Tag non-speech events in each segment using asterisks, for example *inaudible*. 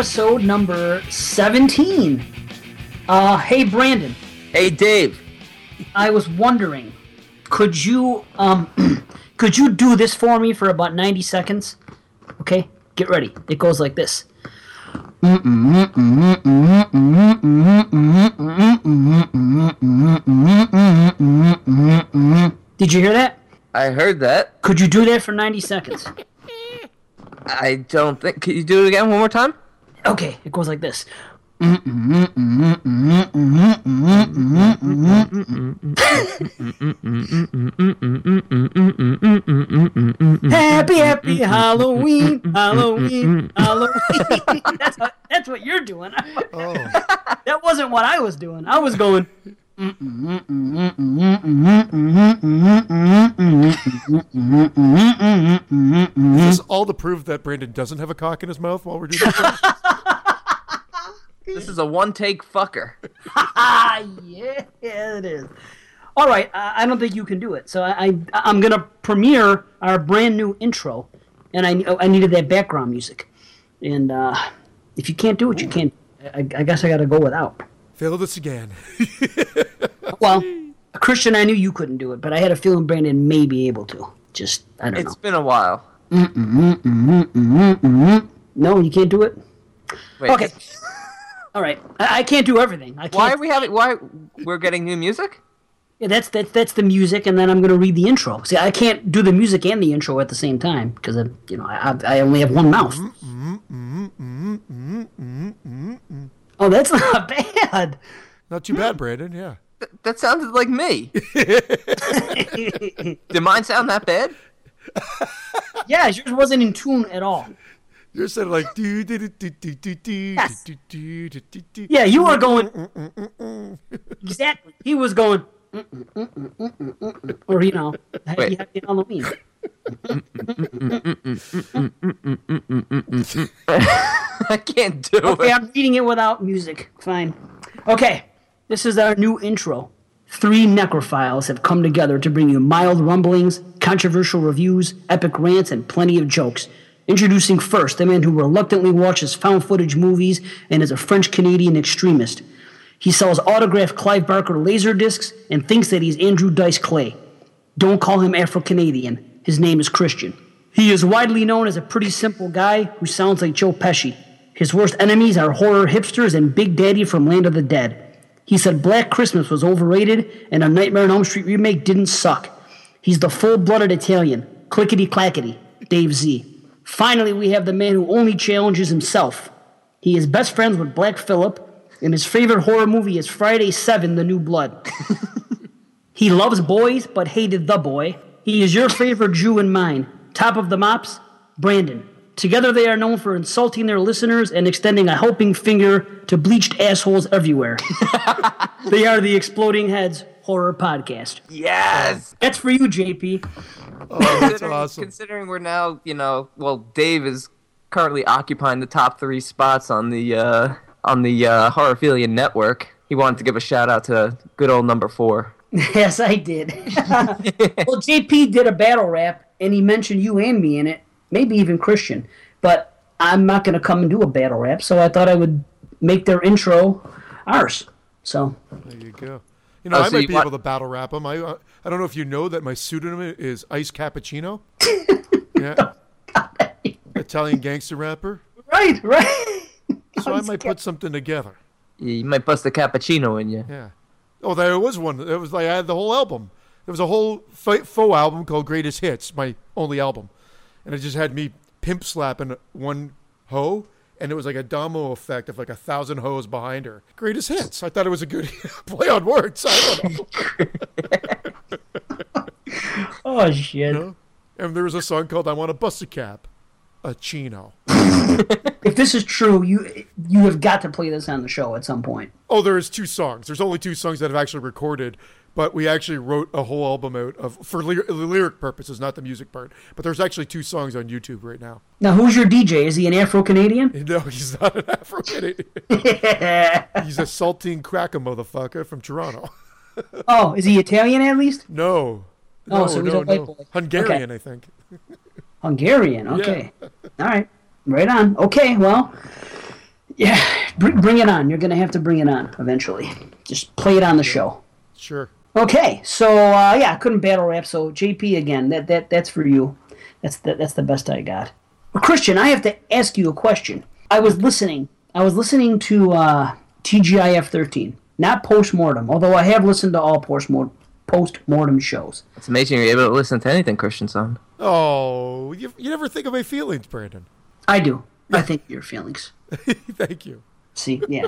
Episode number 17. Uh, hey, Brandon, Hey, Dave. I was wondering, could you, um, *clears throat* could you do this for me for about 90 seconds? Okay, get ready. It goes like this. Did you hear that? I heard that. Could you do that for 90 seconds? I don't think. Can you do it again one more time? Okay, it goes like this. Happy, happy Halloween, Halloween, Halloween. *laughs* that's, what, that's what you're doing. Oh, *laughs* That wasn't what I was doing. I was going. This is all to prove that Brandon doesn't have a cock in his mouth while we're doing this. This is a one take fucker. Ah, *laughs* yeah, it is. All right, I, I don't think you can do it. So I, I I'm gonna premiere our brand new intro, and I I needed that background music, and uh, if you can't do it, you can't. I, I guess I got to go without. Fail this again. *laughs* Well, Christian, I knew you couldn't do it, but I had a feeling Brandon may be able to. Just I don't know. It's been a while. know. No, you can't do it. Wait, Okay. All right, I, I can't do everything. I can't. Why are we having? Why we're getting new music? Yeah, that's that's that's the music, and then I'm gonna read the intro. See, I can't do the music and the intro at the same time because you know I, I I only have one mouth. Oh, that's not bad. Not too bad, Brandon. Yeah. Th- that sounded like me. Did mine sound that bad? Yeah, yours wasn't in tune at all. Yours sounded like do do do do do do do Yes. do do do do do. Yeah, you were going exactly. He was going, or you know, happy, Wait. happy Halloween. *laughs* I can't do Okay, it. I'm reading it without music. Fine. Okay, this is our new intro. Three necrophiles have come together to bring you mild rumblings, controversial reviews, epic rants, and plenty of jokes. Introducing first the man who reluctantly watches found footage movies and is a French Canadian extremist. He sells autographed Clive Barker laser discs and thinks that he's Andrew Dice Clay. Don't call him Afro Canadian. His name is Christian. He is widely known as a pretty simple guy who sounds like Joe Pesci. His worst enemies are horror hipsters and Big Daddy from Land of the Dead. He said Black Christmas was overrated and a Nightmare on Elm Street remake didn't suck. He's the full blooded Italian, clickety clackety, Dave Z. Finally, we have the man who only challenges himself. He is best friends with Black Phillip, and his favorite horror movie is Friday 7 The New Blood. *laughs* He loves boys, but hated the boy. He is your favorite Jew and mine. Top of the mops, Brandon. Together they are known for insulting their listeners and extending a helping finger to bleached assholes everywhere. *laughs* they are the Exploding Heads Horror Podcast. Yes. That's for you, JP. Oh, that's Considering, awesome. considering we're now, you know, well, Dave is currently occupying the top three spots on the uh, on the uh, Horrorphilia network. He wanted to give a shout out to good old number four. *laughs* Yes, I did. *laughs* well, JP did a battle rap, and he mentioned you and me in it, maybe even Christian. But I'm not going to come and do a battle rap, so I thought I would make their intro ours. So, There you go. You know, Oh, I so might be want- able to battle rap them. I uh, I don't know if you know that my pseudonym is Ice Cappuccino. *laughs* yeah. Italian gangster rapper. right, right. So I might put something together. You might bust a cappuccino in you. Yeah. Oh, there was one. It was like I had the whole album. There was a whole faux album called Greatest Hits, my only album, and it just had me pimp slapping one hoe, and it was like a domino effect of like a thousand hoes behind her. Greatest hits. I thought it was a good *laughs* play on words. I don't know. *laughs* Oh shit! you know? And there was a song called "I Want to Bust a Cap," a chino. *laughs* If this is true, you you have got to play this on the show at some point. Oh, there is two songs. There's only two songs that have actually recorded, but we actually wrote a whole album out of for ly- lyric purposes, not the music part. But there's actually two songs on YouTube right now. Now, who's your DJ? Is he an Afro Canadian? *laughs* No, he's not an Afro Canadian. *laughs* he's a saltine cracker motherfucker from Toronto. Oh, is he Italian at least? No. Oh, No, so he's no, a white no. boy. Hungarian, I think. Hungarian. Okay. All right. Right on. Okay. Well, yeah. Bring, bring it on. You're gonna have to bring it on eventually. Just play it on the show. Sure. Okay. So uh, yeah, I couldn't battle rap. So JP again. That that that's for you. That's the, that's the best I got. Well, Christian, I have to ask you a question. I was listening. I was listening to uh, TGIF 13, not postmortem. Although I have listened to all postmortem post-mortem shows. It's amazing you're able to listen to anything Christian son. Oh, you, you never think of my feelings, Brandon. I do. *laughs* I think your feelings. Thank you. See, yeah,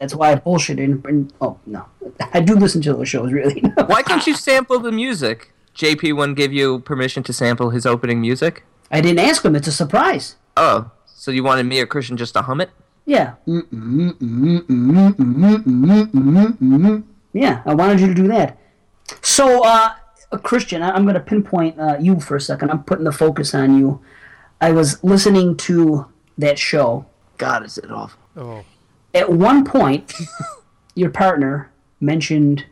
that's why I bullshit and, and oh no, I do listen to those shows really. *laughs* Why can't you sample the music? JP wouldn't give you permission to sample his opening music. I didn't ask him. It's a surprise. Oh, so you wanted me or Christian just to hum it? Yeah. Yeah, I wanted you to do that. So, uh, Christian, I- I'm going to pinpoint uh, you for a second. I'm putting the focus on you. I was listening to that show. God, is it awful? Oh, At one point, *laughs* your partner mentioned,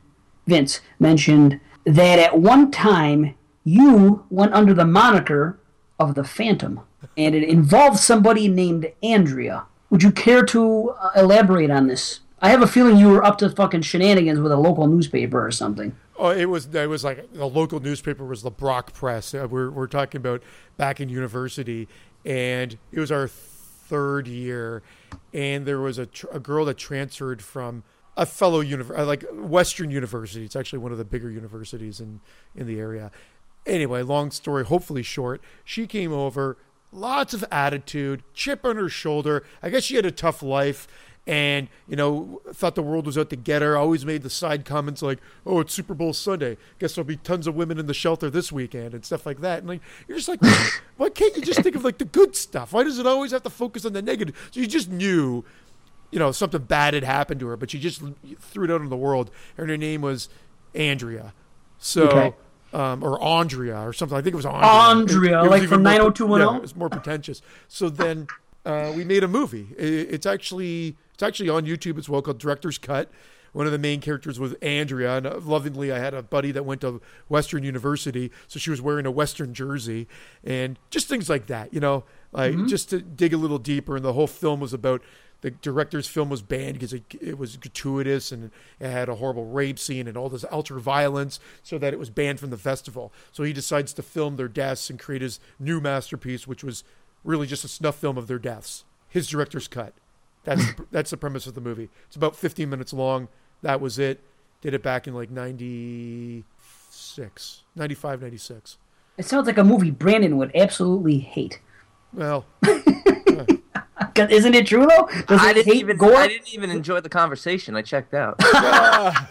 Vince mentioned that at one time you went under the moniker of the Phantom, and it involved somebody named Andrea. Would you care to uh, elaborate on this? I have a feeling you were up to fucking shenanigans with a local newspaper or something. Oh, it was it was like the local newspaper was the Brock Press. Uh, we're we're talking about back in university, and it was our third year, and there was a, tr- a girl that transferred from a fellow univer- uh, like Western University. It's actually one of the bigger universities in in the area. Anyway, long story, hopefully short. She came over, lots of attitude, chip on her shoulder. I guess she had a tough life and you know thought the world was out to get her always made the side comments like oh it's super bowl sunday guess there'll be tons of women in the shelter this weekend and stuff like that and like you're just like *laughs* why can't you just think of like the good stuff why does it always have to focus on the negative so you just knew you know something bad had happened to her but she just threw it out in the world and her name was andrea so Okay. um, or Andrea or something. I think it was Andrea. Andrea, was like from more- 90210? Yeah, it was more pretentious. So then uh, we made a movie. It's actually it's actually on YouTube as well called Director's Cut. One of the main characters was Andrea, and uh, lovingly, I had a buddy that went to Western University, so she was wearing a Western jersey, and just things like that, you know, like just to dig a little deeper. And the whole film was about the director's film was banned because it, it was gratuitous and it had a horrible rape scene and all this ultra violence, so that it was banned from the festival. So he decides to film their deaths and create his new masterpiece, which was really just a snuff film of their deaths. His director's cut. That's the, *laughs* that's the premise of the movie. It's about 15 minutes long. That was it. Did it back in like 96, 95, 96. It sounds like a movie Brandon would absolutely hate. Well, *laughs* 'Cause Isn't it true though? Does I it didn't hate even. gore? I didn't even enjoy the conversation. I checked out. *laughs* I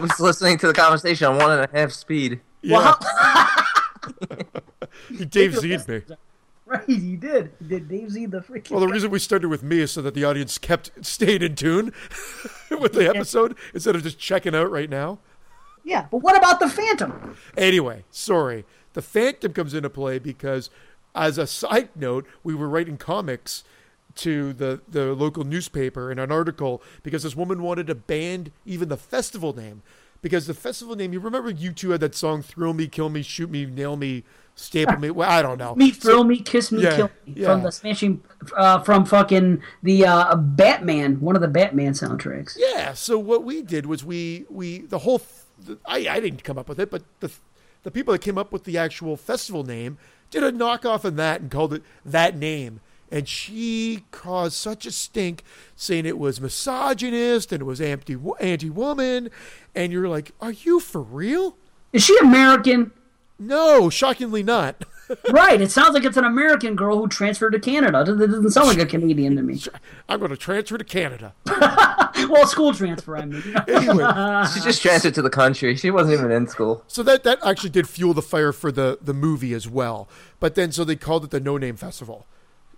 was listening to the conversation on one and a half speed. yeah. He *laughs* Dave Z'd me. Right, he did. He did Dave Z the freaking. Well, the reason we started with me is so that the audience kept stayed in tune *laughs* with the episode instead of just checking out right now. yeah, but what about the Phantom? Anyway, sorry. The Phantom comes into play because, as a side note, we were writing comics to the, the local newspaper in an article because this woman wanted to ban even the festival name. Because the festival name, you remember U2 had that song, Thrill Me, Kill Me, Shoot Me, Nail Me, Staple Me? Well, I don't know. Me, So- thrill me, kiss me, Yeah, kill me. yeah. From the smashing, uh, from fucking the uh, Batman, one of the Batman soundtracks. Yeah. So what we did was we we the whole th- I I didn't come up with it, but the the people that came up with the actual festival name did a knockoff of that and called it that name. And she caused such a stink, saying it was misogynist and it was anti anti woman, and you're like, are you for real? Is she American? No, shockingly not. *laughs* right. It sounds like it's an American girl who transferred to Canada. It doesn't sound like a Canadian to me. *laughs* I'm going to transfer to Canada. *laughs* well, school transfer, I mean. Anyway, She just transferred to the country. She wasn't even in school. so that that actually did fuel the fire for the the movie as well. But then so they called it the No Name Festival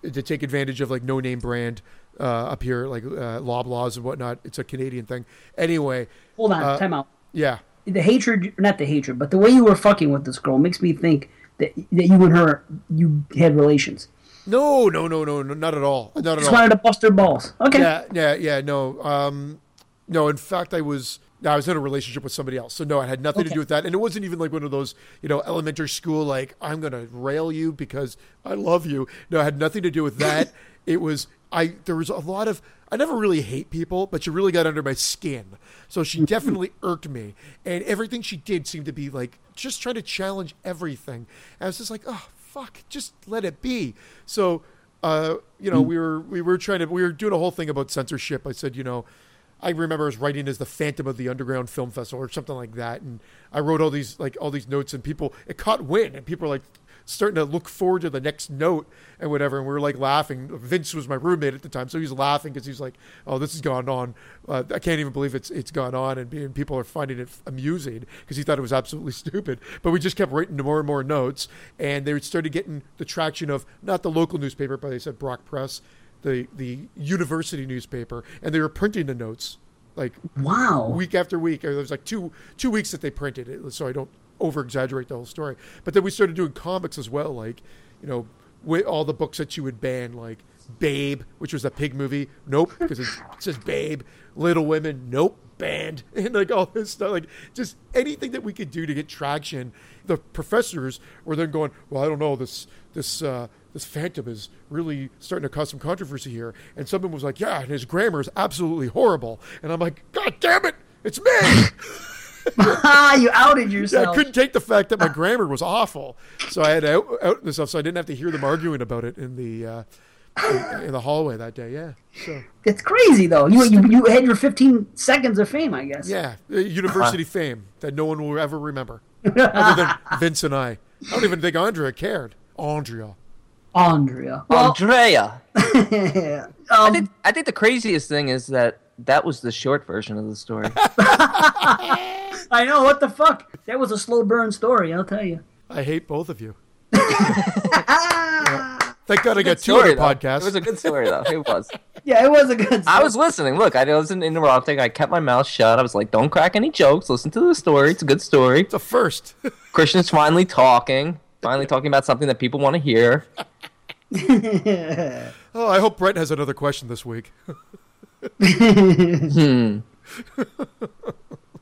to take advantage of like no name brand uh, up here, like uh, Loblaws and whatnot. It's a Canadian thing. Anyway, Hold on, Uh, time out. yeah. The hatred, not the hatred, but the way you were fucking with this girl makes me think that, that you and her, you had relations. No, no, no, no, no, not at all. Not at Just all. wanted to bust her balls. Okay. Yeah, yeah, yeah. No, um, no. In fact, I was. No, I was in a relationship with somebody else, so no, it had nothing to do with that, and it wasn't even like one of those, you know, elementary school like I'm gonna rail you because I love you. No, it had nothing to do with that. *laughs* it was I. There was a lot of. I never really hate people, but you really got under my skin. So she definitely irked me, and everything she did seemed to be like just trying to challenge everything. And I was just like, oh fuck, just let it be. So uh, you know, we were we were trying to we were doing a whole thing about censorship. I said, you know, I remember I was writing as the Phantom of the Underground Film Festival or something like that, and I wrote all these like all these notes, and people it caught wind, and people were like starting to look forward to the next note and whatever, and we were like laughing. Vince was my roommate at the time, so he was laughing because he's like, "Oh, this has gone on. Uh, I can't even believe it's it's gone on," and, and people are finding it amusing because he thought it was absolutely *laughs* stupid. But we just kept writing more and more notes, and they started getting the traction of not the local newspaper, but they said Brock Press, the the university newspaper, and they were printing the notes like Wow. week after week. There was like two two weeks that they printed it, so I don't over exaggerate the whole story. But then we started doing comics as well, like you know, with all the books that you would ban, like Babe, which was a pig movie. Nope, because it says Babe. Little Women. Nope, banned. *laughs* And like all this stuff, like just anything that we could do to get traction. The professors were then going, well, I don't know this this. uh this phantom is really starting to cause some controversy here. And someone was like, Yeah, and his grammar is absolutely horrible. And I'm like, God damn it, it's me. *laughs* Ah, you outed *laughs* Yeah, yourself. I couldn't take the fact that my grammar was awful, so I had to out, out this stuff, so I didn't have to hear them arguing about it in the uh, in, in the hallway that day. Yeah, so It's crazy though. You, you you had your 15 seconds of fame, I guess. yeah, university fame that no one will ever remember, *laughs* other than Vince and I. I don't even think Andrea cared. Andrea. Andrea. Well, Andrea. *laughs* I um, think I think the craziest thing is that that was the short version of the story. *laughs* *laughs* I know what the fuck. That was a slow burn story. I'll tell you. I hate both of you. Yeah. *laughs* Thank God I got two other podcasts. It was a good story though. It was. Yeah, it was a good. I was listening. Look, I wasn't interrupting. I kept my mouth shut. I was like, "Don't crack any jokes. Listen to the story. It's a good story." it's a first. Christian's finally talking. Finally talking about something that people want to hear. oh, I hope Brett has another question this week. *laughs*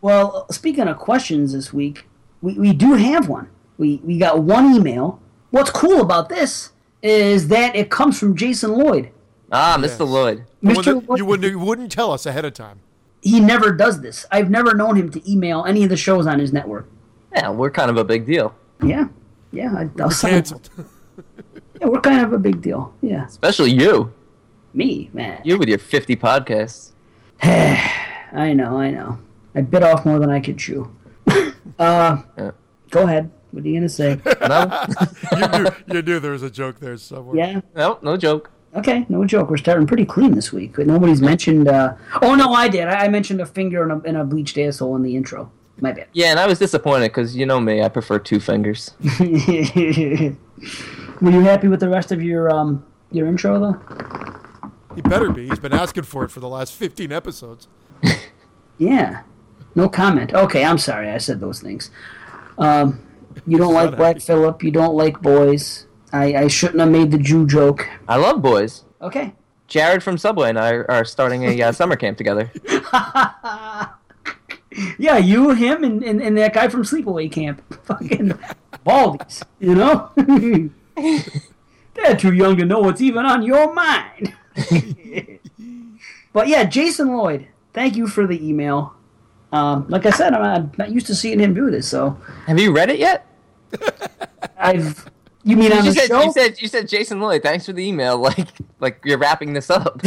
Well, speaking of questions this week, we, we do have one. We we got one email. What's cool about this is that it comes from Jason Lloyd. Ah, Mr. Yes. Lloyd. Mr. Lloyd- you wouldn't, you wouldn't tell us ahead of time. He never does this. I've never known him to email any of the shows on his network. Yeah, we're kind of a big deal, Yeah, yeah. I, I'll We're canceled. Yeah, we're kind of a big deal. Yeah, especially you. Me, man. You with your 50 podcasts. *sighs* I know, I know. I bit off more than I could chew. *laughs* uh, Yeah. go ahead. What are you gonna say? *laughs* No, you, knew, you knew there was a joke there somewhere. yeah. no, no joke. Okay, no joke. We're starting pretty clean this week. But nobody's mentioned. Uh, oh no, I did. I I mentioned a finger and a, and a bleached asshole in the intro. My bad. Yeah, and I was disappointed because you know me, I prefer two fingers. *laughs* Were you happy with the rest of your um your intro though? He better be. He's been asking for it for the last 15 episodes. *laughs* Yeah. No comment. Okay, I'm sorry. I said those things. Um, you don't like Black happy. Phillip. You don't like boys. I, I shouldn't have made the Jew joke. I love boys. Okay. Jared from Subway and I are starting a uh, *laughs* summer camp together. *laughs* Yeah, you, him, and, and, and that guy from Sleepaway Camp. Fucking Baldies, you know? They're too young to know what's even on your mind. *laughs* but yeah, Jason Lloyd, thank you for the email. Um, like I said, I'm, I'm not used to seeing him do this, so Have you read it yet? *laughs* I've. You mean on You the said, show? you said you said Jason Lloyd. Thanks for the email. *laughs* Like like you're wrapping this up.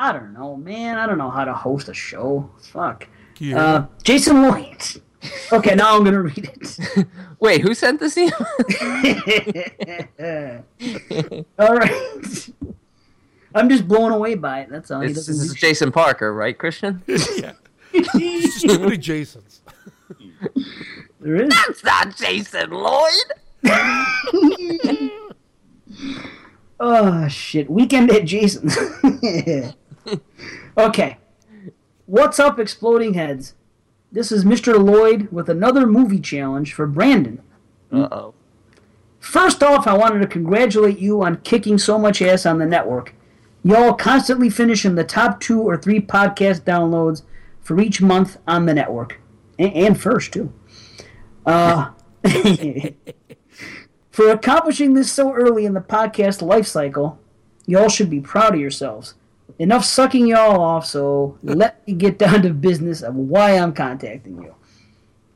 I don't know, man. I don't know how to host a show. Fuck. Yeah. Uh, Jason Lloyd. Okay, now I'm gonna read it. *laughs* Wait, who sent this email? *laughs* All right. I'm just blown away by it. That's all. This, doesn't this is Jason Parker, right, Christian? *laughs* yeah. It's just too many Jasons. There is. That's not Jason Lloyd. Oh shit! Weekend at Jason's. okay. What's up, exploding heads? This is Mr. Lloyd with another movie challenge for Brandon. Uh oh. First off, I wanted to congratulate you on kicking so much ass on the network. Y'all constantly finish in the top two or three podcast downloads for each month on the network, and, and first too. Uh, *laughs* for accomplishing this so early in the podcast life cycle, y'all should be proud of yourselves. Enough sucking y'all off, so let me get down to business of why I'm contacting you.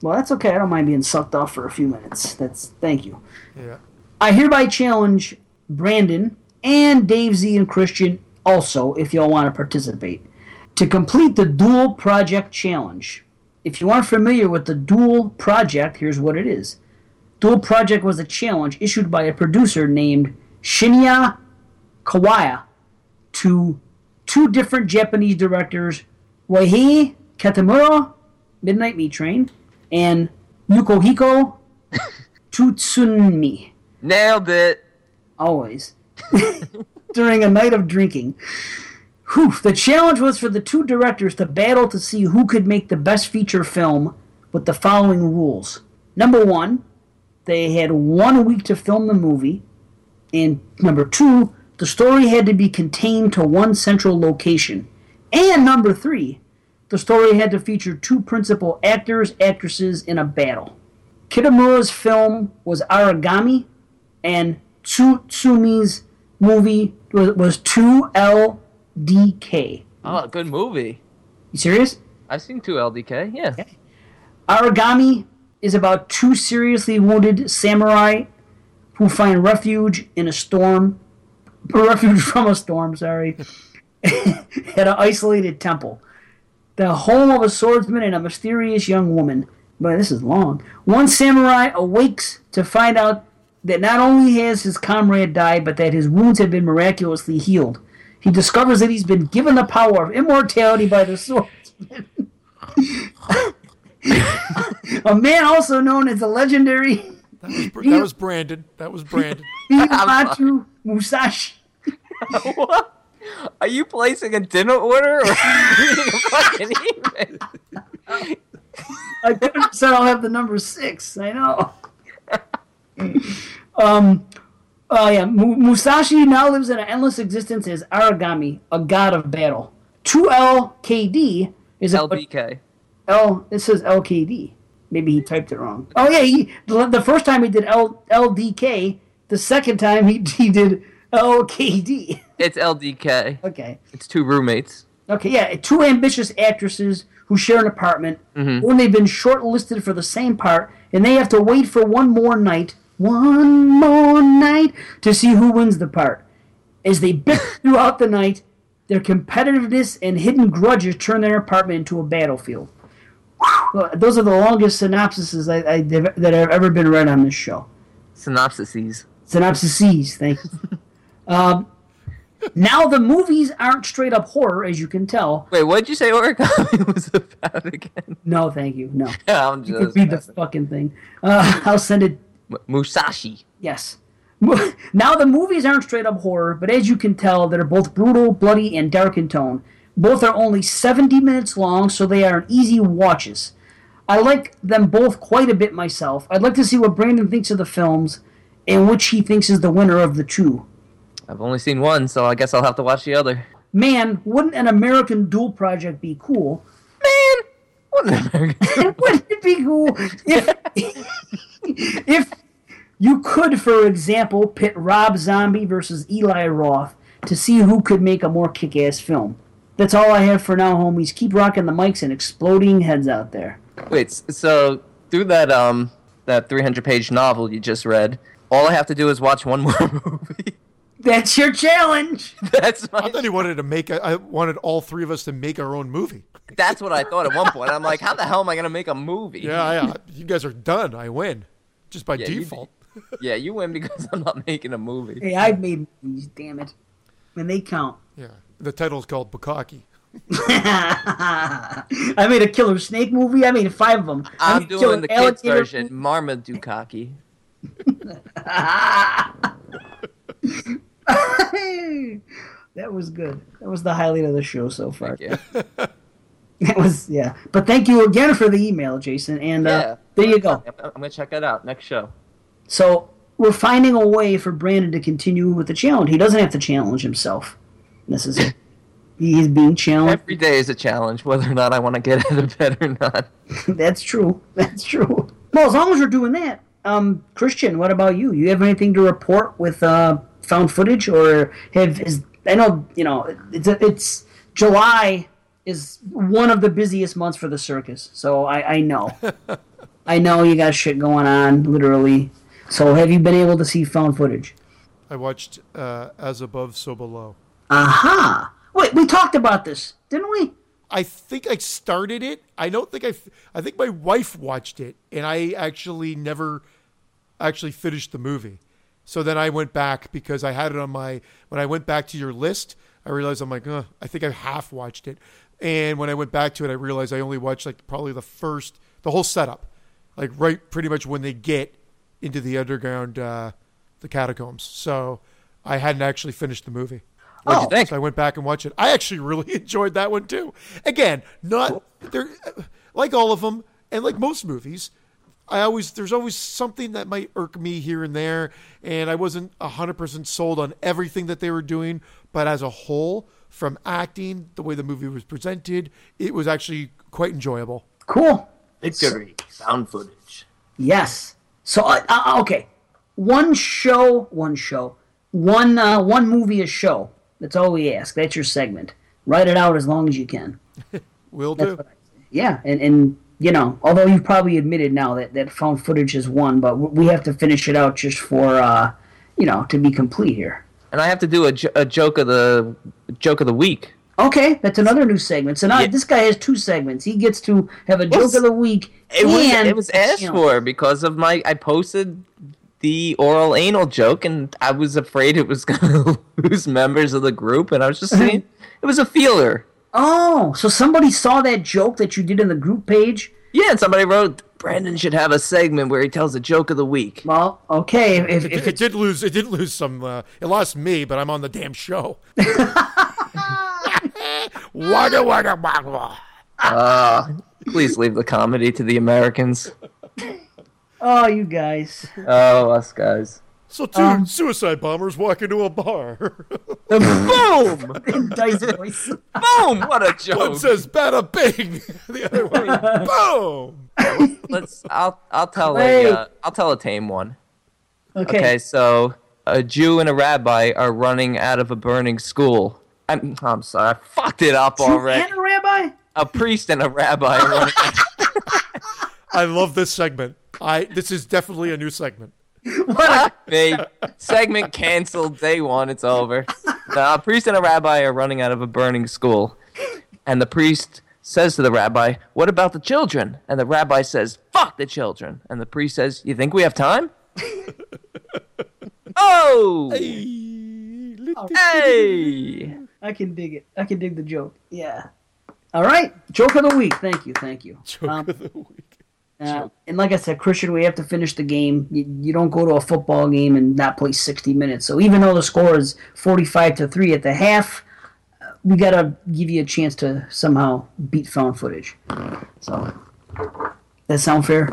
Well, that's okay. I don't mind being sucked off for a few minutes. That's thank you. Yeah. I hereby challenge Brandon and Dave Z and Christian also, if y'all want to participate, to complete the Dual Project Challenge. If you aren't familiar with the Dual Project, here's what it is. Dual Project was a challenge issued by a producer named Shinya Kawaya to two different Japanese directors, Waihe Kitamura, Midnight Meat Train, and Yukihiko *laughs* Tsutsumi Nailed it. always, *laughs* during a night of drinking. Whew, the challenge was for the two directors to battle to see who could make the best feature film with the following rules. Number one, they had one week to film the movie. And number two, the story had to be contained to one central location. And number three, the story had to feature two principal actors, actresses in a battle. Kitamura's film was Aragami, and Tsutsumi's movie was, was 2LDK. Oh, good movie. You serious? I've seen two LDK. Yeah. Aragami is about two seriously wounded samurai who find refuge in a storm, refuge *laughs* from a storm, sorry, *laughs* at an isolated temple. The home of a swordsman and a mysterious young woman. But this is long. One samurai awakes to find out that not only has his comrade died, but that his wounds have been miraculously healed. He discovers that he's been given the power of immortality by the swordsman. *laughs* a man also known as the legendary That was, that was Brandon. That was Brandon. Himatu Musashi. *laughs* what? Are you placing a dinner order or *laughs* reading a fucking email? I said I'll have the number six. I know. *laughs* um. Oh yeah, Musashi now lives in an endless existence as Aragami, a god of battle. 2LKD is a LBK. L. It says LKD. Maybe he typed it wrong. Oh yeah, he the, the first time he did L LDK. The second time he he did LKD. It's LDK. Okay. It's two roommates. Okay, yeah, two ambitious actresses who share an apartment, mm-hmm. when they've been shortlisted for the same part, and they have to wait for one more night, one more night, to see who wins the part. As they bicker *laughs* throughout the night, their competitiveness and hidden grudges turn their apartment into a battlefield. Well, those are the longest synopsises I, I, that have ever been read on this show. Synopsises. Synopsises, thank you. *laughs* um, now the movies aren't straight up horror, as you can tell. Wait, what did you say origami *laughs* was about again? No, thank you. No. Yeah, *laughs* I'm You can just read the fucking thing. Uh, I'll send it. M- Musashi. Yes. Now the movies aren't straight up horror, but as you can tell, they're both brutal, bloody, and dark in tone. Both are only 70 minutes long, so they are easy watches. I like them both quite a bit myself. I'd like to see what Brandon thinks of the films and which he thinks is the winner of the two. I've only seen one, so I guess I'll have to watch the other. Man, wouldn't an American duel project be cool? Man, what an American. *laughs* Wouldn't it be cool if, if you could, for example, pit Rob Zombie versus Eli Roth to see who could make a more kick ass film? That's all I have for now, homies. Keep rocking the mics and exploding heads out there. Wait, so through that um that 300 page novel you just read, all I have to do is watch one *laughs* more movie. That's your challenge. *laughs* That's I thought he wanted to make. A, I wanted all three of us to make our own movie. That's what I thought at one point. I'm like, how the hell am I gonna make a movie? Yeah, I, uh, you guys are done. I win, just by Yeah, you- default. *laughs* Yeah, you win because I'm not making a movie. Hey, I've made movies, damn it. And they count. Yeah, the title's called Bukaki. I made a Killer Snake movie. I made five of them. I I'm doing Killer the kids Alligator version, Marmaduke. *laughs* that was good. That was the highlight of the show so far. Yeah. *laughs* That was yeah. But thank you again for the email, Jason. And uh, Yeah. there you go. I'm gonna check that out next show. So we're finding a way for Brandon to continue with the challenge. He doesn't have to challenge himself. This is it. He's being challenged. Every day is a challenge, whether or not I want to get out of bed or not. *laughs* That's true. That's true. Well, as long as we're doing that, um, Christian, what about you? You have anything to report with uh, found footage, or have is I know you know it's it's July is one of the busiest months for the circus, so I, I know, *laughs* I know you got shit going on, literally. So have you been able to see found footage? I watched uh, As Above, So Below. Aha! Wait, we talked about this, didn't we? I think I started it. I don't think I. I think my wife watched it, and I actually never actually finished the movie. So then I went back because I had it on my. When I went back to your list, I realized I'm like, uh, I think I half watched it. And when I went back to it, I realized I only watched like probably the first, the whole setup, like right pretty much when they get into the underground, uh, the catacombs. So I hadn't actually finished the movie. What'd Oh, you think? So I went back and watched it. I actually *laughs* really enjoyed that one too. Again, not there, like all of them, and like most movies. I always there's always something that might irk me here and there, and I wasn't hundred percent sold on everything that they were doing. But as a whole, from acting, the way the movie was presented, it was actually quite enjoyable. Cool. Victory. Found footage. Yes. So uh, uh, okay, one show, one show, one uh, one movie a show. That's all we ask. That's your segment. Write it out as long as you can. *laughs* Will That's do. what I say. Yeah, and and you know, although you've probably admitted now that that found footage is one, but we have to finish it out just for uh, you know, to be complete here. And I have to do a, jo- a joke of the joke of the week. Okay, that's another new segment. So now Yeah. this guy has two segments. He gets to have a joke of the week. It was it was asked for because of my I posted the oral anal joke and I was afraid it was *laughs* gonna lose members of the group and I was just saying *laughs* it was a feeler. Oh, so somebody saw that joke that you did in the group page. Yeah, and somebody wrote Brandon should have a segment where he tells a joke of the week. Well, okay, if, if It, it did lose. It did lose some. Uh, it lost me, but I'm on the damn show. *laughs* wagga wagga wagga. Uh, please leave the comedy to the Americans. Oh, you guys. Oh, us guys. So two Um, suicide bombers walk into a bar. *laughs* Boom! Dice *laughs* voice. Boom! What a joke. One joke. says "bada bing," *laughs* the other one "boom." Let's. I'll. I'll tell Wait. a. Uh, I'll tell a tame one. Okay. Okay, so a Jew and a rabbi are running out of a burning school. I'm, I'm sorry, I fucked it up Jew already. and a rabbi? A priest and a rabbi are running. I love this segment. I this is definitely a new segment. *laughs* What? me. *laughs* Segment canceled. Day one. It's over. Now, a priest and a rabbi are running out of a burning school, and the priest says to the rabbi, "What about the children?" And the rabbi says, "Fuck the children." And the priest says, "You think we have time?" *laughs* oh, hey! I can dig it. I can dig the joke. Yeah. All right. Joke of the week. Thank you. Thank you. Joke Um, of the week. Uh, and like I said, Christian, we have to finish the game. You, you don't go to a football game and not play 60 minutes. So even though the score is 45 to 3 at the half, uh, we got to give you a chance to somehow beat found footage. So, that sound fair?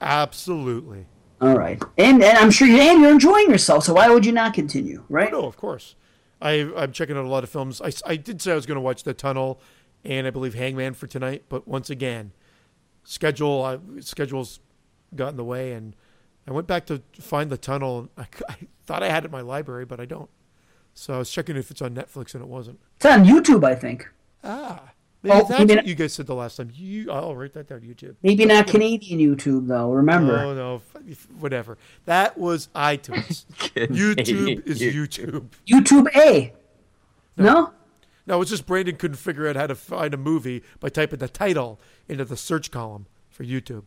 Absolutely. All right. And, and I'm sure you, and you're enjoying yourself, so why would you not continue, right? No, of course. I I'm checking out a lot of films. I, I did say I was going to watch The Tunnel, and I believe Hangman for tonight. But once again, schedule uh, schedules got in the way, and I went back to find The Tunnel. And I, *laughs* I thought I had it in my library, but I don't. So I was checking if it's on Netflix, and it wasn't. It's on YouTube, I think. Ah, maybe Oh, that's what you guys said the last time. You, I'll write that down. YouTube. Maybe not Canadian YouTube, though. Remember. Oh no, f- whatever. That was *laughs* iTunes. YouTube is YouTube. YouTube A. No? No, it's just Brandon couldn't figure out how to find a movie by typing the title into the search column for YouTube.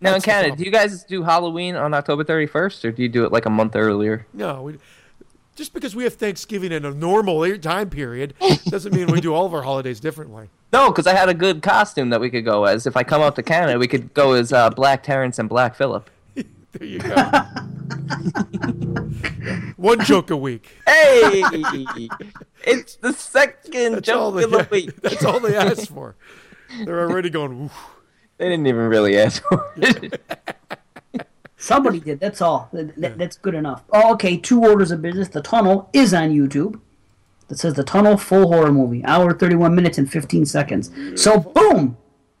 Now in That's the Canada, do you guys do Halloween on October 31st, or do you do it like a month earlier? No, we, just because we have Thanksgiving in a normal time period *laughs* doesn't mean we do all of our holidays differently. No, because I had a good costume that we could go as. If I come out to Canada, we could go as uh, Black Terrence and Black Phillip. *laughs* There you go. *laughs* *laughs* One joke a week. Hey, it's the second That's all joke they, of the week. *laughs* That's all they asked for. They're already going. Oof. They didn't even really ask for it. *laughs* Somebody did. That's all. That, that- that's good enough. Oh, okay. Two orders of business. The Tunnel is on YouTube. That says The Tunnel full horror movie, hour thirty-one minutes and fifteen seconds. So boom.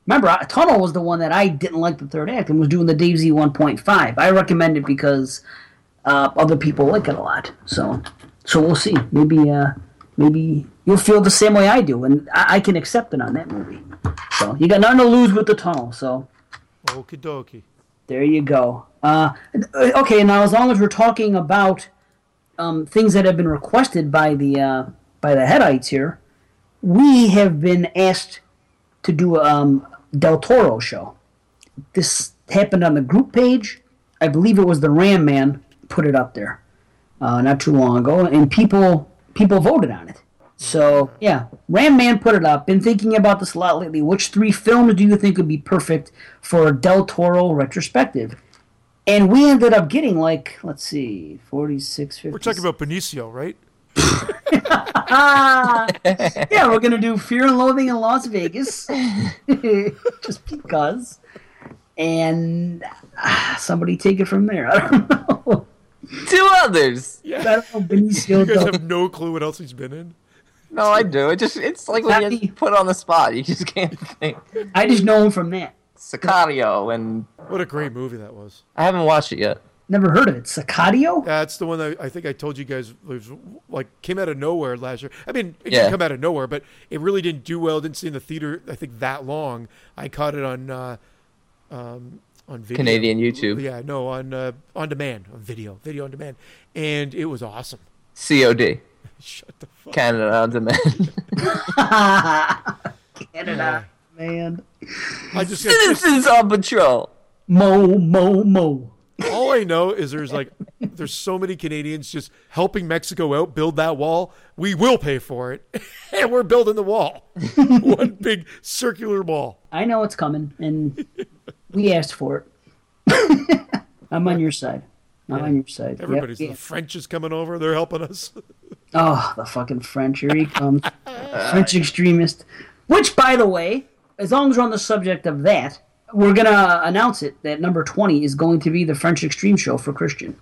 Remember, I- Tunnel was the one that I didn't like the third act and was doing the Dave Z one point five. I recommend it because uh, other people like it a lot. So, so we'll see. Maybe, uh, maybe you'll feel the same way I do, and I, I can accept it on that movie. So you got nothing to lose with the Tunnel. So. Okie dokie. There you go. Uh, okay, now as long as we're talking about um, things that have been requested by the uh, by the headites here, we have been asked to do a um, Del Toro show. This happened on the group page. I believe it was the Ram Man put it up there uh, not too long ago, and people people voted on it. So yeah, Ram Man put it up. Been thinking about this a lot lately. Which three films do you think would be perfect for a Del Toro retrospective? And we ended up getting like, let's see, 46, 50. We're talking about Benicio, right? Ah, *laughs* yeah, we're gonna do Fear and Loathing in Las Vegas, *laughs* just because. And ah, somebody take it from there. *laughs* I don't know. Two others. Yeah. I don't know. Benicio You guys del- have no clue what else he's been in. No, I do. It just it's like when you Happy- get put on the spot, you just can't think. I just know him from that. Sicario, and What a great movie that was. I haven't watched it yet. Never heard of it. Sicario? That's the one that I think I told you guys was like came out of nowhere last year. I mean, it Yeah. didn't come out of nowhere, but it really didn't do well. Didn't see in the theater. I think that long. I caught it on uh, um, on video. Canadian YouTube. Yeah, no, on uh, on demand, on video, video on demand, and it was awesome. COD, *laughs* Shut the fuck. Canada on Demand. *laughs* Canada, man. I just, it's just Citizens on Patrol. Mo, mo, mo. All I know is there's like there's so many Canadians just helping Mexico out build that wall. We will pay for it, *laughs* and we're building the wall. *laughs* One big circular wall. I know it's coming, and we asked for it. *laughs* I'm on your side. I'm on your side. Yep, Everybody's yeah. the French is coming over. They're helping us. Oh, the fucking French. Here he comes. French extremist. Which, by the way, as long as we're on the subject of that, we're going to announce it that number 20 is going to be the French Extreme Show for Christian.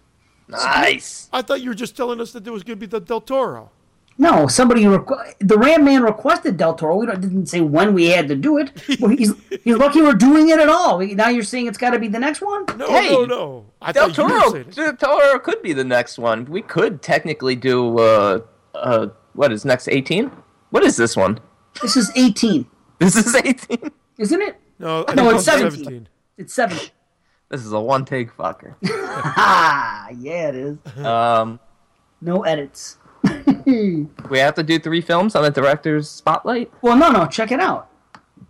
Nice. I thought you were just telling us that there was going to be the Del Toro. No, somebody requ- the Ram Man requested Del Toro. We don't, didn't say when we had to do it. *laughs* Well, he's, he's lucky we're doing it at all. Now you're saying it's got to be the next one? No, Hey, no, no. I Del thought you Toro. Del Toro could be the next one. We could technically do uh, uh, what is next? 18? What is this one? This is 18, This is 18. isn't it? No, I No, it's 17. It's 7. This is a one take fucker. Ah, *laughs* yeah, it is. Um, No edits. *laughs* we have to do three films on the director's spotlight. Well, no, no, check it out.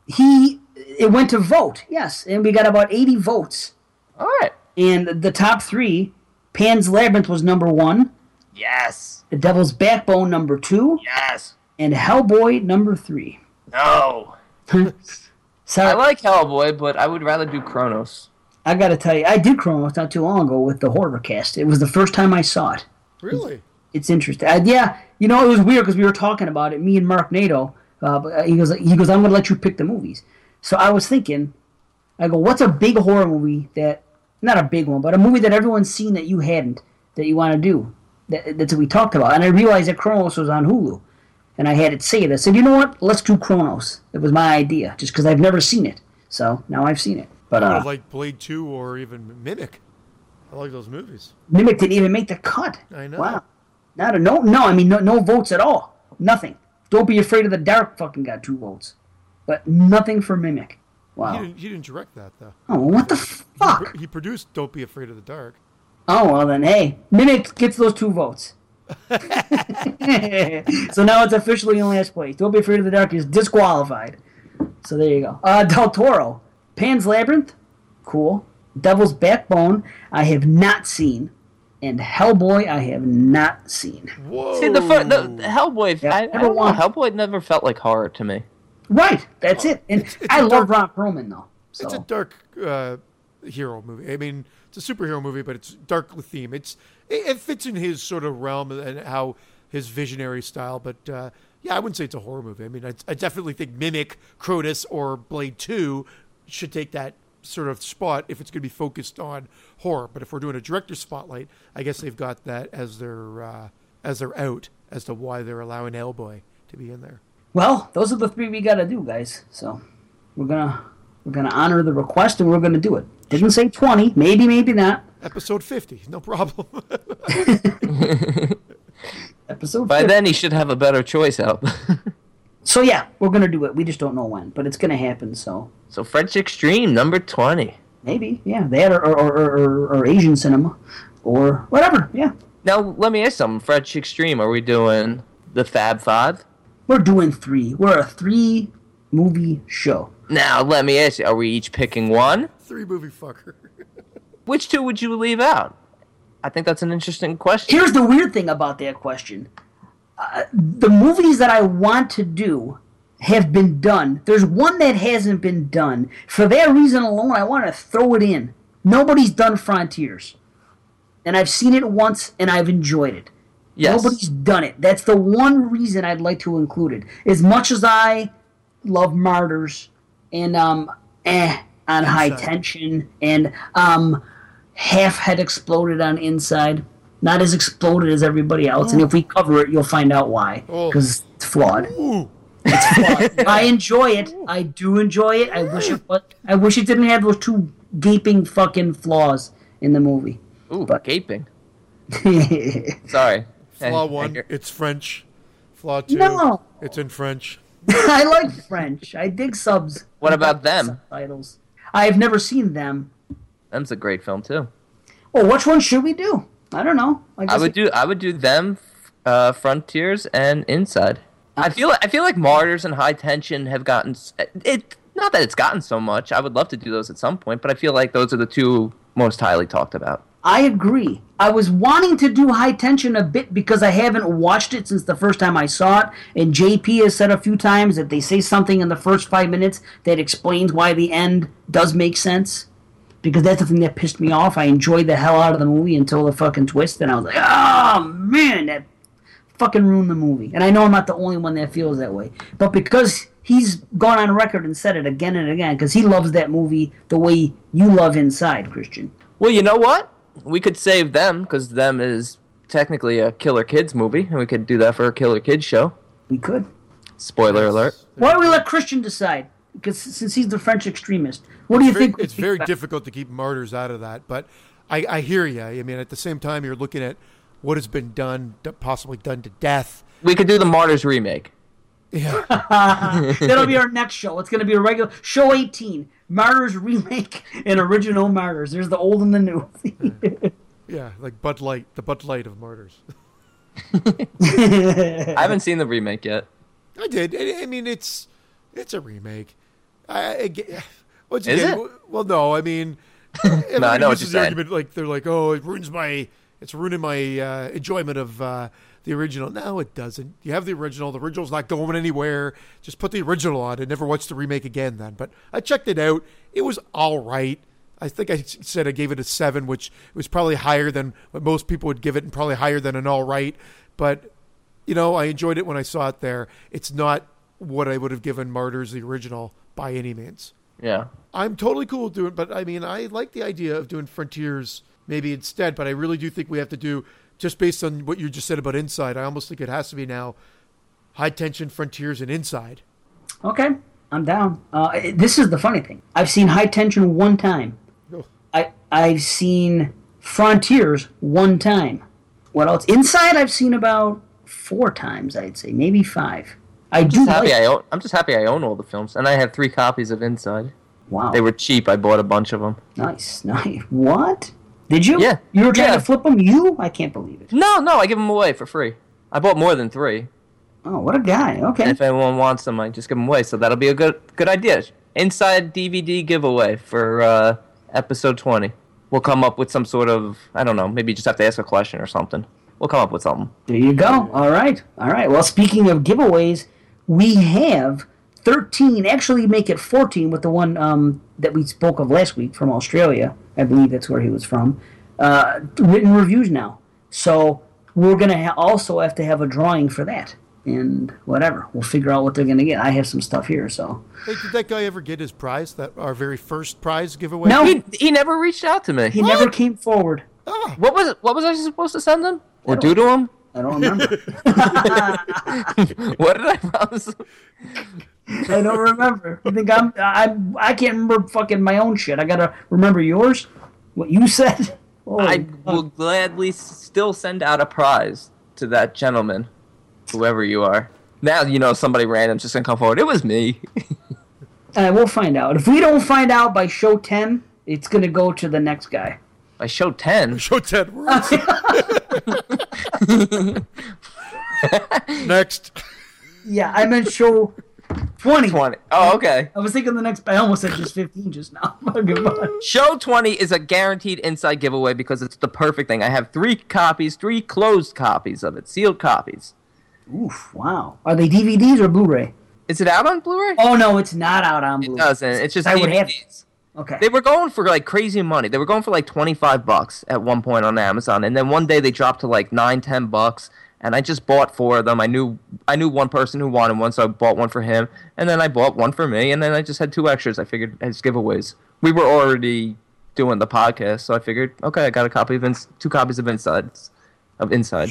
He it went to vote, yes, and we got about eighty votes. All right. And the top three, Pan's Labyrinth was number one, Yes. The Devil's Backbone number two, Yes. and Hellboy number three. No. *laughs* So I like Hellboy, but I would rather do Cronos. I got to tell you, I did Cronos not too long ago with the horror cast. It was the first time I saw it. Really? It's interesting. Uh, yeah, you know, it was weird because we were talking about it. Me and Mark Nato. Uh, uh, he goes, he goes, I'm going to let you pick the movies. So I was thinking, I go, what's a big horror movie that, not a big one, but a movie that everyone's seen that you hadn't that you want to do? That, that's what we talked about. And I realized that Cronos was on Hulu, and I had it saved. I said, you know what? Let's do Cronos. It was my idea, just because I've never seen it. So now I've seen it. But I uh, like Blade 2 or even Mimic. I like those movies. Mimic didn't even make the cut. I know. Wow. Not a no. No, I mean no, no votes at all. Nothing. Don't be afraid of the dark. Fucking got two votes, but nothing for Mimic. He Wow. didn't, he didn't direct that, though. Oh, what the fuck? He produced Don't Be Afraid of the Dark. Oh well, then hey, Mimic gets those two votes. *laughs* so now it's officially in last place. Don't be afraid of the dark is disqualified. So there you go. Uh, Del Toro, Pan's Labyrinth, cool. Devil's Backbone, I have not seen, and Hellboy, I have not seen. Whoa. See the, fir- the, the Hellboy. Yeah, I, I never don't know. Hellboy never felt like horror to me. Right, that's it. And it's I a love dark- Ron Perlman though. So It's a dark uh, hero movie. I mean, it's a superhero movie, but it's dark theme. It's it, it fits in his sort of realm and how his visionary style. But uh, yeah, I wouldn't say it's a horror movie. I mean, I, I definitely think Mimic, Cronos, or Blade Two should take that sort of spot if it's going to be focused on horror. But if we're doing a director spotlight, I guess they've got that as their uh, as their out as to why they're allowing Hellboy to be in there. well, those are the three we gotta do, guys. So we're gonna we're gonna honor the request and we're gonna do it. Didn't say twenty, maybe, maybe not. Episode fifty, no problem. *laughs* Episode. By 50. then, he should have a better choice out. *laughs* So yeah, we're gonna do it. We just don't know when, but it's gonna happen. So so French Extreme, number 20. maybe, yeah, that or or, or, or, or Asian cinema, or whatever. Yeah, Now, let me ask something. French Extreme, are we doing the Fab Five? we're doing three. We're a three movie show. Now, let me ask you, are we each picking one? Three movie fucker. *laughs* Which two would you leave out? I think that's an interesting question. Here's the weird thing about that question. Uh, the movies that I want to do have been done. There's one that hasn't been done. For that reason alone, I want to throw it in. Nobody's done Frontiers. And I've seen it once and I've enjoyed it. Yes. Nobody's done it. That's the one reason I'd like to include it. As much as I love Martyrs and um eh on high Inside. tension and um half head exploded on inside. Not as exploded as everybody else, and if we cover it, you'll find out why. Oh. Because it's flawed. Ooh. *laughs* I enjoy it. I do enjoy it. I wish it, but I wish it didn't have those two gaping fucking flaws in the movie. Ooh, But- gaping. *laughs* Sorry. Flaw one, it's French. Flaw two, No. it's in French. *laughs* like French. I dig subs. What about them? Subtitles. I've never seen them. Them's a great film too. Well, which one should we do? I don't know. I guess would it- do I would do them, uh, Frontiers and Inside. I feel I feel like Martyrs and High Tension have gotten it. Not that it's gotten so much. I would love to do those at some point, but I feel like those are the two most highly talked about. I agree. I was wanting to do high tension a bit because I haven't watched it since the first time I saw it. And JP has said a few times that they say something in the first five minutes that explains why the end does make sense. Because that's the thing that pissed me off. I enjoyed the hell out of the movie until the fucking twist, and I was like, oh man, that fucking ruined the movie. And I know I'm not the only one that feels that way. But because he's gone on record and said it again and again, because he loves that movie the way you love Inside, Christian. Well, you know what? We could save them because them is technically a Killer Kids movie, and we could do that for a Killer Kids show. We could. Spoiler alert. Why don't we let Christian decide? Because since he's the French extremist, what do you Very- think? it's very difficult to keep martyrs out of that, but I, I hear you. I mean, at the same time, you're looking at what has been done, possibly done to death. We could do the Martyrs remake. Yeah, *laughs* That'll be our next show. It's going to be a regular show 18 Martyrs remake and original Martyrs. There's the old and the new. yeah, like Bud Light, the Bud Light of martyrs. I haven't seen the remake yet. I did. I, I mean, it's it's a remake. I, I get- once Is again, it? well, no, I mean, *laughs* I know what uses you're saying. argument like they're like, oh, it ruins my, it's ruining my uh, enjoyment of uh, the original. No, it doesn't. You have the original. The original's not going anywhere. Just put the original on and never watch the remake again. Then, but I checked it out. It was all right. I think I said I gave it a seven, which was probably higher than what most people would give it, and probably higher than an all right. But you know, I enjoyed it when I saw it there. It's not what I would have given Martyrs the original by any means. Yeah. I'm totally cool with doing, but I mean, I like the idea of doing Frontiers maybe instead. But I really do think we have to do just based on what you just said about Inside. I almost think it has to be now High Tension Frontiers and Inside. okay, I'm down. Uh, this is the funny thing. I've seen High Tension one time. Oh. I I've seen Frontiers one time. What else? Inside I've seen about four times. I'd say maybe five. I do Just happy like. I own. I'm just happy I own all the films, and I have three copies of Inside. Wow, They were cheap. I bought a bunch of them. nice, nice. What? Did you? Yeah. You were trying Yeah. to flip them? You? I can't believe it. No, no, I give them away for free. I bought more than three. Oh, what a guy. Okay. And if anyone wants them, I just give them away. So that'll be a good good idea. Inside DVD giveaway for uh, episode 20. We'll come up with some sort of, I don't know, maybe you just have to ask a question or something. We'll come up with something. There you go. All right. All right. Well, speaking of giveaways, we have 13, actually make it 14 with the one um, that we spoke of last week from Australia. I believe that's where he was from. Uh, written reviews now. So we're going to ha- also have to have a drawing for that. And whatever. We'll figure out what they're going to get. I have some stuff here, so. Hey, did that guy ever get his prize? That our very first prize giveaway? No. He, he never reached out to me. He never came forward. Ah, What was what was I supposed to send him? Or do to him? I don't remember. *laughs* *laughs* What did I promise him? *laughs* I don't remember. I think I'm. I I can't remember fucking my own shit. I gotta remember yours. What you said. Oh, I will gladly still send out a prize to that gentleman, whoever you are. Now you know somebody random's just gonna come forward. It was me. *laughs* Uh, we'll find out. If we don't find out by show ten, it's gonna go to the next guy. By show ten. *laughs* show ten words. *laughs* Next. Yeah, I meant show twenty. Twenty. Oh, okay. I was thinking the next. I almost said just fifteen just now. *laughs* Show 20 is a guaranteed inside giveaway because it's the perfect thing. I have three copies, three closed copies of it, sealed copies. Oof! Wow. Are they DVDs or Blu-ray? Is it out on Blu-ray? Oh no, it's not out on it Blu-ray. doesn't. It's just I would have DVDs. Okay. They were going for like crazy money. They were going for like 25 bucks at one point on Amazon, and then one day they dropped to like 9, 10 bucks. And I just bought four of them. I knew I knew one person who wanted one, so I bought one for him, and then I bought one for me, and then I just had two extras. I figured as giveaways. We were already doing the podcast, so I figured, okay, I got a copy of ins- two copies of insides, of inside.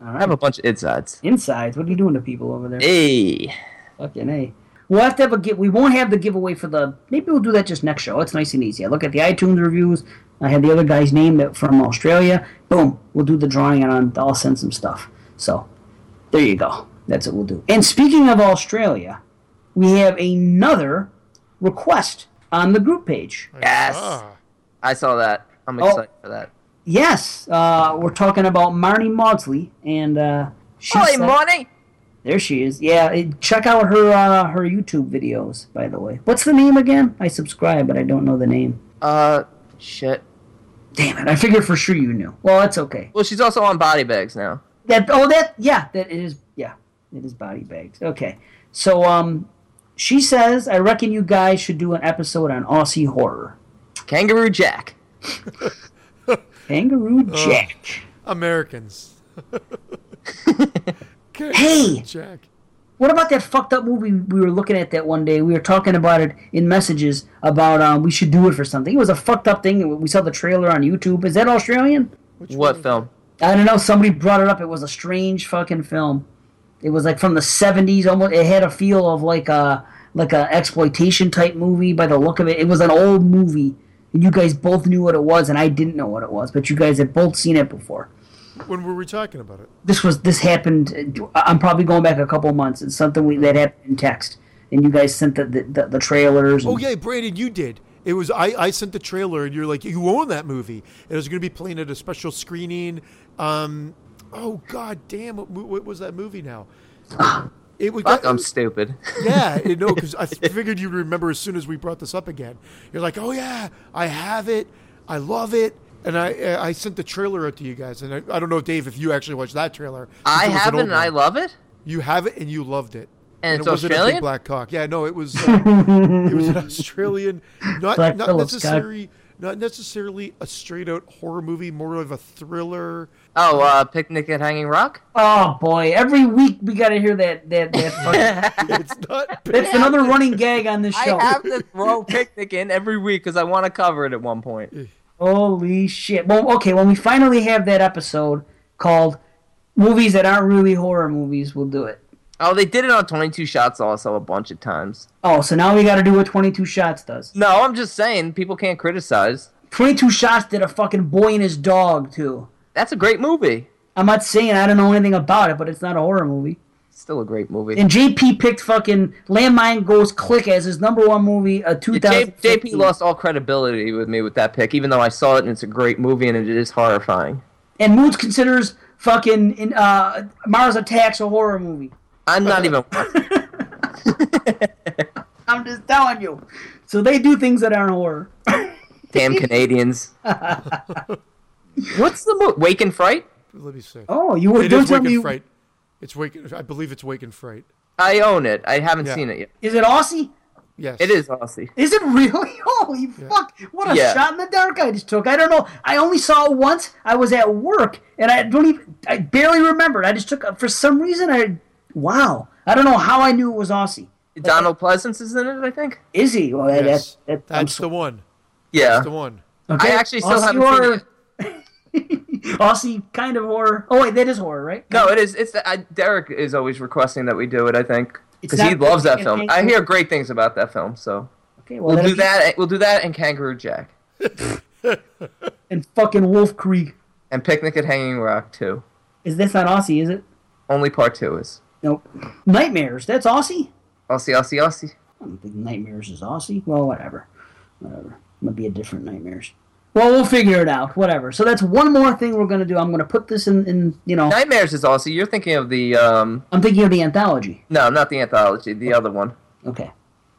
All I have a bunch of insides. Insides. What are you doing to people over there? Hey, Fucking hey. We'll have to have a give. We won't have the giveaway for the. Maybe we'll do that just next show. It's nice and easy. I look at the iTunes reviews. I had the other guy's name that from Australia. Boom. We'll do the drawing and I'll send some stuff. So, there you go. That's what we'll do. And speaking of Australia, we have another request on the group page. yes, Ah. I saw that. I'm Oh. excited for that. Yes, uh, we're talking about Marnie Maudsley, and uh, she Holy said- money! There she is. Yeah, it- check out her uh, her YouTube videos. By the way, what's the name again? I subscribe, but I don't know the name. Uh, shit. Damn it! I figured for sure you knew. Well, that's okay. Well, she's also on body bags now. That oh that yeah that it is yeah it is body bags. Okay, so um, she says I reckon you guys should do an episode on Aussie horror. Kangaroo Jack. *laughs* Kangaroo Jack. Americans. *laughs* Hey! Jack. What about that fucked up movie we were looking at that one day? We were talking about it in messages about um, we should do it for something. It was a fucked up thing. We saw the trailer on YouTube. Is that Australian? Which What film? I don't know. Somebody brought it up. It was a strange fucking film. It was like from the seventies. Almost. It had a feel of like a like a exploitation type movie by the look of it. It was an old movie, and you guys both knew what it was, and I didn't know what it was. But you guys had both seen it before. When were we talking about it? This was this happened. I'm probably going back a couple months. It's something we, that happened in text, and you guys sent the the, the, the trailers. and- Oh yeah, Brandon, you did. It was I, I sent the trailer and you're like you own that movie. It was going to be playing at a special screening. Um, oh god damn, what, what was that movie now? It was Fuck, I'm stupid. yeah, you know, because *laughs* I figured you'd remember as soon as we brought this up again. You're like, oh yeah, I have it, I love it, and I I sent the trailer out to you guys, and I, I don't know, Dave, if you actually watched that trailer. I It an haven't, and I love it. You have it, and you loved it. And it's it wasn't a big black cock. Yeah, no, it was. Uh, *laughs* it was an Australian, not Black not necessarily, not necessarily a straight out horror movie, more of a thriller. Oh, uh, Picnic at Hanging Rock. Oh boy! Every week we got to hear that that that. *laughs* Fucking, It's not. *laughs* that's another running gag on this show. I have to throw Picnic in every week because I want to cover it at one point. Holy shit! Well, okay, when we finally have that episode called "Movies That Aren't Really Horror Movies," we'll do it. Oh, they did it on 22 Shots also a bunch of times. Oh, so now we got to do what Twenty Two Shots does. No, I'm just saying people can't criticize. Twenty Two Shots did a fucking boy and his dog too. That's a great movie. I'm not saying I don't know anything about it, but it's not a horror movie. Still a great movie. And JP picked fucking Landmine Goes Click as his number one movie of J- 2015. JP lost all credibility with me with that pick, even though I saw it and it's a great movie and it is horrifying. And Moods considers fucking in, uh, Mars Attacks a horror movie. I'm not even. *laughs* I'm just telling you. So they do things that aren't horror. Damn Canadians. *laughs* What's the movie? Wake in Fright? Let me see. Oh, you were, it don't is tell Wake me. and Fright. It's Wake. I believe it's Wake in Fright. I own it. I haven't Yeah. seen it yet. Is it Aussie? Yes. It is Aussie. Is it really? *laughs* Holy fuck! What a Yeah. shot in the dark I just took. I don't know. I only saw it once. I was at work, and I don't even. I barely remembered. I just took. For some reason, I. Wow. I don't know how I knew it was Aussie. Donald Pleasence is in it, I think. Is he? Well, that, Yes. that, that, I'm That's the one. Yeah. That's the one. Okay. I actually still Aussie haven't horror. seen *laughs* Aussie kind of horror. Oh wait, that is horror, right? No, it is. It's the, I, Derek is always requesting that we do it. I think because he loves that film. it- I hear great things about that film, so Okay, well, we'll that'll do be- that. We'll do that and Kangaroo Jack *laughs* And fucking Wolf Creek. and Picnic at Hanging Rock too. Is this not Aussie? Is it? Only part two is Nope. Nightmares. That's Aussie. Aussie, Aussie, Aussie. I don't think Nightmares is Aussie. Well, whatever. Whatever. Might be a different Nightmares. Well, we'll figure it out. Whatever. So that's one more thing we're gonna do. I'm gonna put this in, in you know. Nightmares is Aussie. You're thinking of the um I'm thinking of the anthology. no, not the anthology, the other one. Okay.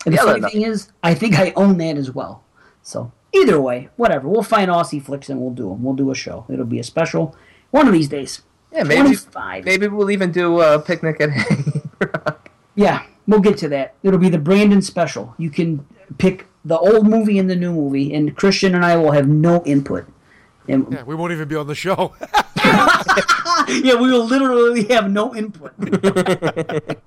And the Yeah, funny thing is, I think I own that as well. So either way, whatever. We'll find Aussie flicks and we'll do them. We'll do a show. It'll be a special one of these days. Yeah, maybe 25. maybe we'll even do a Picnic at *laughs* Hanging Rock. Yeah, we'll get to that. It'll be the Brandon special. You can pick the old movie and the new movie, and Christian and I will have no input. And Yeah, we won't even be on the show. *laughs* yeah, we will literally have no input. *laughs*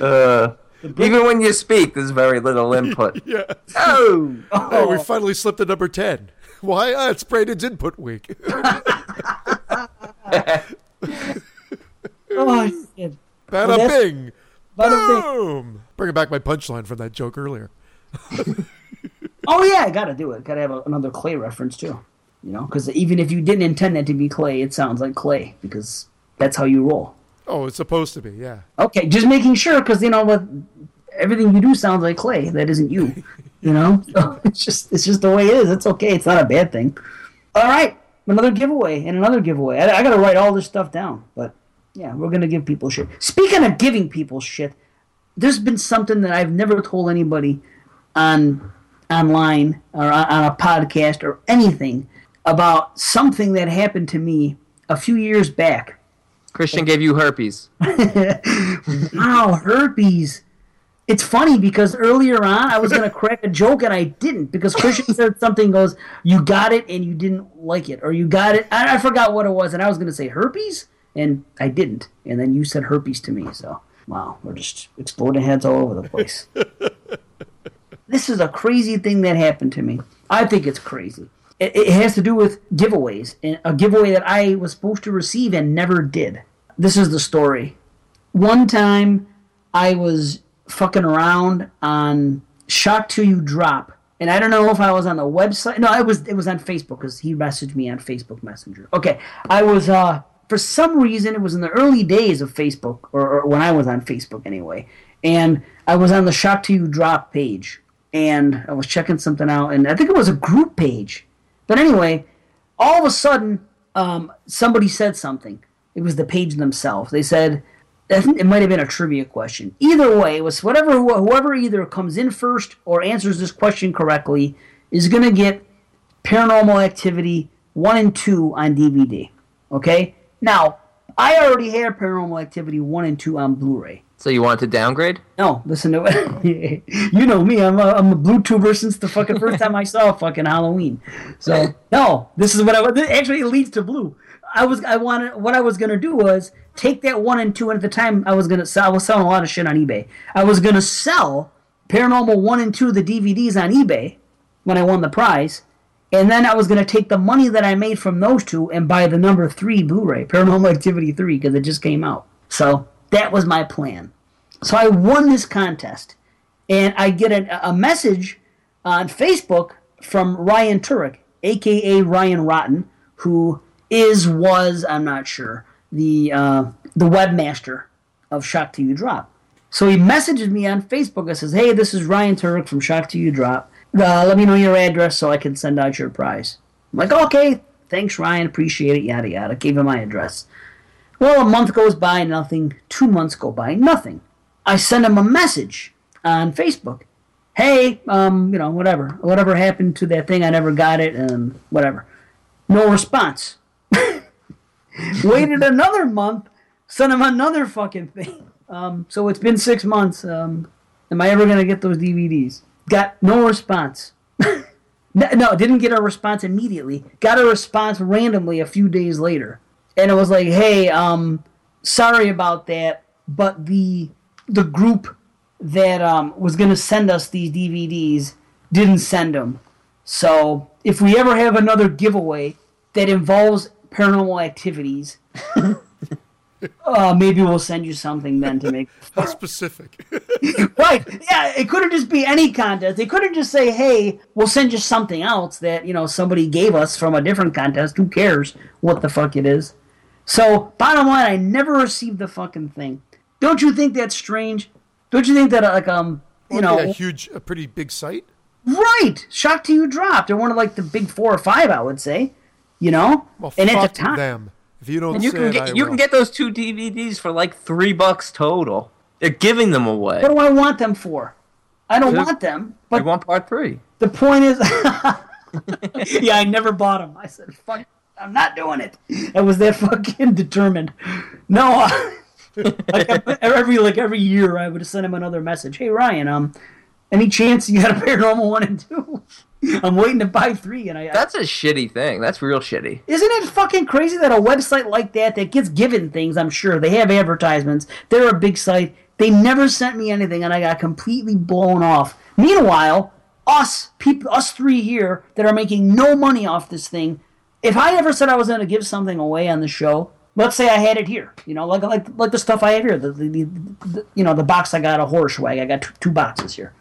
Uh, even when you speak, there's very little input. *laughs* yeah. oh, Hey, we finally slipped to number 10. Why? Ah, it's Brandon's input week. oh shit! Bada Well, bing. Bada bing. Boom. Bringing back my punchline from that joke earlier. *laughs* Oh yeah, I gotta do it. Gotta have a, another Clay reference too. You know, because even if you didn't intend that to be Clay, it sounds like Clay because that's how you roll. Oh, it's supposed to be, yeah. Okay, just making sure because you know what, everything you do sounds like Clay. That isn't you. *laughs* You know, so it's just it's just the way it is. It's okay. It's not a bad thing. All right, another giveaway and another giveaway. I, I gotta write all this stuff down, but yeah, we're gonna give people shit. Speaking of giving people shit, there's been something that I've never told anybody on online or on, a podcast or anything about something that happened to me a few years back. Christian gave you herpes. *laughs* Wow, herpes. It's funny because earlier on I was gonna *laughs* crack a joke and I didn't because Christian *laughs* said something goes, "You got it and you didn't like it," or "You got it." I, I forgot what it was, and I was gonna say herpes, and I didn't, and then you said herpes to me. So wow, we're just exploding heads all over the place. This is a crazy thing that happened to me. I think it's crazy. It, it has to do with giveaways, and a giveaway that I was supposed to receive and never did. This is the story one time I was fucking around on Shock Till You Drop, and I don't know if I was on the website. No, I was. It was on Facebook because he messaged me on Facebook Messenger. Okay, I was. uh For some reason, it was in the early days of Facebook, or, or when I was on Facebook anyway, and I was on the Shock Till You Drop page, and I was checking something out, and I think it was a group page. But anyway, all of a sudden, um, somebody said something. It was the page themselves. They said, I think it might have been a trivia question. Either way, it was whatever whoever either comes in first or answers this question correctly is going to get Paranormal Activity 1 and 2 on DVD. Okay? Now, I already have Paranormal Activity 1 and 2 on Blu ray. So you want to downgrade? No, listen to it. *laughs* you know me. I'm a, I'm a blue tuber since the fucking first time I saw fucking Halloween. So no, this is what I this actually it leads to blue. I was I wanted what I was gonna do was take that one and two, and at the time I was gonna sell. I was selling a lot of shit on eBay. I was gonna sell Paranormal one and two the DVDs on eBay when I won the prize. And then I was to take the money that I made from those two and buy the number three Blu ray, Paranormal Activity 3, because it just came out. So that was my plan. So I won this contest, and I get a, a message on Facebook from Ryan Turek, aka Ryan Rotten, who is was I'm not sure the uh, the webmaster of Shock Till You Drop. So he messages me on Facebook and says, "Hey, this is Ryan Turek from Shock Till You Drop. Uh, let me know your address so I can send out your prize." I'm like, "Okay, thanks, Ryan. Appreciate it. Yada yada." Gave him my address. Well, a month goes by, nothing. Two months go by, nothing. I send him a message on Facebook. Hey, um, you know, whatever, whatever happened to that thing? I never got it, and whatever. No response. *laughs* Waited another month, sent him another fucking thing. Um, so it's been six months. Um, am I ever gonna get those DVDs? Got no response. *laughs* no, no, didn't get a response immediately. Got a response randomly a few days later, and it was like, "Hey, um, sorry about that, but the the group that um, was gonna send us these DVDs didn't send them. So if we ever have another giveaway that involves paranormal activities." *laughs* uh, maybe we'll send you something then to make *laughs* How specific. *laughs* right. Yeah, it couldn't just be any contest. They couldn't just say, "Hey, we'll send you something else that you know somebody gave us from a different contest." Who cares what the fuck it is? So, bottom line, I never received the fucking thing. Don't you think that's strange? Don't you think that uh, like um you Would be know a huge, a pretty big site. right? Shock to you dropped. They're one of like the big four or five, I would say. You know, Well, and at fuck the time, them. If you don't And you say can it, get I you will. can get those two DVDs for like three bucks total. They're giving them away. what do I want them for? I don't Dude, want them. But I But want part three. The point is, *laughs* yeah, I never bought them. I said, "Fuck, I'm not doing it." I was that *laughs* fucking determined. No, *laughs* like every like every year, I would send him another message. Hey Ryan, um, any chance you got a paranormal one and two? *laughs* I'm waiting to buy three, and I. That's a shitty thing. That's real shitty. Isn't it fucking crazy that a website like that that gets given things? I'm sure they have advertisements. They're a big site. They never sent me anything, and I got completely blown off. Meanwhile, us people, us three here that are making no money off this thing. If I ever said I was going to give something away on the show, let's say I had it here, you know, like like like the stuff I have here, the, the, the, the you know the box I got a horse swag. I got two, two boxes here.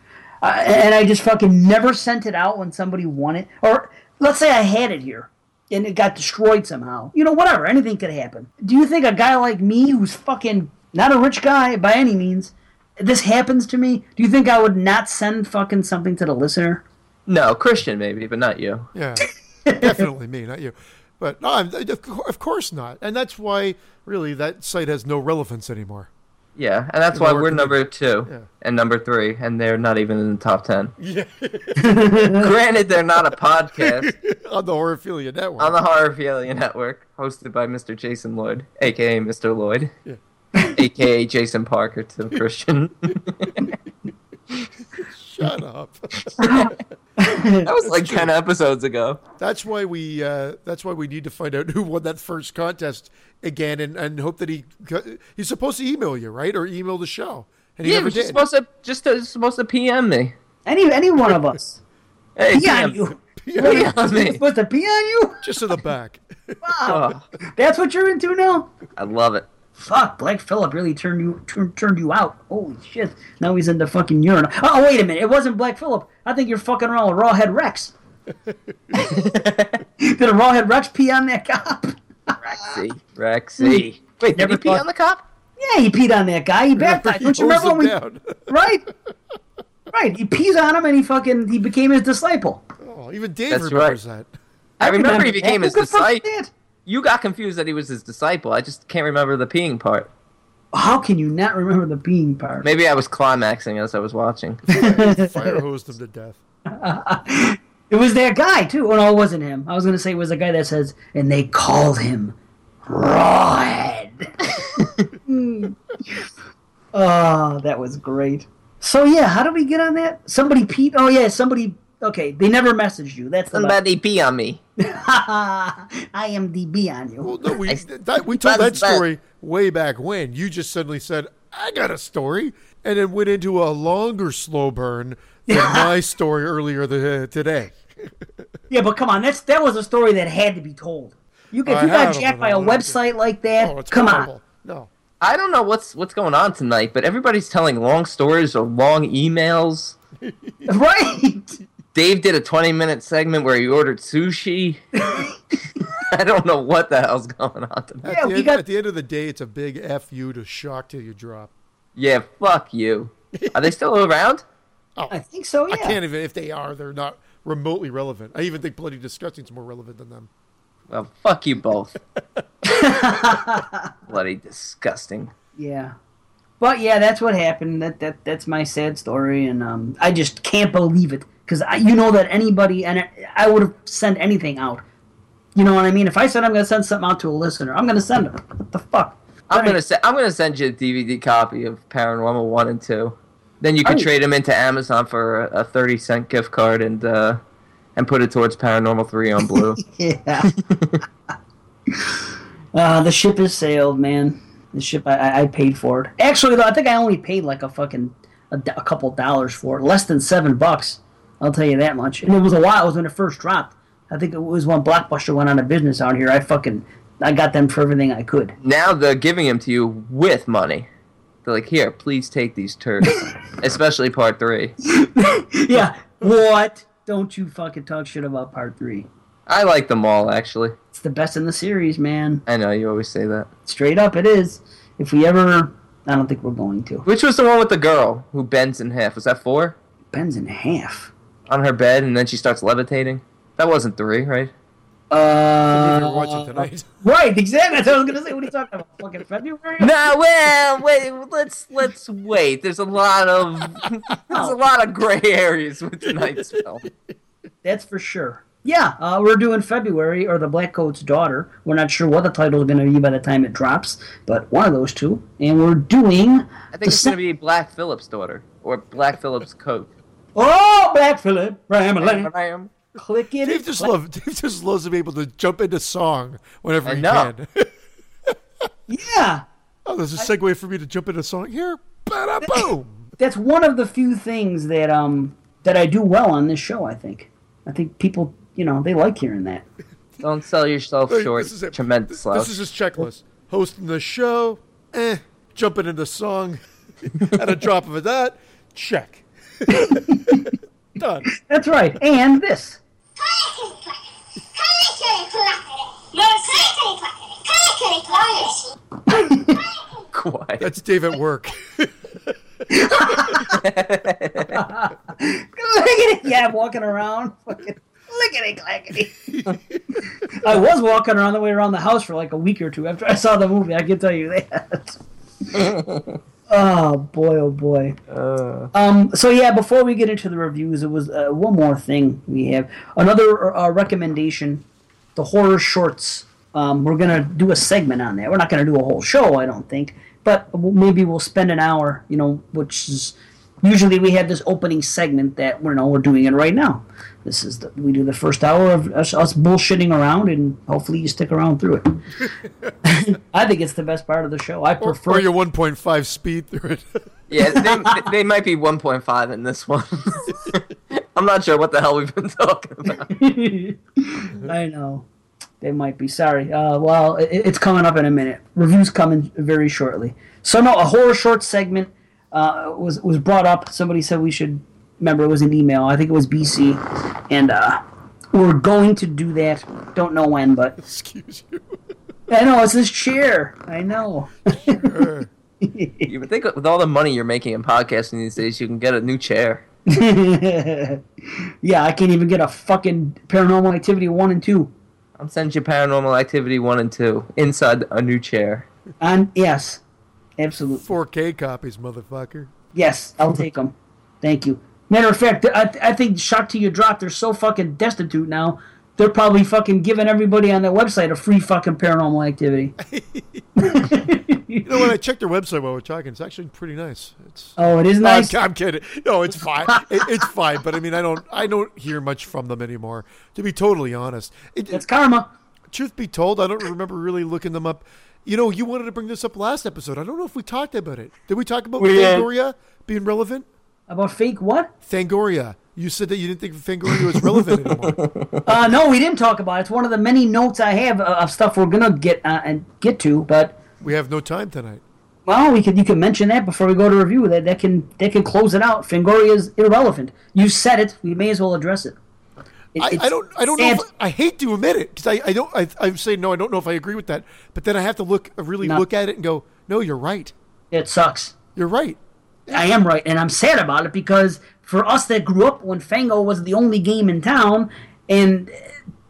Uh, and I just fucking never sent it out when somebody won it. Or let's say I had it here and it got destroyed somehow. You know, whatever. Anything could happen. Do you think a guy like me, who's fucking not a rich guy by any means, this happens to me? Do you think I would not send fucking something to the listener? No, Christian maybe, but not you. Yeah, *laughs* definitely me, not you. But no, I'm, of course not. And that's why, really, that site has no relevance anymore. Yeah, and that's You why we're number two Yeah. and number three, and they're not even in the top ten. *laughs* Yeah, Granted, they're not a podcast *laughs* on the Horrorphilia Network. on the Horrorphilia Network, hosted by Mr. Jason Lloyd, aka Mr. Lloyd, Yeah. *laughs* aka Jason Parker to the Christian. Shut up. *laughs* that was like ten episodes ago. That's why we. Uh, that's why we need to find out who won that first contest again, and, and hope that he. He's supposed to email you, right, or email the show, and he Yeah, never but you're did. supposed to just to, supposed to PM me. Any any one of us. *laughs* Hey, Pee on PM, you. PM We're me. supposed to pee on you? Just to the back. *laughs* Oh, That's what you're into now? I love it. Fuck, Black Phillip really turned you tur- turned you out. Holy shit! Now he's in the fucking urine. Oh wait a minute, it wasn't Black Phillip. I think you're fucking around with Rawhead Rex. *laughs* Did a Rawhead Rex pee on that cop? Rexy, Rexy. Hmm. Wait, did Never he pee thought- on the cop? Yeah, he peed on that guy. He baptized. Don't you remember when we? down. *laughs* Right, right. He pees on him, and he fucking he became his disciple. Oh, even Dave That's remembers that. I remember he became his disciple. That? You got confused that he was his disciple. I just can't remember the peeing part. How can you not remember the peeing part? Maybe I was climaxing as I was watching. *laughs* Fire hosed him to death. *laughs* It was that guy too. Oh no, it wasn't him. I was gonna say it was the guy that says, and they called him Rawhead. oh, *laughs* ah, that was great. So yeah, how did we get on that? Somebody peed. Oh yeah, somebody. Okay, they never messaged you. That's the. Somebody pee on me. *laughs* I am DB on you. Well, no, we I- that, we told that That's bad. story way back when. You just suddenly said, "I got a story," and then went into a longer slow burn than *laughs* my story earlier the, today. *laughs* Yeah, but come on, that's that was a story that had to be told. You get I you got had jacked by a but it. website like that. Oh, come horrible. No, I don't know what's what's going on tonight, but everybody's telling long stories or long emails. right? Dave did a 20 minute segment where he ordered sushi. *laughs* I don't know what the hell's going on tonight. At, Yeah, the we end, got- at the end of the day, it's a big F you to shock till you drop. Yeah, fuck you. Are they still around? I think so. Yeah. I can't even, if they are, they're not remotely relevant. I even think Bloody Disgusting's more relevant than them. Well, fuck you both. *laughs* Bloody disgusting. Yeah. But yeah, that's what happened. That that that's my sad story, and um, I just can't believe it because you know that anybody and I, would have sent anything out. You know what I mean? If I said I'm gonna send something out to a listener, I'm gonna send them. What the fuck? I'm gonna se- I'm gonna send you a DVD copy of Paranormal One and Two. Then you can Oh. trade them into Amazon for a, a thirty cent gift card and uh, and put it towards Paranormal Three on Blue. *laughs* Yeah. *laughs* uh, the ship has sailed, man. The ship, I- I, I paid for it. Actually, though, I think I only paid like a fucking a, a couple dollars for it, less than seven bucks. I'll tell you that much. And it was a while. It was when it first dropped. I think it was when Blockbuster went out of business out here. I fucking I got them for everything I could. now they're giving them to you with money. They're like, here, please take these turds, *laughs* especially Part Three. *laughs* yeah. What? Don't you fucking talk shit about part three. I like them all actually. It's the best in the series, man. I know you always say that. Straight up, it is. If we ever, I don't think we're going to. Which was the one with the girl who bends in half? Was that four? Bends in half. On her bed, and then she starts levitating. That wasn't three, right? Uh, watch it tonight. *laughs* right, exactly. That's what I was gonna say. What are you talking about? Fucking February? No, well, wait. Let's let's wait. There's a lot of *laughs* there's a lot of gray areas with tonight's *laughs* film. That's for sure. Yeah, uh, we're doing February or the Black Coat's Daughter. We're not sure what the title is going to be by the time it drops, but one of those two. And we're doing. I think it's gonna be Black Phillip's daughter or Black Phillip's coat. Oh, Black Phillip, Ram Ram. click it. Dave just love Dave just loves to be able to jump into song whenever I he know. can. *laughs* Yeah, oh, there's a segue for me to jump into song here. Bada boom. that's one of the few things that um that I do well on this show. I think. I think people, you know, they like hearing that. Don't sell yourself Wait, short. this is it. Tremendous slouch. This is his checklist. Hosting the show, eh. Jumping into song *laughs* at a drop of a dot, check. *laughs* Done. That's right. And this. quiet. That's Dave at work. Look at it. Yeah, I'm walking around. Fucking lickety clackety. I was walking around the way around the house for like a week or two after I saw the movie. I can tell you that. *laughs* oh boy, oh boy. Uh, Um. So yeah, before we get into the reviews, it was uh, one more thing we have another uh, recommendation: the horror shorts. Um, we're gonna do a segment on that. We're not gonna do a whole show, I don't think, but maybe we'll spend an hour. You know, which is usually we have this opening segment that we're know we're doing it right now. This is the, we do the first hour of us, us bullshitting around, and hopefully you stick around through it. *laughs* I think it's the best part of the show. I Or, prefer. or your 1.5 speed through it. *laughs* yeah, they, they might be 1.5 in this one. *laughs* I'm not sure what the hell we've been talking about. I know. They might be. Sorry. Uh, well, it, it's coming up in a minute. Reviews coming very shortly. So no, a horror short segment uh, was was brought up. Somebody said we should. Remember, it was an email. I think it was BC, and uh, we're going to do that. Don't know when, but Excuse you. *laughs* I know it's this chair. I know. Sure. *laughs* You would think with all the money you're making in podcasting these days, you can get a new chair. *laughs* yeah, I can't even get a fucking Paranormal Activity one and two. I'm sending you Paranormal Activity 1 and 2 inside a new chair. And yes, absolutely. 4K copies, motherfucker. Yes, I'll take them. Thank you. Matter of fact, I, I think Shock to Your Drop, they're so fucking destitute now, they're probably fucking giving everybody on their website a free fucking paranormal activity. *laughs* *laughs* You know, when I checked their website while we're talking, it's actually pretty nice. It's. Oh, it is No, I'm, nice. I'm kidding. No, it's *laughs* fine. It, it's fine, but I mean, I don't, I don't hear much from them anymore. To be totally honest, it, That's karma. truth be told, I don't remember really looking them up. You know, you wanted to bring this up last episode. I don't know if we talked about it. Did we talk about We did. Fangoria being relevant? About fake what? Fangoria. You said that you didn't think Fangoria was relevant anymore. *laughs* Uh, no, we didn't talk about it. It's one of the many notes I have uh, of stuff we're gonna get uh, and get to. But We have no time tonight. well, we could you can mention that before we go to review. That that can that can close it out. Fangoria is irrelevant. You said it. We may as well address it. I, I don't. I don't know. If, I hate to admit it because I, I don't. I, I'm saying no. I don't know if I agree with that. But then I have to look uh, really No. look at it and go, no, you're right. it sucks. You're right. I am right, and I'm sad about it because for us that grew up when Fango was the only game in town, and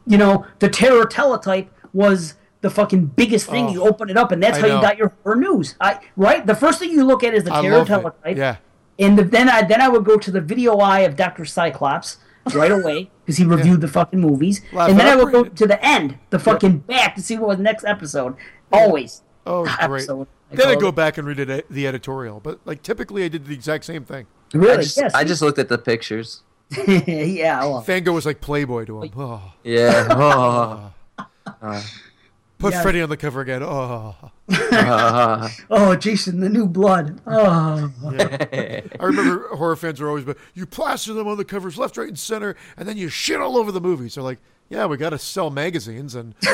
you know the terror teletype was the fucking biggest thing. Oh, you open it up, and that's Oh. I how know. you got your horror news. I right. The first thing you look at is the I terror love it. teletype. Yeah. And the, then I then I would go to the video eye of Doctor Cyclops right away because he reviewed the fucking movies, Laugh and then I would go to the end, the fucking back to see what was next episode. Always. Oh, *laughs* great. Episode, I Then I call go it. back and read it, the editorial. But like typically, I did the exact same thing. Really? I just, yes. I just looked at the pictures. *laughs* yeah. Well, Fango was like Playboy to him. Oh. Yeah. *laughs* Oh. Ah. Uh, Put Yeah. Freddy on the cover again. Oh. Uh, *laughs* oh, Jason, the new blood. Oh. I remember horror fans were always, but you plaster them on the covers left, right, and center, and then you shit all over the movies. They're like, yeah, we got to sell magazines, and *laughs*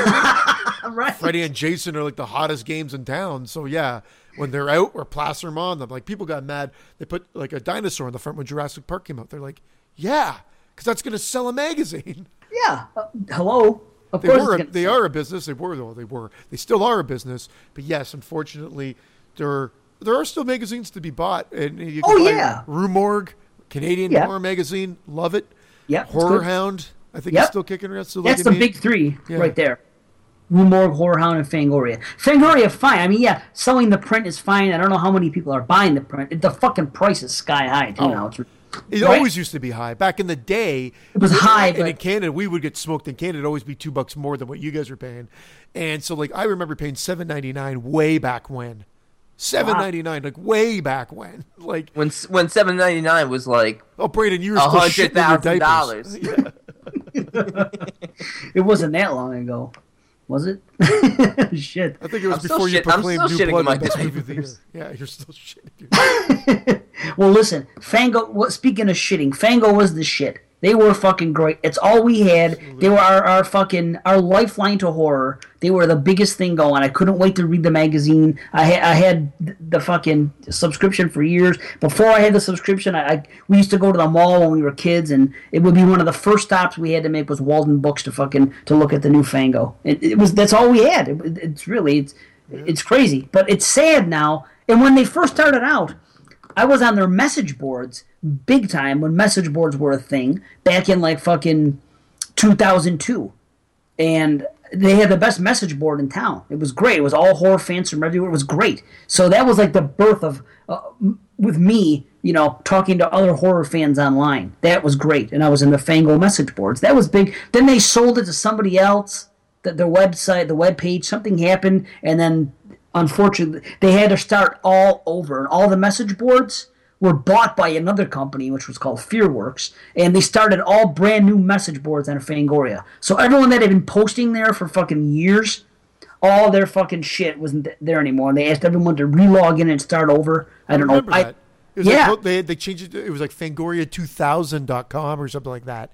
right. Freddy and Jason are like the hottest games in town. So yeah, when they're out, we're plastering them on them. Like people got mad. They put like a dinosaur in the front when Jurassic Park came out. They're like, yeah, because that's going to sell a magazine. Yeah. Uh, hello. Of They course. were. it's A, gonna- they are a business. They were. though. they were. They still are a business. But yes, unfortunately, there are, there are still magazines to be bought. And you can Oh, buy yeah. Rue Morgue, Canadian Yeah. Horror Magazine, love it. Yeah, Horror. Hound, I think Yep. it's still kicking around. Still That's the name. big three Yeah. right there. Rumorg, Morgue, Horror Hound, and Fangoria. Fangoria, fine. I mean, yeah, selling the print is fine. I don't know how many people are buying the print. The fucking price is sky high too Oh. now. It's, It right? always used to be high. Back in the day, It was high, And in Canada, we would get smoked. In Canada, it'd always be two bucks more than what you guys were paying. And so, like, I remember paying seven ninety nine way back when. Seven ninety nine, like way back when. *laughs* Like, when when seven ninety nine was like oh, Braden, you were a still shitting in your thousand diapers. dollars. *laughs* it wasn't that long ago, was it? *laughs* Shit. I think it was I'm before you shit- I'm proclaimed still New shitting Blood my the best movie of the year. Yeah, you're still shitting. *laughs* Well, listen, Fango. What, speaking of shitting, Fango was the shit. They were fucking great. It's all we had. They were our, our fucking our lifeline to horror. They were the biggest thing going. I couldn't wait to read the magazine. I had I had the fucking subscription for years. Before I had the subscription, I, I we used to go to the mall when we were kids, and it would be one of the first stops we had to make was Waldenbooks to fucking to look at the new Fango. It, it was that's all we had. It, it's really it's it's crazy, but it's sad now. And when they first started out, I was on their message boards big time when message boards were a thing back in like fucking 2002. And they had the best message board in town. It was great. It was all horror fans from everywhere. It was great. So that was like the birth of, uh, with me, you know, talking to other horror fans online. That was great. And I was in the Fango message boards. That was big. Then they sold it to somebody else, the, their website, the web page. Something happened. And then unfortunately, they had to start all over. And all the message boards were bought by another company, which was called Fearworks, and they started all brand new message boards on Fangoria. So everyone that had been posting there for fucking years, all their fucking shit wasn't there anymore. And they asked everyone to relog in and start over. I don't know. remember I, that. It was yeah. like, they they changed it. It was like Fangoria2000.com or something like that.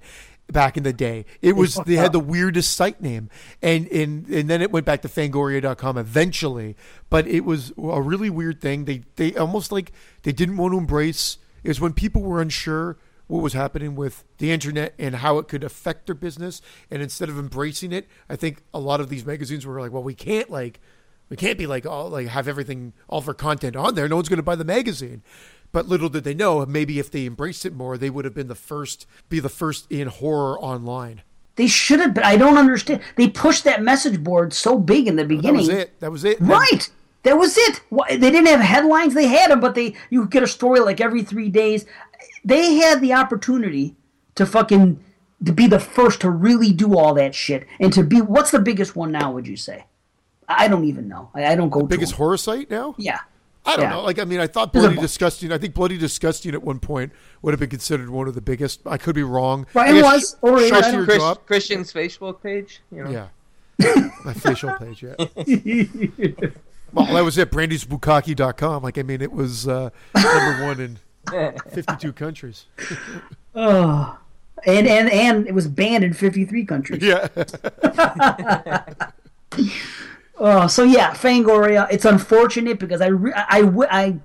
Back in the day, it was they had the *laughs* weirdest site name, and and and then it went back to Fangoria.com eventually. But it was a really weird thing. They they almost like they didn't want to embrace. It was when people were unsure what was happening with the internet and how it could affect their business, and instead of embracing it, I think a lot of these magazines were like, well, we can't like we can't be like all like have everything all of our content on there. No one's going to buy the magazine. But little did they know, maybe if they embraced it more, they would have been the first, be the first in horror online. they should have but I don't understand. They pushed that message board so big in the beginning. That was it. That was it. Right. That was it. They didn't have headlines. They had them, but they you could get a story like every three days. They had the opportunity to fucking to be the first to really do all that shit and to be what's the biggest one now? Would you say? I don't even know. I, I don't go to The biggest horror site now. Yeah. I don't Yeah. know. Like, I mean, I thought Bloody Disgusting. I think Bloody Disgusting at one point would have been considered one of the biggest. I could be wrong. Right, it was. Or- shots I to your Chris. Christian's Facebook page. You know? Yeah. My facial page, yeah. *laughs* well, that was it. Brandy'sBukaki.com. Like, I mean, it was uh, number one in *laughs* 52 countries. *laughs* Oh. And and and it was banned in 53 countries. Yeah. Oh, so yeah, Fangoria. It's unfortunate because I, re- I, I, I-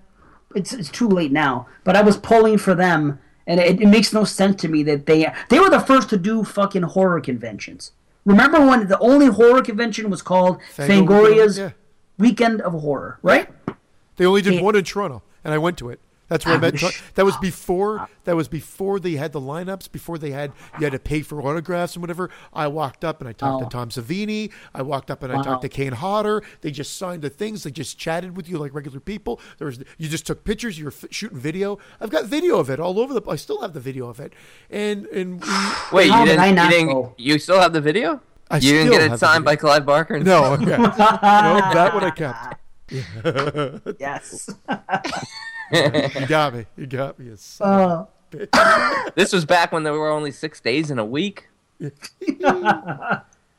it's it's too late now. But I was pulling for them and it, it makes no sense to me that they they were the first to do fucking horror conventions. Remember when the only horror convention was called Fangoria, Fangoria's yeah. Weekend of Horror, right? They only did Yeah. one in Toronto, and I went to it. That's where I Ah, met. sh- That was before. That was before they had the lineups. Before they had you had to pay for autographs and whatever. I walked up and I talked Oh. to Tom Savini. I walked up and I talked to Kane Hodder. They just signed the things. They just chatted with you like regular people. There was you just took pictures. You were f- shooting video. I've got video of it all over the. I still have the video of it. And and *sighs* Wait, you did didn't? I You didn't? You still have the video? I you didn't get it signed by video. Clive Barker? And no, okay. *laughs* no, that one I kept. *laughs* *laughs* Yes. You *laughs* got me. You got me. You son of a Uh, This was back when there were only six days in a week. It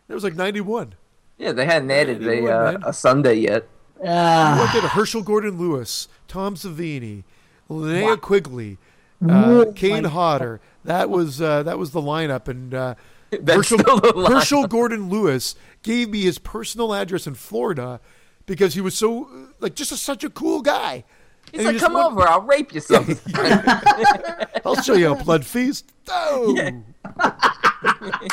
was like ninety one. Yeah, they hadn't added a, uh, a Sunday yet. uh, Look at Herschell Gordon Lewis, Tom Savini, Linnea Wow. Quigley, uh, Kane my- Hodder. That was uh, that was the lineup, and uh, *laughs* Herschel, lineup. Herschell Gordon Lewis gave me his personal address in Florida because he was so uh, like just a, such a cool guy. He's And he like, come went- over, I'll rape you sometime. *laughs* I'll show you a blood feast. *laughs* Oh, *laughs*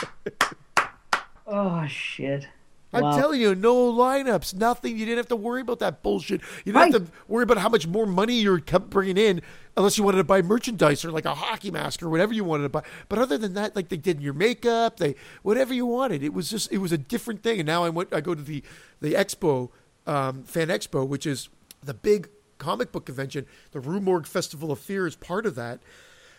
oh shit. I'm Wow. telling you, no lineups, nothing. You didn't have to worry about that bullshit. You didn't have to worry about how much more money you kept bringing in, unless you wanted to buy merchandise or like a hockey mask or whatever you wanted to buy. But other than that, like they did your makeup, they whatever you wanted. It was just it was a different thing. And now I went, I go to the the expo, um, fan expo, which is the big comic book convention. The Rue Morgue Festival of Fear is part of that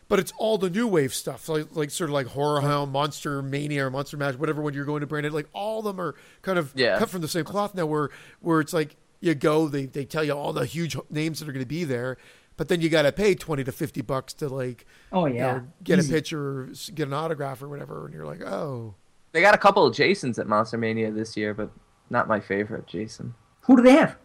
but it's all the new wave stuff, like, like sort of like Horror Hound, Monster Mania, or Monster Mash, whatever one you're going to, Brandon. Like all of them are kind of Yeah. cut from the same cloth now. Where where it's like you go, they they tell you all the huge names that are going to be there, but then you got to pay twenty to fifty bucks to like Oh you yeah. know, get Easy. a picture, or get an autograph or whatever, and you're like, oh, they got a couple of Jasons at Monster Mania this year, but not my favorite Jason. Who do they have?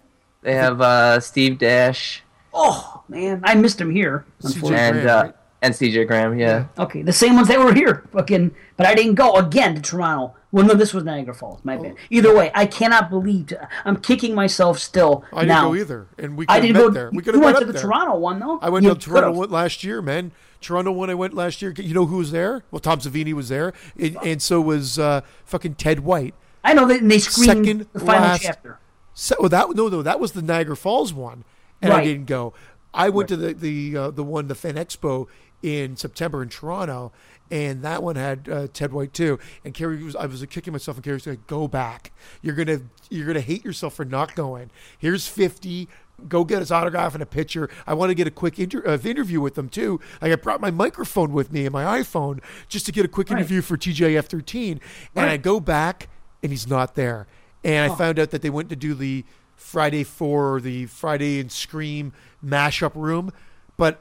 They have uh, Steve Dash Oh man, I missed him here. Unfortunately. and Graham, uh, right? and CJ Graham. Yeah. Okay, the same ones that were here, fucking. But I didn't go again to Toronto. Well, no, this was Niagara Falls. My Oh. bad. Either way, I cannot believe. I'm kicking myself still. I didn't now. go either, and we I could have didn't met go. there. We could have went to the there. Toronto one though. I went You to Toronto could've. one last year, man. Toronto one I went last year. You know who was there? Well, Tom Savini was there, and, and so was uh, fucking Ted White. I know that and they screened Second the final last- chapter. So well, that no, no, that was the Niagara Falls one, and I didn't go. I went to the the uh, the one the Fan Expo in September in Toronto, and that one had uh, Ted White too. And Carrie was I was kicking myself, and Carrie was like, "Go back. You're gonna you're gonna hate yourself for not going. Here's fifty. Go get his autograph and a picture. I want to get a quick inter- uh, interview with them too. Like I brought my microphone with me and my iPhone just to get a quick Right. interview for TJF13. And I go back, and he's not there. And I found out that they went to do the Friday Four or the Friday and Scream mashup room, but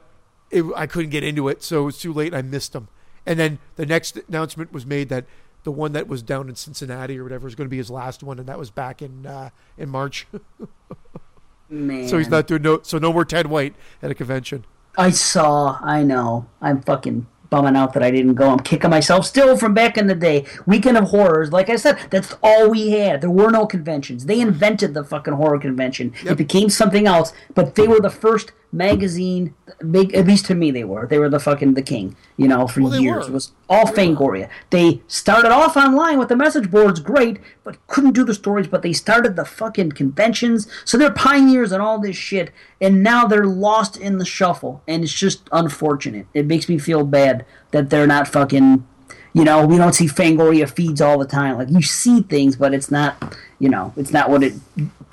it, I couldn't get into it, so it was too late. And I missed them. And then the next announcement was made that the one that was down in Cincinnati or whatever is going to be his last one, and that was back in uh, in March. Man. *laughs* so he's not doing no. So no more Ted White at a convention. I saw. I know. I'm fucking bumming out that I didn't go. I'm kicking myself still from back in the day. Weekend of Horrors. Like I said, that's all we had. There were no conventions. They invented the fucking horror convention. Yep. It became something else. But they were the first magazine. Big, at least to me, they were. They were the fucking the king. You know, for Well, years. It was all Fangoria. They started off online with the message boards, great, but couldn't do the stories. But they started the fucking conventions, so they're pioneers in all this shit. And now they're lost in the shuffle, and it's just unfortunate. It makes me feel bad that they're not fucking. You know, we don't see Fangoria feeds all the time. Like you see things, but it's not. You know, it's not what it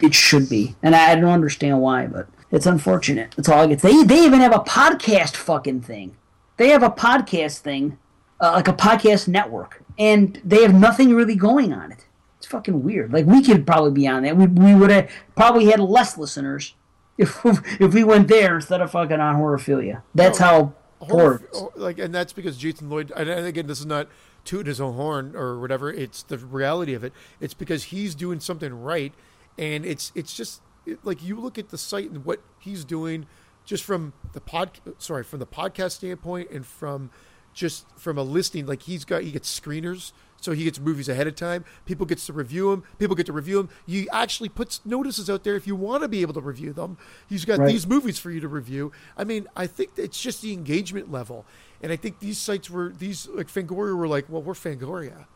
it should be, and I don't understand why, but. It's unfortunate. That's all I get. They they even have a podcast fucking thing. They have a podcast thing, uh, like a podcast network, and they have nothing really going on it. It's fucking weird. Like we could probably be on that. We, we would have probably had less listeners *laughs* if if we went there instead of fucking on Horophilia. That's how Horror, poor. oh, like, and that's because Jason Lloyd. And and again, this is not tooting his own horn or whatever. It's the reality of it. It's because he's doing something right, and it's it's just it, like you look at the site and what he's doing, just from the pod. Sorry, from the podcast standpoint, and from just from a listing. Like he's got he gets screeners so he gets movies ahead of time. People gets to review them. People get to review them. He actually puts notices out there if you want to be able to review them. He's got Right. these movies for you to review. I mean, I think it's just the engagement level, and I think these sites were these like Fangoria were like, well, we're Fangoria,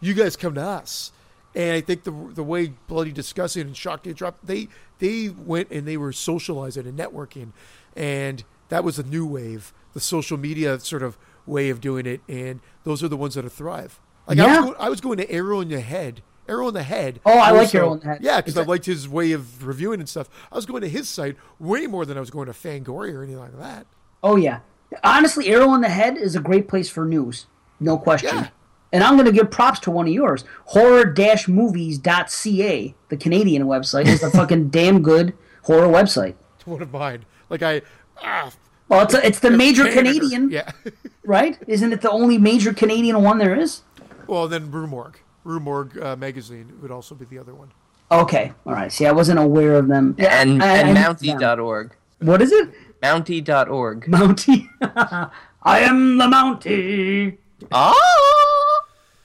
you guys come to us. And I think the the way Bloody Disgusting and Shock Till You Drop, they they went and they were socializing and networking, and that was a new wave, the social media sort of way of doing it, and those are the ones that are thrive. Like I, was Yeah. going, I was going to Arrow in the Head, Arrow in the Head. Oh, I like Arrow in the Head. Yeah, because I liked his way of reviewing and stuff. I was going to his site way more than I was going to Fangoria or anything like that. Oh yeah. Honestly, Arrow in the Head is a great place for news. No question. Yeah. And I'm going to give props to one of yours. Horror-movies.ca, the Canadian website, is a *laughs* fucking damn good horror website. One of mine. Like I, ah, Well, it's a, it's the major Canada. Canadian, Yeah. *laughs* right? Isn't it the only major Canadian one there is? well, then Rue Morgue, Rumorg uh, magazine would also be the other one. Okay, all right. See, I wasn't aware of them. Yeah, and I- and I- yeah. Mountie.org. What is it? Mountie.org. Mountie. *laughs* I am the Mountie. Oh!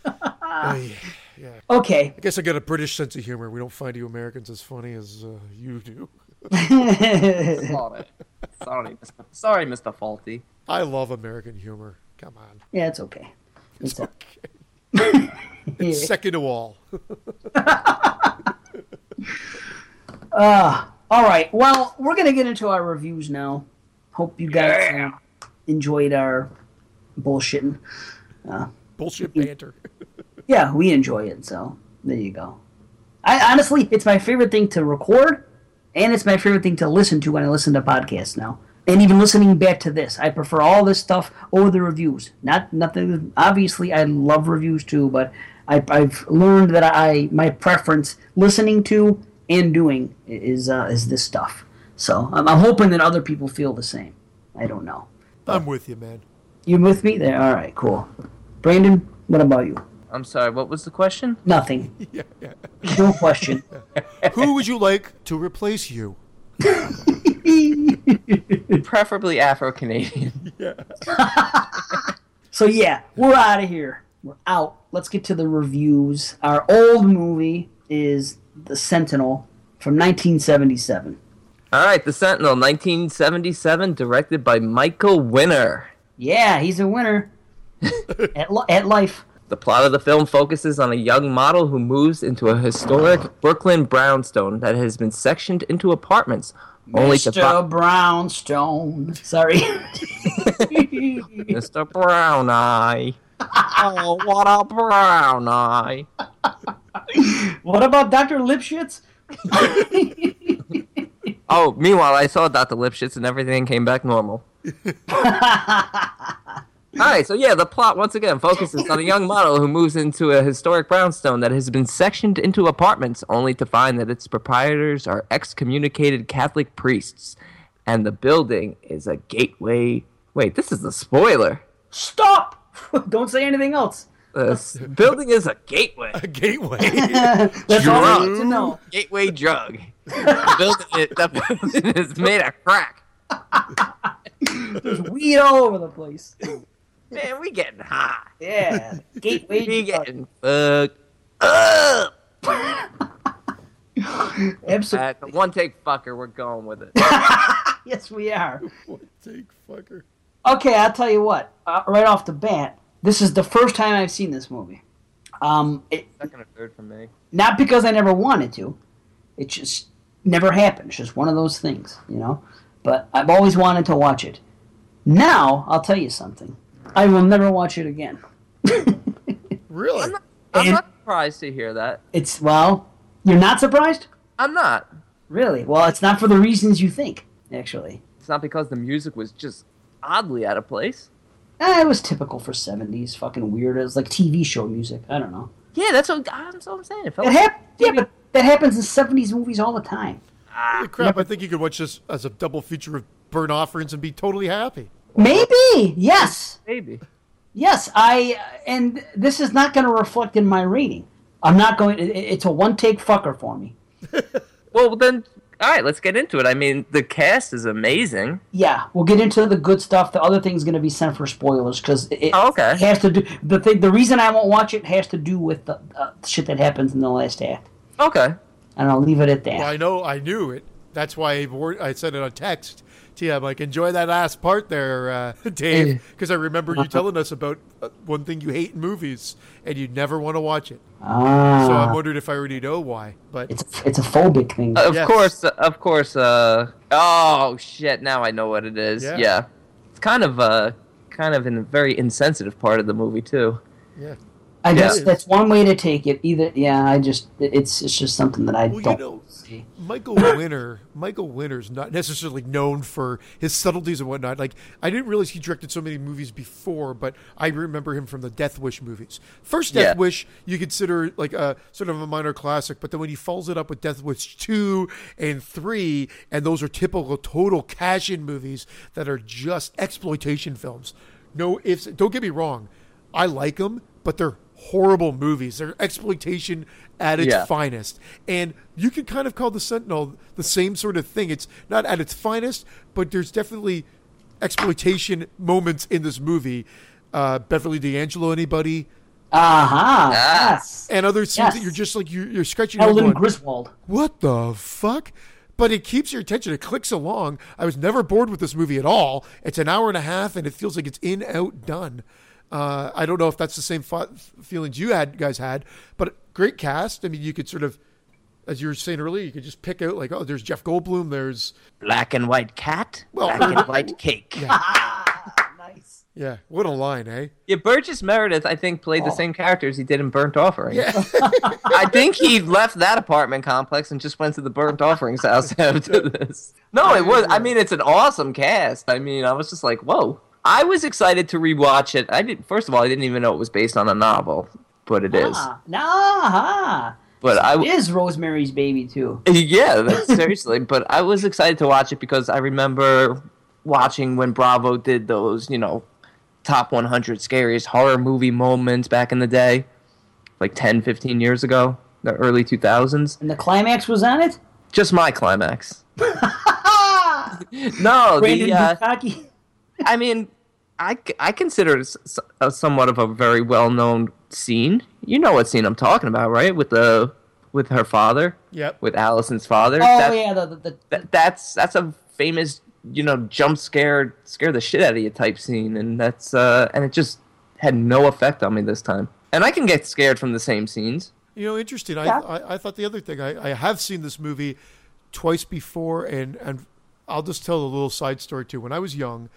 Oh, yeah. yeah. Okay. I guess I got a British sense of humor. We don't find you Americans as funny as uh, you do. *laughs* Sorry. Sorry, Mr. Sorry, Mr. Fawlty. I love American humor. Come on. Yeah, it's okay. It's okay. Yeah. *laughs* Second to all. *laughs* All right. Well, we're gonna get into our reviews now. Hope you guys uh, enjoyed our bullshitting. Bullshit banter. Yeah, we enjoy it. So there you go. I honestly, it's my favorite thing to record, and it's my favorite thing to listen to when I listen to podcasts now. And even listening back to this, I prefer all this stuff over the reviews. Not nothing. Obviously, I love reviews too, but I, I've learned that I my preference listening to and doing is uh, is this stuff. So I'm, I'm hoping that other people feel the same. I don't know. I'm with you, man. You with me there? All right, cool. Brandon, what about you? I'm sorry, what was the question? Nothing. *laughs* Yeah, yeah. No question. *laughs* Who would you like to replace you? *laughs* Preferably Afro Canadian. So yeah, we're out of here. We're out. Let's get to the reviews. Our old movie is The Sentinel from 1977. All right, The Sentinel, 1977, directed by Michael Winner. Yeah, he's a winner at, li- at life. The plot of the film focuses on a young model who moves into a historic Brooklyn brownstone that has been sectioned into apartments, only to Mr. find Brownstone. Sorry. Mr. Brown Eye. Oh, what a brown eye! what about Dr. Lipschitz? *laughs* Oh, meanwhile, I saw Dr. Lipschitz and everything came back normal. *laughs* All right, so yeah, the plot once again focuses on a young model who moves into a historic brownstone that has been sectioned into apartments, only to find that its proprietors are excommunicated Catholic priests, and the building is a gateway. Wait, this is a spoiler. Stop! *laughs* Don't say anything else. The building is a gateway. A gateway. *laughs* That's all I need to know. Gateway drug. The building, is, the building is made of crack. *laughs* There's weed all over the place. Man, we getting high. Yeah. Gateway. We *laughs* drug. getting fucked up. *laughs* Absolutely. At the one take fucker, we're going with it. *laughs* Yes, we are. One take fucker. Okay, I'll tell you what. Uh, right off the bat, this is the first time I've seen this movie. Um, it, Second or third for me. not because I never wanted to. It just never happened. It's just one of those things, you know. But I've always wanted to watch it. Now I'll tell you something. I will never watch it again. *laughs* Really? I'm And- not surprised to hear that. It's well, you're not surprised, I'm not. really. Well, it's not for the reasons you think. Actually, It's not because the music was just oddly out of place. eh, it was typical for '70s fucking weird. It was like TV show music. I don't know. Yeah, that's what, that's what I'm saying. It felt It hap- yeah, but that happens in '70s movies all the time. Holy crap, I think you could watch this as a double feature of Burnt Offerings and be totally happy. Maybe yes. maybe. Yes, I and this is not going to reflect in my rating. I'm not going. It, it's a one take fucker for me. *laughs* Well, then All right, let's get into it. I mean, the cast is amazing. Yeah, we'll get into the good stuff. The other thing's going to be sent for spoilers because it Oh, okay. has to do the thing. The reason I won't watch it has to do with the uh, shit that happens in the last act, Okay. and I'll leave it at that. Well, I know, I knew it. That's why I, wor- I sent it on text to you. I'm like, enjoy that last part there, uh, *laughs* Dave, because I remember you *laughs* telling us about uh, one thing you hate in movies, and you never want to watch it. Ah, So I'm wondering if I already know why. But it's it's a phobic thing. Of Yes. course, of course. Uh, oh shit! Now I know what it is. Yeah. Yeah, it's kind of uh, kind of in a very insensitive part of the movie too. yeah. I guess that's one way to take it. Either, yeah, I just it's it's just something that I Well, don't know, see. Michael Winner, Michael Winner's not necessarily known for his subtleties and whatnot. Like I didn't realize he directed so many movies before, but I remember him from the Death Wish movies. First Death Yeah. Wish you consider like a sort of a minor classic, but then when he follows it up with Death Wish two and three, and those are typical total cash-in movies that are just exploitation films. No if Don't get me wrong, I like them, but they're horrible movies. They're exploitation at its Yeah. finest. And you could kind of call the Sentinel the same sort of thing. It's not at its finest, but there's definitely exploitation moments in this movie. Uh, Beverly D'Angelo, anybody? Aha, Ah. yes. And other scenes Yes. that you're just like, you're, you're scratching your head Ellen Griswold. what the fuck? But it keeps your attention. It clicks along. I was never bored with this movie at all. It's an hour and a half, and it feels like it's in, out, done. Uh, I don't know if that's the same f- feelings you had, guys had, but great cast. I mean, you could sort of, as you were saying earlier, you could just pick out like, oh, there's Jeff Goldblum. There's Black and white cat. Well, black and white *laughs* cake. Yeah. *laughs* Nice. yeah, what a line, eh? Yeah, Burgess Meredith, I think, played the Oh. same characters he did in Burnt Offering. *laughs* I think he left that apartment complex and just went to the Burnt Offerings house after this. No, it was. I mean, it's an awesome cast. I mean, I was just like, whoa. I was excited to rewatch it. I did. First of all, I didn't even know it was based on a novel, but it is. Ah, nah, But I, it is Rosemary's Baby too. *laughs* Yeah, that's *laughs* seriously. But I was excited to watch it because I remember watching when Bravo did those, you know, top 100 scariest horror movie moments back in the day, like 10, 15 years ago, the early 2000s. And the climax was on it. Just my climax. *laughs* no, Brandon the uh, Bukkake. I mean, I, I consider it s- s- a somewhat of a very well known scene. You know what scene I'm talking about, right? With the with her father, Yep. with Allison's father. Oh That- yeah, the, the, the, that, that's that's a famous you know jump scare scare the shit out of you type scene and that's uh and it just had no effect on me this time and i can get scared from the same scenes You know, interesting. I, I, I thought the other thing, I, I have seen this movie twice before, and, and I'll just tell a little side story too. When I was young,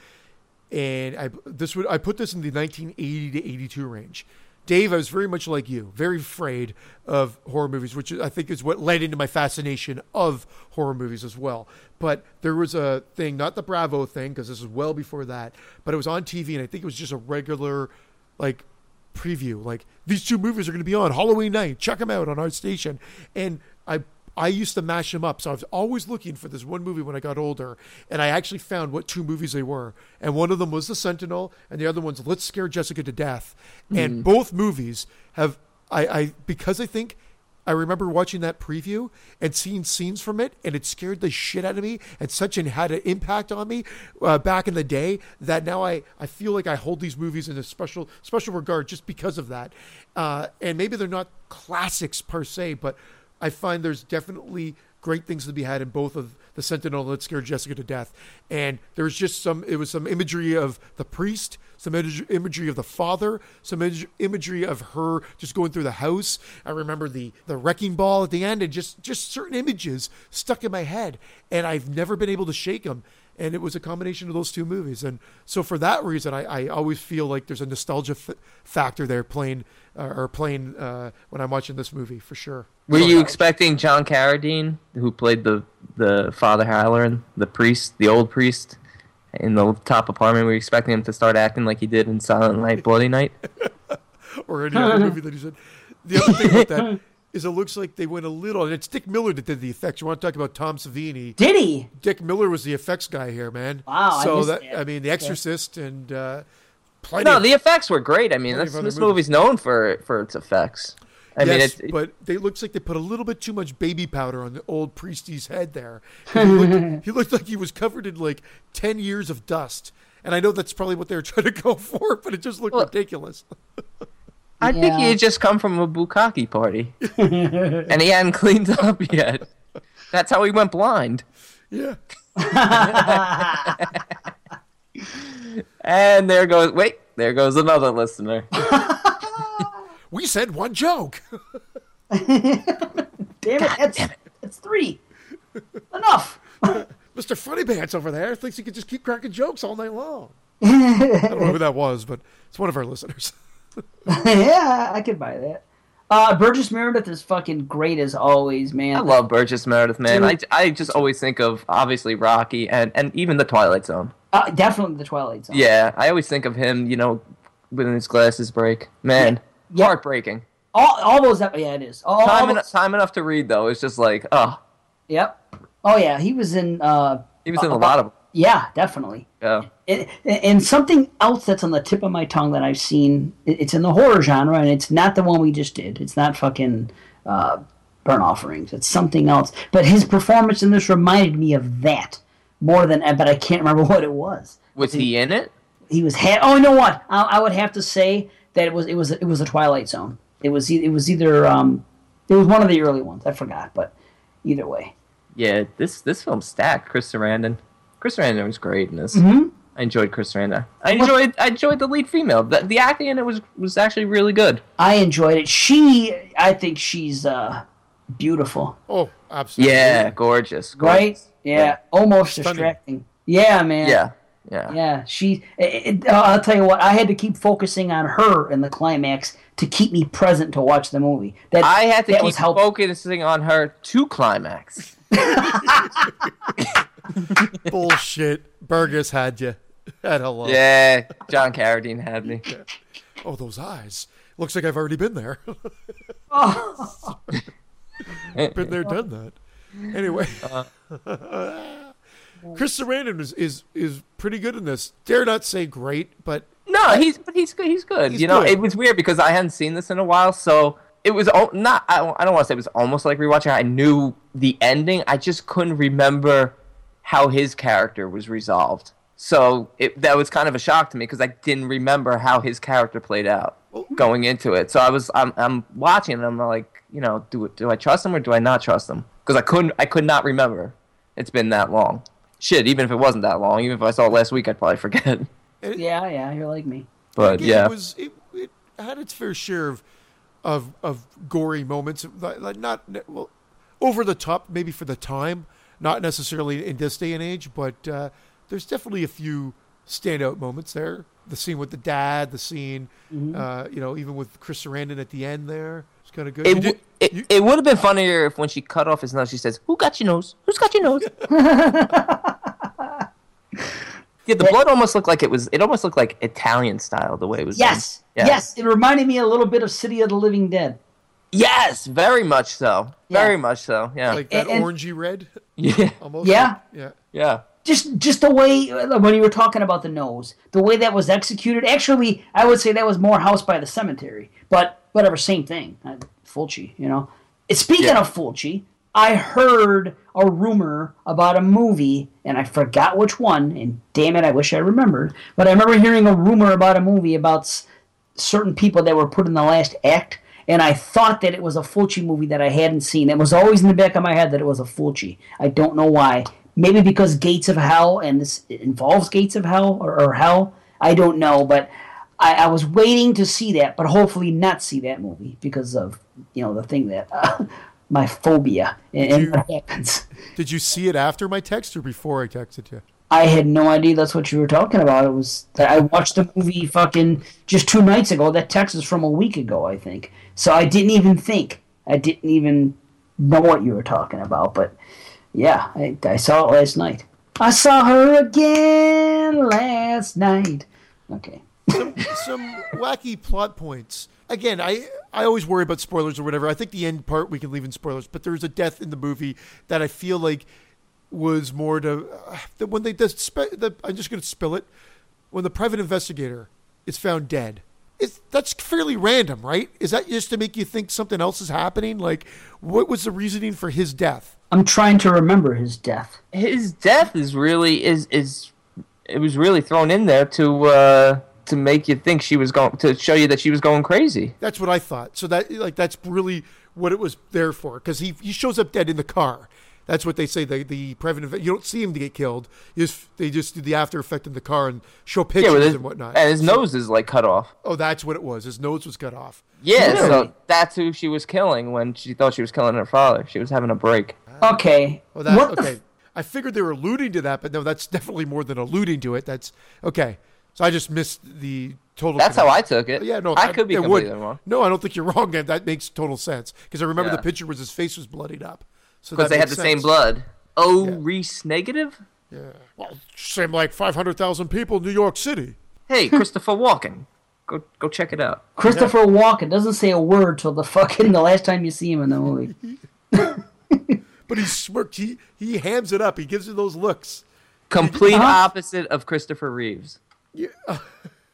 and I this would I put this in the 1980 to 82 range. Dave, I was very much like you, very afraid of horror movies, which I think is what led into my fascination of horror movies as well. But there was a thing, not the Bravo thing, because this was well before that, but it was on TV, and I think it was just a regular, like, preview. Like these two movies are going to be on Halloween night. Check them out on our station. And I I used to mash them up. So I was always looking for this one movie when I got older, and I actually found what two movies they were. And one of them was The Sentinel, and the other one's Let's Scare Jessica to Death. And both movies have I, I because I think I remember watching that preview and seeing scenes from it, and it scared the shit out of me, and such an had an impact on me uh, back in the day that now I, I feel like I hold these movies in a special special regard just because of that. Uh, and maybe they're not classics per se, but I find there's definitely great things to be had in both of the Sentinel that Let's Jessica to Death. And there's just some, it was some imagery of the priest, some imagery of the father, some imagery of her just going through the house. I remember the, the wrecking ball at the end and just, just certain images stuck in my head. And I've never been able to shake them. And it was a combination of those two movies. And so for that reason, I, I always feel like there's a nostalgia f- factor there playing, uh, or playing uh, when I'm watching this movie for sure. Were you expecting john carradine who played the the father halloran the priest the old priest in the top apartment were you expecting him to start acting like he did in silent night bloody night *laughs* or any other movie that he said. The other thing about that *laughs* is it looks like they went a little, and it's Dick Miller that did the effects. You want to talk about Tom Savini? Did he? Dick Miller was the effects guy here, man. Wow, I So missed that that. I mean, The Exorcist and uh, plenty. no of- the effects were great i mean that's, this movies. movie's known for for its effects I mean, yes, it's, it- but they looks like they put a little bit too much baby powder on the old priestie's head there. He looked, *laughs* he looked like he was covered in like ten years of dust. And I know that's probably what they were trying to go *laughs* for, but it just looked Well- ridiculous. I think he had just come from a bukkake party, *laughs* and he hadn't cleaned up yet. That's how he went blind. Yeah. And there goes. Wait, there goes another listener. We said one joke. *laughs* Damn it, that's, that's three. Enough. *laughs* Mr. Funny Pants over there thinks he could just keep cracking jokes all night long. *laughs* I don't know who that was, but it's one of our listeners. yeah, I could buy that. Uh, Burgess Meredith is fucking great as always, man. I love Burgess Meredith, man. I, Dude. I just always think of obviously Rocky and, and even the Twilight Zone. Uh, definitely the Twilight Zone. Yeah, I always think of him, you know, when his glasses break. Man, Yeah. Heartbreaking. All, all those. Yeah, it is. All, all Time, those- enough, time enough to read though. It's just like, oh, Yep. Oh yeah, he was in. Uh, he was in a lot of. yeah, definitely. Yeah. And, and something else that's on the tip of my tongue that I've seen. It's in the horror genre, and it's not the one we just did. It's not fucking uh, Burnt Offerings. It's something else. But his performance in this reminded me of that more than. But I can't remember *laughs* what it was. Was he in it? He was. Ha- oh, you know what? I, I would have to say that it was. It was. It was a Twilight Zone. It was. e- It was either. Um, it was one of the early ones. I forgot, but either way. Yeah, this this film stacked. Chris Sarandon. Chris Sarandon was great in this. Mhm. I enjoyed Chris Sarandon. I enjoyed I enjoyed the lead female. The, the acting in it was was actually really good. I enjoyed it. She. I think she's uh, beautiful. Oh, absolutely. Yeah, gorgeous. gorgeous. right? Yeah, almost Stunning. distracting. Yeah, man. Yeah, yeah. Yeah, she. It, it- I'll tell you what. I had to keep focusing on her in the climax to keep me present to watch the movie. That I had to that keep was help- focusing on her to climax. *laughs* Bullshit. Burgess had you. Had hello. Yeah, John Carradine had me. Oh, those eyes. Looks like I've already been there. *laughs* *laughs* been there, done that. Anyway, uh-huh. Chris Sarandon is, is is pretty good in this. Dare not say great, but No, he's but he's good. He's good. He's you know, good. it was weird because I hadn't seen this in a while, so it was al- not. I don't, I don't want to say it was almost like rewatching. I knew the ending. I just couldn't remember how his character was resolved. So it, that was kind of a shock to me because I didn't remember how his character played out oh. going into it. So I was I'm I'm watching and I'm like, you know, do do I trust him or do I not trust him? Because I couldn't I could not remember. It's been that long. Shit, even if it wasn't that long, even if I saw it last week, I'd probably forget. Yeah, yeah. You're like me. But again, yeah, it was it, it had its fair share of of of gory moments, like like not well over the top, maybe for the time, not necessarily in this day and age, but uh, there's definitely a few standout moments there. The scene with the dad, the scene, Mm-hmm. uh, you know, even with Chris Sarandon at the end there, it's kind of good. It, Did you- w- it, you- it would have been funnier if when she cut off his nose, she says, "Who got your nose? Who's got your nose?" *laughs* yeah, the blood almost looked like it was. It almost looked like Italian style the way it was. Yes, Yeah. yes. It reminded me a little bit of City of the Living Dead. yes, very much so. Yeah. Very much so. Yeah, like that and- orangey red, yeah, almost. Yeah. yeah. yeah. Just, just the way uh, when you were talking about the nose, the way that was executed. Actually, I would say that was more House by the Cemetery, but whatever, same thing. Fulci, you know. Speaking Yeah. of Fulci, I heard a rumor about a movie, and I forgot which one. And damn it, I wish I remembered. But I remember hearing a rumor about a movie about s- certain people that were put in the last act, and I thought that it was a Fulci movie that I hadn't seen. It was always in the back of my head that it was a Fulci. I don't know why. Maybe because Gates of Hell, and this involves Gates of Hell or, or Hell. I don't know, but I, I was waiting to see that, but hopefully not see that movie because of you know the thing that uh, *laughs* my phobia and, and You- what happens. Did you see it after my text or before I texted you? I had no idea that's what you were talking about. It was that I watched the movie fucking just two nights ago. That text is from a week ago, I think. So I didn't even think. I didn't even know what you were talking about. But yeah, I, I saw it last night. I saw her again last night. Okay. Some some wacky plot points. Again, I I always worry about spoilers or whatever. I think the end part we can leave in spoilers, but there's a death in the movie that I feel like was more to uh, that when they the, spe- the I'm just going to spill it when the private investigator is found dead is that's fairly random, right? Is that just to make you think something else is happening? Like, what was the reasoning for his death? I'm trying to remember his death. His death is really is is it was really thrown in there to uh to make you think she was going to show you that she was going crazy. That's what I thought. So that like that's really what it was there for because he he shows up dead in the car. That's what they say. The the preventive. You don't see him to get killed. You just, they just do the after effect in the car and show pictures Yeah, his, and whatnot. and his nose is like cut off. oh, that's what it was. His nose was cut off. Yeah, Really? so that's who she was killing when she thought she was killing her father. She was having a break. Ah. Okay. Oh, that what the okay. I figured they were alluding to that, but no, that's definitely more than alluding to it. That's okay. So I just missed the total. That's how I took it. Yeah, no, I could be it completely would. wrong. No, I don't think you're *laughs* wrong. That that makes total sense because I remember Yeah. the picture was his face was bloodied up. So Because they had the makes same blood. Oh, Yeah. Reese negative? Yeah. Well, same like 500,000 people in New York City. Hey, *laughs* Christopher Walken. Go go check it out. *laughs* Christopher Walken doesn't say a word till the fucking the last time you see him in the movie. But he smirked. He he hams it up. He gives you those looks. Complete Uh-huh. opposite of Christopher Reeves. Yeah. *laughs*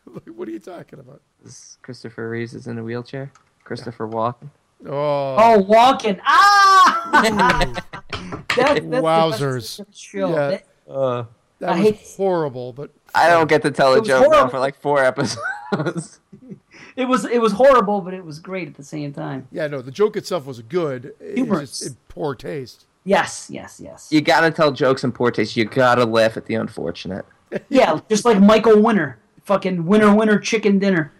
Like, what are you talking about? This Christopher Reeves is in a wheelchair. Christopher Walken. Oh, Oh, Walken! Ah! *laughs* That's, that's Wowzers. of. Yeah. That- Uh, that I was hate- horrible. But I don't get to tell It a joke now for like four episodes. *laughs* it was it was horrible, but it was great at the same time. yeah, no, the joke itself was good. It's Humorous. just in poor taste. Yes, yes, yes. you gotta tell jokes in poor taste. You gotta laugh at the unfortunate. Yeah, just like Michael Winner, fucking winner winner chicken dinner.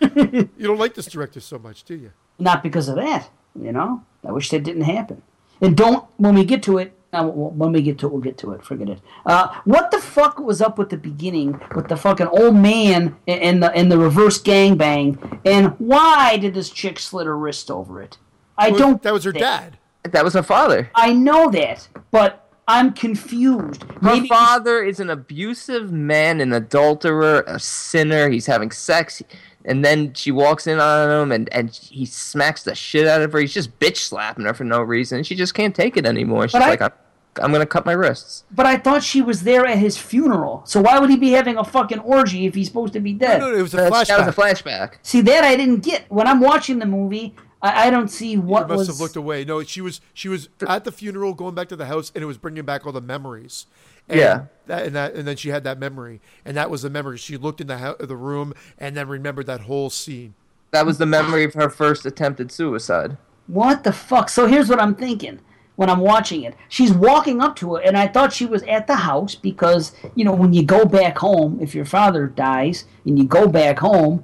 You don't like this director so much, do you? Not because of that, you know. I wish that didn't happen. And don't when we get to it. Uh, when we get to it, we'll get to it. Forget it. Uh, what the fuck was up with the beginning with the fucking old man and- and the and the reverse gangbang? And why did this chick slit her wrist over it? I Well, don't. That was her get dad. That was her father. I know that, but I'm confused. Her Maybe father is an abusive man, an adulterer, a sinner. He's having sex, and then she walks in on him, and, and he smacks the shit out of her. He's just bitch slapping her for no reason. She just can't take it anymore. She's I- like, I'm, I'm gonna cut my wrists. But I thought she was there at his funeral. So why would he be having a fucking orgy if he's supposed to be dead? No, no, it was a flashback. That was a flashback. See that I didn't get when I'm watching the movie. I, I don't see You what must was. have looked away. No, she was she was at the funeral, going back to the house, and it was bringing back all the memories. And Yeah. that, and that, and then she had that memory, and that was the memory. She looked in the hou- the room, and then remembered that whole scene. That was the memory of her first attempted suicide. What the fuck? So here's what I'm thinking when I'm watching it. She's walking up to it, and I thought she was at the house because, you know, when you go back home, if your father dies and you go back home,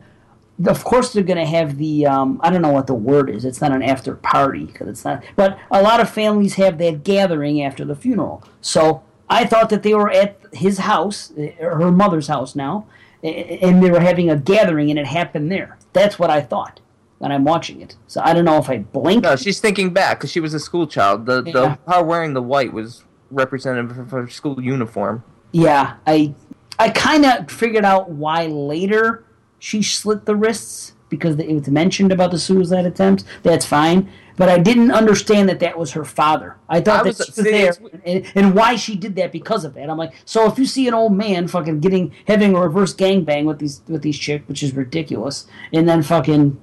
of course they're going to have the, um, I don't know what the word is. It's not an after party because it's not, but a lot of families have that gathering after the funeral. So I thought that they were at his house, eh, her mother's house now, and they were having a gathering and it happened there. That's what I thought when I'm watching it. So I don't know if I blinked. No, she's thinking back because she was a school child. The Yeah. the her wearing the white was representative of her school uniform. Yeah, I I kind of figured out why later she slit the wrists because it was mentioned about the suicide attempts. That's fine, but I didn't understand that that was her father. I thought I that was- she was there, and, and why she did that because of that. I'm like, so if you see an old man fucking getting having a reverse gangbang with these with these chicks, which is ridiculous, and then fucking.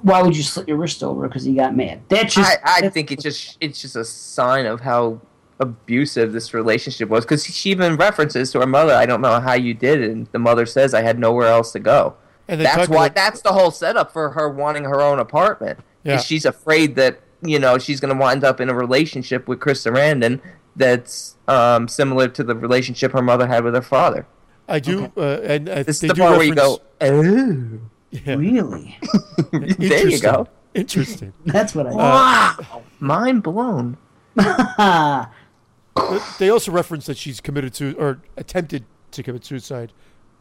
Why would you slit your wrist over because he got mad? That's just. I, I that's- think it's just it's just a sign of how abusive this relationship was because she even references to her mother. I don't know how you did it. And the mother says, "I had nowhere else to go." And they That's why. about- That's the whole setup for her wanting her own apartment. Yeah. She's afraid that you know she's going to wind up in a relationship with Chris Sarandon that's um, similar to the relationship her mother had with her father. I do, uh, and uh, This is they the do part where you reference- go, "Oh." Yeah. really. *laughs* *laughs* There you go. Interesting. *laughs* That's what I. Wow, mind blown. They also reference that she's committed to or attempted to commit suicide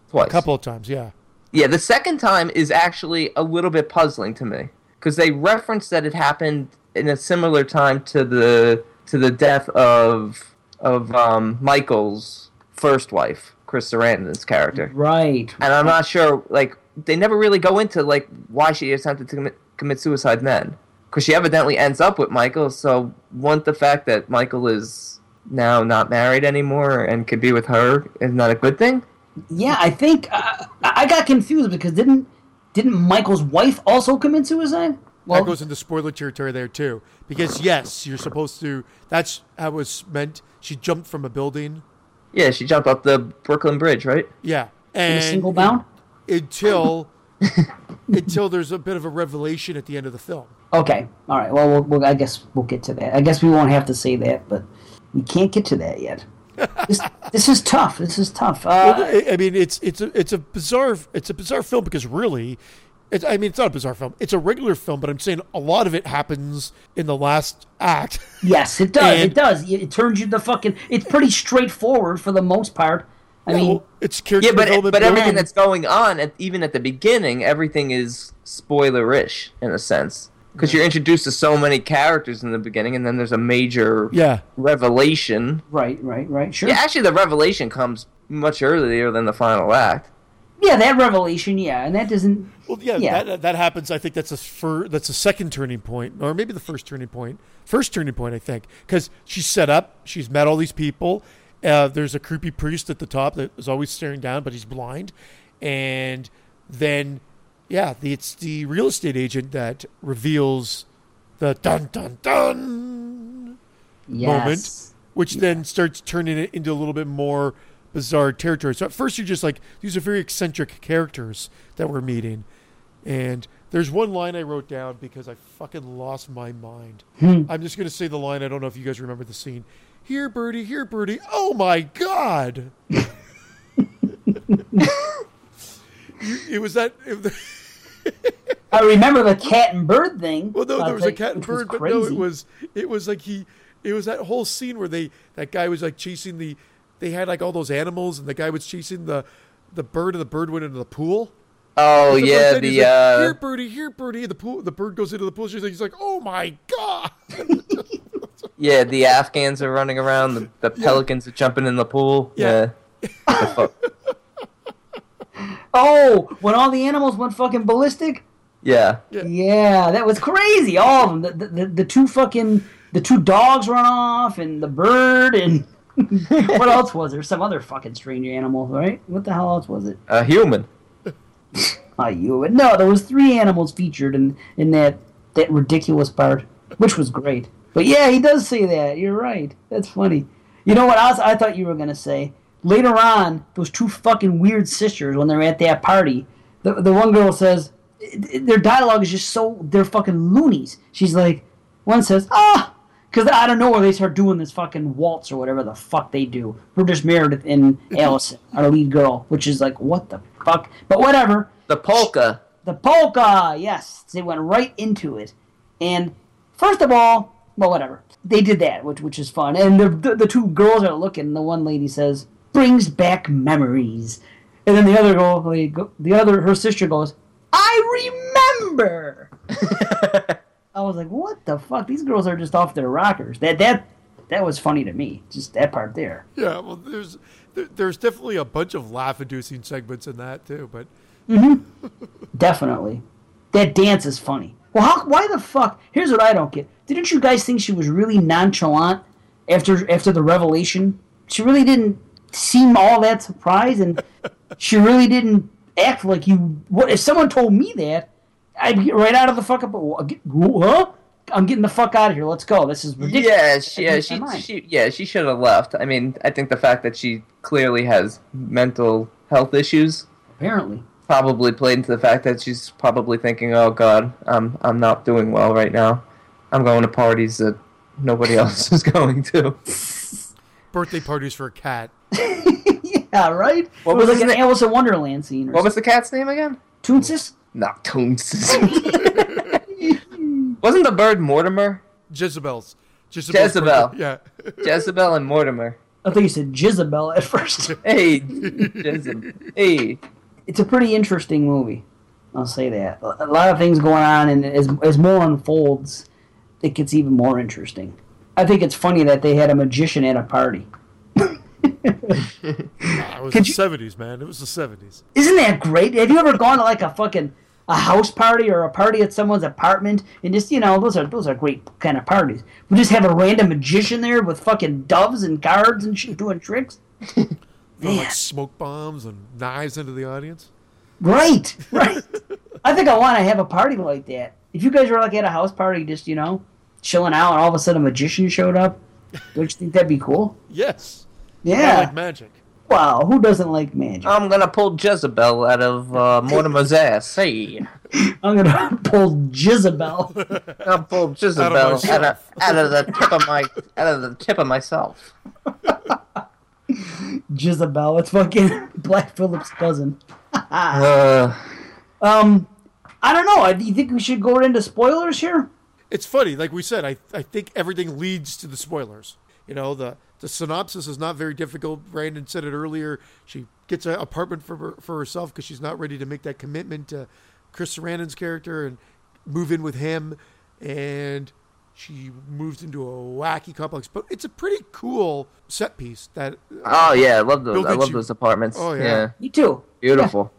Twice. a couple of times. Yeah. Yeah, the second time is actually a little bit puzzling to me because they reference that it happened in a similar time to the to the death of of um, Michael's first wife, Chris Sarandon's character, right. and I'm not sure like they never really go into like why she attempted to commit, commit suicide then because she evidently ends up with Michael. So, won't the fact that Michael is now not married anymore and could be with her is not a good thing? Yeah, I think uh, I got confused because didn't didn't Michael's wife also commit suicide? Well, that goes into spoiler territory there too. Because yes, you're supposed to. That's how it was meant. She jumped from a building. Yeah, she jumped off the Brooklyn Bridge, right? Yeah, in a single bound. until *laughs* until there's a bit of a revelation at the end of the film. Okay, all right. Well, we'll, we'll, I guess we'll get to that. I guess we won't have to say that, but we can't get to that yet. This, this is tough. This is tough. Uh, Well, I I mean, it's it's a it's a bizarre it's a bizarre film because really, it's, I mean, it's not a bizarre film. It's a regular film, but I'm saying a lot of it happens in the last act. *laughs* yes, it does. and- it does. It, it turns you the fucking. It's pretty straightforward for the most part. I mean, Well, it's character Yeah, but development. but everything that's going on, at, even at the beginning, everything is spoiler-ish in a sense because you're introduced to so many characters in the beginning, and then there's a major yeah. revelation. right, right, right. Sure. Yeah, actually, the revelation comes much earlier than the final act. Yeah, that revelation. Yeah, and that doesn't. Well, yeah, Yeah. That, that happens. I think that's a fir- that's a second turning point, or maybe the first turning point. First turning point, I think, because she's set up. She's met all these people. Uh, there's a creepy priest at the top that is always staring down, but he's blind. And then, yeah, the, it's the real estate agent that reveals the dun dun dun moment, Yes. which then starts turning it into a little bit more bizarre territory. So at first you're just like, these are very eccentric characters that we're meeting. And there's one line I wrote down because I fucking lost my mind. Hmm. I'm just going to say the line. I don't know if you guys remember the scene. Here, Birdie, here, Birdie. Oh my God. *laughs* You- it was that. It, I remember the cat and bird thing. Well, no, there was a cat and bird, but no, it was it was like he, it was that whole scene where they that guy was like chasing the, they had like all those animals, and the guy was chasing the, the bird, and the bird went into the pool. Oh yeah, like the like, uh, here, birdie, here, birdie. The pool, the bird goes into the pool. She's like, he's like, oh my god. *laughs* yeah, the Afghans are running around. The, the pelicans are jumping in the pool. Yeah. Yeah. *laughs* The fu- Oh, when all the animals went fucking ballistic. yeah. Yeah. Yeah, that was crazy. All of them. The, the, the two fucking the two dogs run off, and the bird, and *laughs* what else was there? Some other fucking strange animal, right? What the hell else was it? A human. *laughs* Oh, you. No, there was three animals featured in in that that ridiculous part, which was great. But yeah, he does say that. You're right. That's funny. You know what else I thought you were gonna say? Later on, those two fucking weird sisters when they're at that party, the the one girl says their dialogue is just so they're fucking loonies. She's like, one says ah. Because out of nowhere they start doing this fucking waltz or whatever the fuck they do. Burgess Meredith and *laughs* Allison, our lead girl, which is like what the fuck. But whatever. The polka. The polka, yes, they went right into it. And first of all, well, whatever, they did that, which which is fun. And the the, the two girls are looking. The one lady says, "Brings back memories," and then the other girl, the other her sister goes, "I remember." *laughs* I was like, "What the fuck? These girls are just off their rockers." That that that was funny to me. Just that part there. Yeah, well, there's there, there's definitely a bunch of laugh-inducing segments in that too. But mm-hmm. *laughs* Definitely. That dance is funny. Well, how, why the fuck? Here's what I don't get. Didn't you guys think she was really nonchalant after after the revelation? She really didn't seem all that surprised, and she really didn't act like you. What if someone told me that? I'd get right out of the fuck up. Oh, huh? I'm getting the fuck out of here. Let's go. This is ridiculous. Yeah, she, yeah, she, she, yeah, she should have left. I mean, I think the fact that she clearly has mental health issues Apparently. probably played into the fact that she's probably thinking, "Oh God, I'm I'm not doing well right now. I'm going to parties that nobody *laughs* else is going to." birthday parties for a cat. *laughs* Yeah, right. What it was, was like an na- Alice in Wonderland scene. Or What was the cat's name again? Toonsis? Not Toons. *laughs* *laughs* Wasn't the bird Mortimer? Jezebel's. Jezebel's Jezebel. birthday- Yeah. Jezebel and Mortimer. I think you said Jezebel at first. Hey, Jezebel. Hey. it's a pretty interesting movie. I'll say that. A lot of things going on, and as as more unfolds, it gets even more interesting. I think it's funny that they had a magician at a party. It was Could the you- seventies, man. It was the seventies. Isn't that great? Have you ever gone to like a fucking a house party or a party at someone's apartment and just you know those are those are great kind of parties. We just have a random magician there with fucking doves and guards and shit doing tricks. *laughs* Man. like smoke bombs and knives into the audience. Right, *laughs* right. I think I want to have a party like that. If you guys were like at a house party, just you know, chilling out, and all of a sudden a magician showed up, don't you think that'd be cool? Yes. Yeah. I like magic. wow, who doesn't like magic? I'm gonna pull Jezebel out of uh, *laughs* Mortimer's ass. Hey, I'm gonna *laughs* pull Jezebel. *laughs* I'll pull Jezebel Out out of of, out of the tip of my out of the tip of myself. Jezebel. It's fucking Black Phillip's cousin. Uh, Um, I don't know. Do you think we should go into spoilers here? It's funny, like we said. I I think everything leads to the spoilers. You know, the the synopsis is not very difficult. Brandon said it earlier. She gets an apartment for her, for herself because she's not ready to make that commitment to Chris Sarandon's character and move in with him, and she moves into a wacky complex. But it's a pretty cool set piece. That uh, oh yeah, I love those. I love you- those apartments. Oh, yeah. yeah. Me too. Beautiful.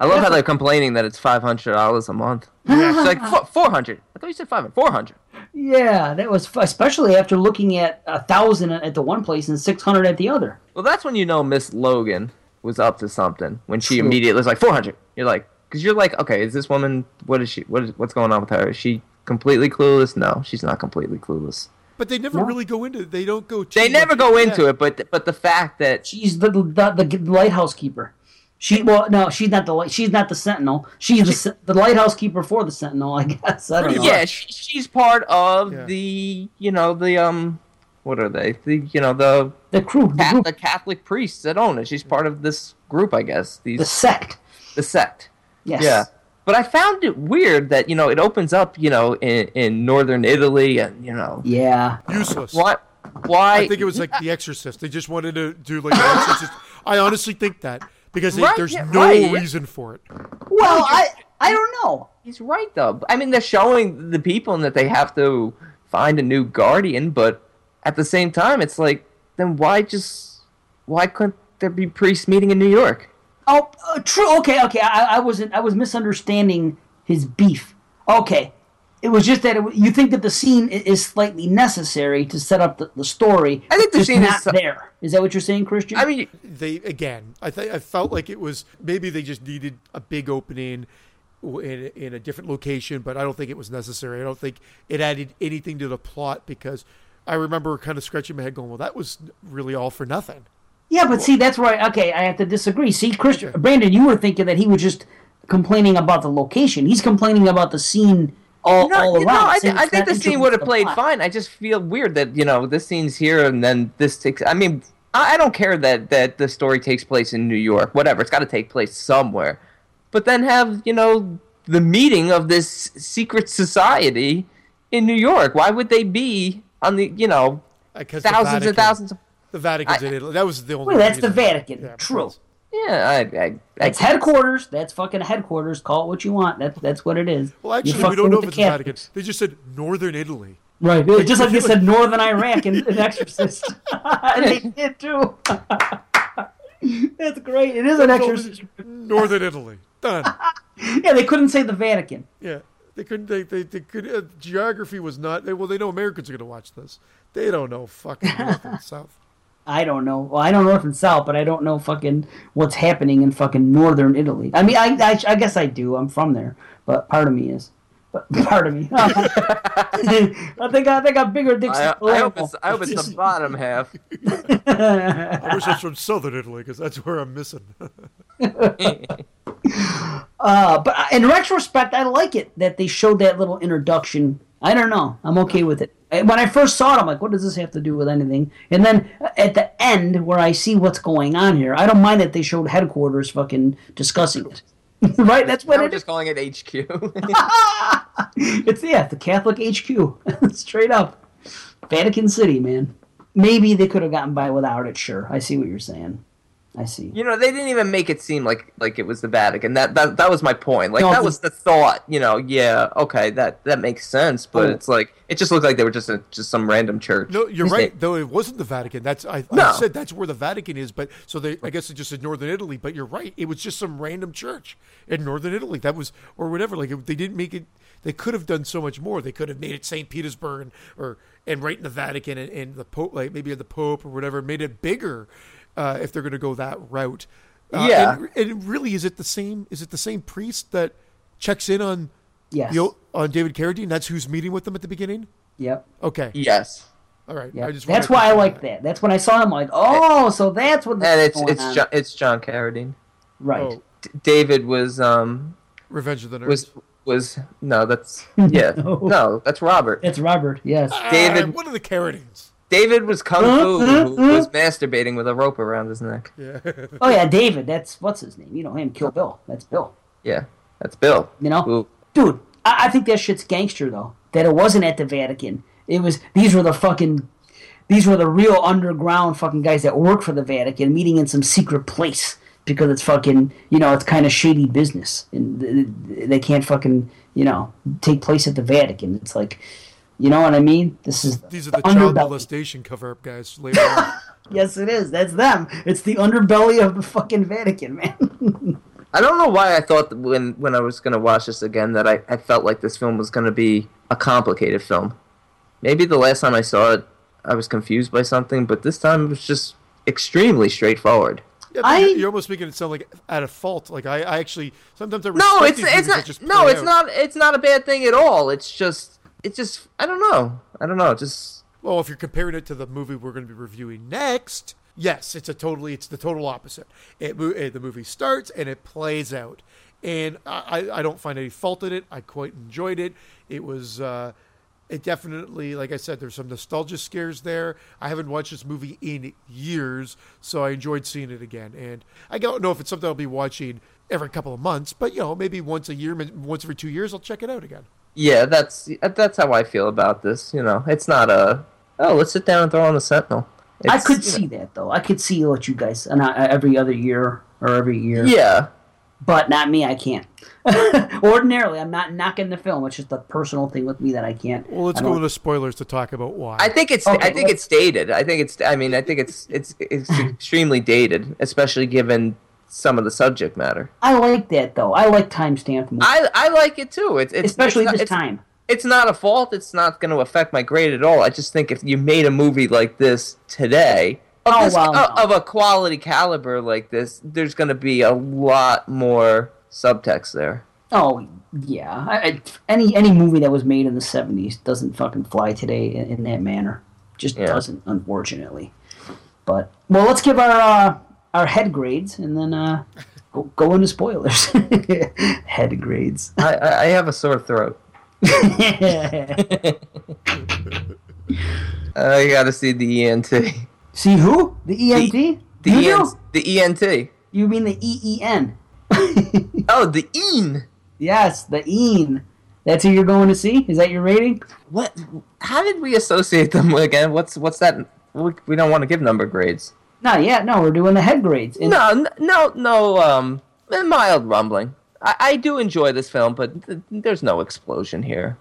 I love how they're complaining that it's five hundred dollars a month. It's like four hundred. I thought you said five hundred. Four hundred. Yeah, that was fu- especially after looking at a thousand at the one place and six hundred at the other. Well, that's when you know Miss Logan was up to something. When she True. immediately was like four hundred. You're like, because you're like, okay, is this woman? What is she? What is what's going on with her? Is she completely clueless? No, she's not completely clueless. but they never No. really go into. They don't go. They never go into yeah. it, but but the fact that She's the the, the lighthouse keeper. She well no, she's not the light. She's not the sentinel. She's the the lighthouse keeper for the sentinel. I guess I don't know. yeah, she, she's part of Yeah. the you know the um what are they the you know the The crew, the group, Catholic, Catholic priests that own it. She's part of this group, I guess. These the sect. the sect. Yes. Yeah. But I found it weird that, you know, it opens up, you know, in, in northern Italy and, you know, Yeah. useless. What? why I think it was like The Exorcist. They just wanted to do like The Exorcist. I honestly think that because they, Right, there's yeah, no right. reason for it. Well, I I don't know. he's right though. I mean, they're showing the people that they have to find a new guardian, but at the same time it's like then why just why couldn't there be priests meeting in New York? Oh, uh, true. Okay, okay. I, I wasn't. I was misunderstanding his beef. Okay, it was just that it, you think that the scene is slightly necessary to set up the, the story. I think the just scene is not so- there. Is that what you're saying, Christian? I mean, They again, I th- I felt like it was maybe they just needed a big opening in in a different location, but I don't think it was necessary. I don't think it added anything to the plot because I remember kind of scratching my head, going, "Well, that was really all for nothing." yeah, but see, that's where I, okay, I have to disagree. See, Christian, Okay. Brandon, you were thinking that he was just complaining about the location. He's complaining about the scene all, No, all around. know, I, saying th- I think the scene would have played plot. fine. I just feel weird that you know this scene's here and then this takes. I mean, I, I don't care that that the story takes place in New York. Whatever, it's got to take place somewhere. But then have you know the meeting of this secret society in New York. Why would they be on the you know thousands and thousands of The Vatican's I- in Italy. That was the only. Well, that's the. Vatican. Yeah, True. Because- yeah. I, I, I That's headquarters. That's fucking headquarters. Call it what you want. That's that's what it is. Well, actually, we don't know if it's the the Vatican. They just said Northern Italy. Right, just like they said Northern Iraq in, in Exorcist. *laughs* *laughs* and they did too. That's great. It is an Exorcist. Northern Italy. Done. *laughs* Yeah, they couldn't say the Vatican. Yeah, they couldn't. They they, they could. Uh, geography was not. They, well, they know Americans are going to watch this. They don't know fucking north and south. I don't know. Well, I don't know North and South, but I don't know fucking what's happening in fucking Northern Italy. I mean, I, I, I guess I do. I'm from there, but part of me is. But *laughs* part of me. *laughs* I think I think I'm bigger dicks. I, than I hope it's I hope it's the bottom half. *laughs* I wish I was from Southern Italy because that's where I'm missing. Uh, but in retrospect, I like it that they showed that little introduction. I don't know. I'm okay with it. When I first saw it, I'm like, what does this have to do with anything? And then at the end, where I see what's going on here, I don't mind that they showed headquarters fucking discussing it. *laughs* right? That's what Now we're it is. just calling it HQ. *laughs* it's yeah, the Catholic HQ, *laughs* straight up, Vatican City, man. Maybe they could have gotten by without it. Sure, I see what you're saying. I see. You know, they didn't even make it seem like like it was the Vatican. That that, that was my point. Like No, that the- was the thought. You know, yeah, okay, that that makes sense. But Oh. it's like it just looked like they were just a, just some random church. No, you're Is right. it- Though it wasn't the Vatican. That's I, I said that's where the Vatican is. But so they, I guess it just said Northern Italy. But you're right. It was just some random church in Northern Italy. That was or whatever. Like it, they didn't make it. They could have done so much more. They could have made it St. Petersburg and, or and right in the Vatican and, and the Pope, like maybe the Pope or whatever, made it bigger uh, if they're going to go that route. Uh, Yeah. And, and really, is it the same? Is it the same priest that checks in on Yes. the, on David Carradine. That's who's meeting with them at the beginning. Yep. Okay, Yes. all right. Yep. I just that's why I like that. That's when I saw him. Like, oh, so that's what. And it's it's on. John, it's John Carradine. right. Oh, D- David was um Revenge of the Nerds. was was no that's *laughs* yeah No. no, that's Robert. It's Robert. Yes. Ah, David- What are the Carradines? David was kung fu who was masturbating with a rope around his neck. Yeah. Oh yeah, David. That's what's his name. You know him. Kill Bill. That's Bill. Yeah, that's Bill. You know, Who dude. I, I think that shit's gangster though. That it wasn't at the Vatican. It was. These were the fucking. These were the real underground fucking guys that work for the Vatican, meeting in some secret place because it's fucking. You know, it's kind of shady business, and th- th- they can't fucking. You know, take place at the Vatican. It's like. You know what I mean? This is These are the child underbelly. molestation cover-up guys later on. *laughs* Yes, it is. That's them. It's the underbelly of the fucking Vatican, man. *laughs* I don't know why I thought that when when I was gonna watch this again that I, I felt like this film was gonna be a complicated film. Maybe the last time I saw it I was confused by something, but this time it was just extremely straightforward. Yeah, but I- you're, you're almost making it sound like at a fault. Like I, I actually sometimes I No, it's it's not. just No, it's out. not. It's not a bad thing at all. It's just. It's just. I don't know. I don't know. Just. Well, if you're comparing it to the movie we're going to be reviewing next, yes, it's a totally it's the total opposite. It mo- eh, the movie starts and it plays out, and I I I don't find any fault in it. I quite enjoyed it. It was. Uh, it definitely, like I said, there's some nostalgia scares there. I haven't watched this movie in years, so I enjoyed seeing it again. And I don't know if it's something I'll be watching every couple of months, but you know, maybe once a year, once every two years, I'll check it out again. Yeah, that's that's how I feel about this. You know, it's not a. Oh, let's sit down and throw on the Sentinel. I could you know- see that though. I could see what you guys and I, every other year or every year. Yeah. But not me. I can't. *laughs* Ordinarily, I'm not knocking the film. It's just a personal thing with me that I can't. Well, let's go don't- into spoilers to talk about why. I think it's. Okay, I think let's- it's dated. I think it's. I mean, I think it's. It's. It's *laughs* extremely dated, especially given some of the subject matter. I like that though. I like timestamp movies, I. I like it too. It's. it's especially it's not, this it's, time. It's not a fault. It's not going to affect my grade at all. I just think if you made a movie like this today, of, Oh, this, well, of, no. of a quality caliber like this, there's going to be a lot more subtext there. Oh yeah. I, I, any any movie that was made in the '70s doesn't fucking fly today in, in that manner. Just Yeah. doesn't, unfortunately. But well, let's give our uh, our head grades and then uh, go, go into spoilers. *laughs* head grades. I, I, have a sore throat. I got to see the ENT. See who? The ENT? The, you EN, the ENT. You mean the EEN? *laughs* Oh, the EEN. yes, the EEN. That's who you're going to see? Is that your rating? What? How did we associate them again? What's what's that? We, we don't want to give number grades. Not yet. No, we're doing the head grades. And No, no, no. Um, mild rumbling. I, I do enjoy this film, but th- there's no explosion here.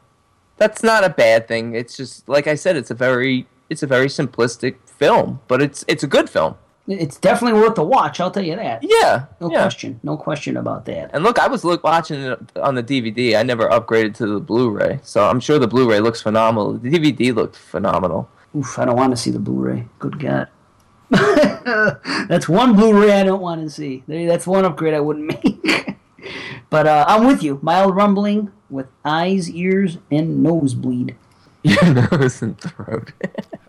That's not a bad thing. It's just like I said. It's a very it's a very simplistic film, but it's it's a good film. It's definitely worth the watch. I'll tell you that. Yeah, No yeah. question. No question about that. And look, I was look watching it on the DVD. I never upgraded to the Blu-ray, so I'm sure the Blu-ray looks phenomenal. The DVD looked phenomenal. Oof, I don't want to see the Blu-ray. Good God. *laughs* That's one Blu-ray I don't want to see. That's one upgrade I wouldn't *laughs* make. but uh, I'm with you. Mild rumbling with eyes, ears, and nosebleed. *laughs* Your nose and throat.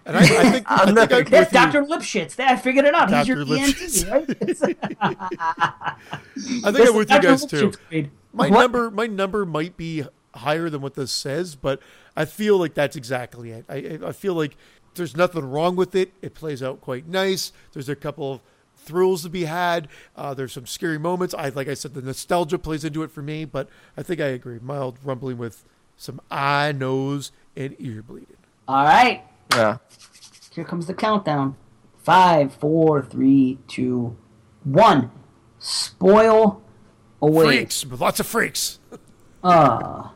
and I, I think, I I'm think not- I'm That's with you. Dr. Lipschitz. That, I figured it out. He's your Dr. ENT, right? I think I'm with you Dr. guys too. Grade. My What? number, my number might be higher than what this says, but I feel like that's exactly it. I, I- I feel like there's nothing wrong with it. It plays out quite nice. There's a couple of thrills to be had. Uh, there's some scary moments. I like I said, the nostalgia plays into it for me, but I think I agree. Mild rumbling with some eye, nose, and ear bleeding. All right. yeah. Here comes the countdown. Five, four, three, two, one. Spoil away. Freaks, lots of freaks. Uh,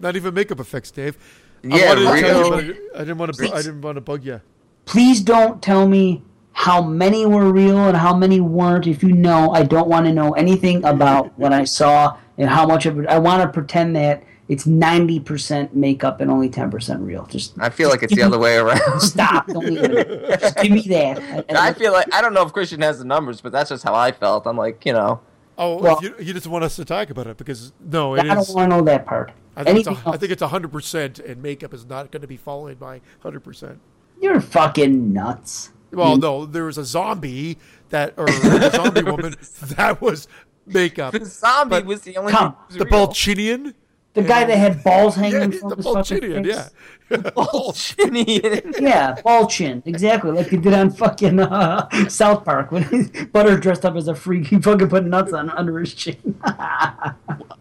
Not even makeup effects, Dave. Yeah, I, wanted to you, I didn't want to. I didn't want to bug you. please don't tell me how many were real and how many weren't. If you know, I don't want to know anything about *laughs* what I saw and how much of it. I want to pretend that it's 90% makeup and only 10% real. Just I feel like it's the other way around. stop. Don't even. Just give me that. *laughs* I, I feel like I don't know if Christian has the numbers, but that's just how I felt. I'm like, you know, Oh, Well- if you, he doesn't want us to talk about it because no, I it don't want to know that part. I think, it's a, I think it's hundred percent, and makeup is not going to be followed by hundred percent. You're fucking nuts. Well, no, there was a zombie that, or a zombie woman *laughs* that was makeup. The zombie But- was the only Come, thing that The was. Balchinian. The guy that had balls hanging Yeah, from the his fucking Balchinian. face. Yeah. *laughs* Balchinian. *laughs* Yeah, ball chin. Exactly. Like he did on fucking uh, South Park when Butter dressed up as a freak. He fucking put nuts on under his chin. *laughs* I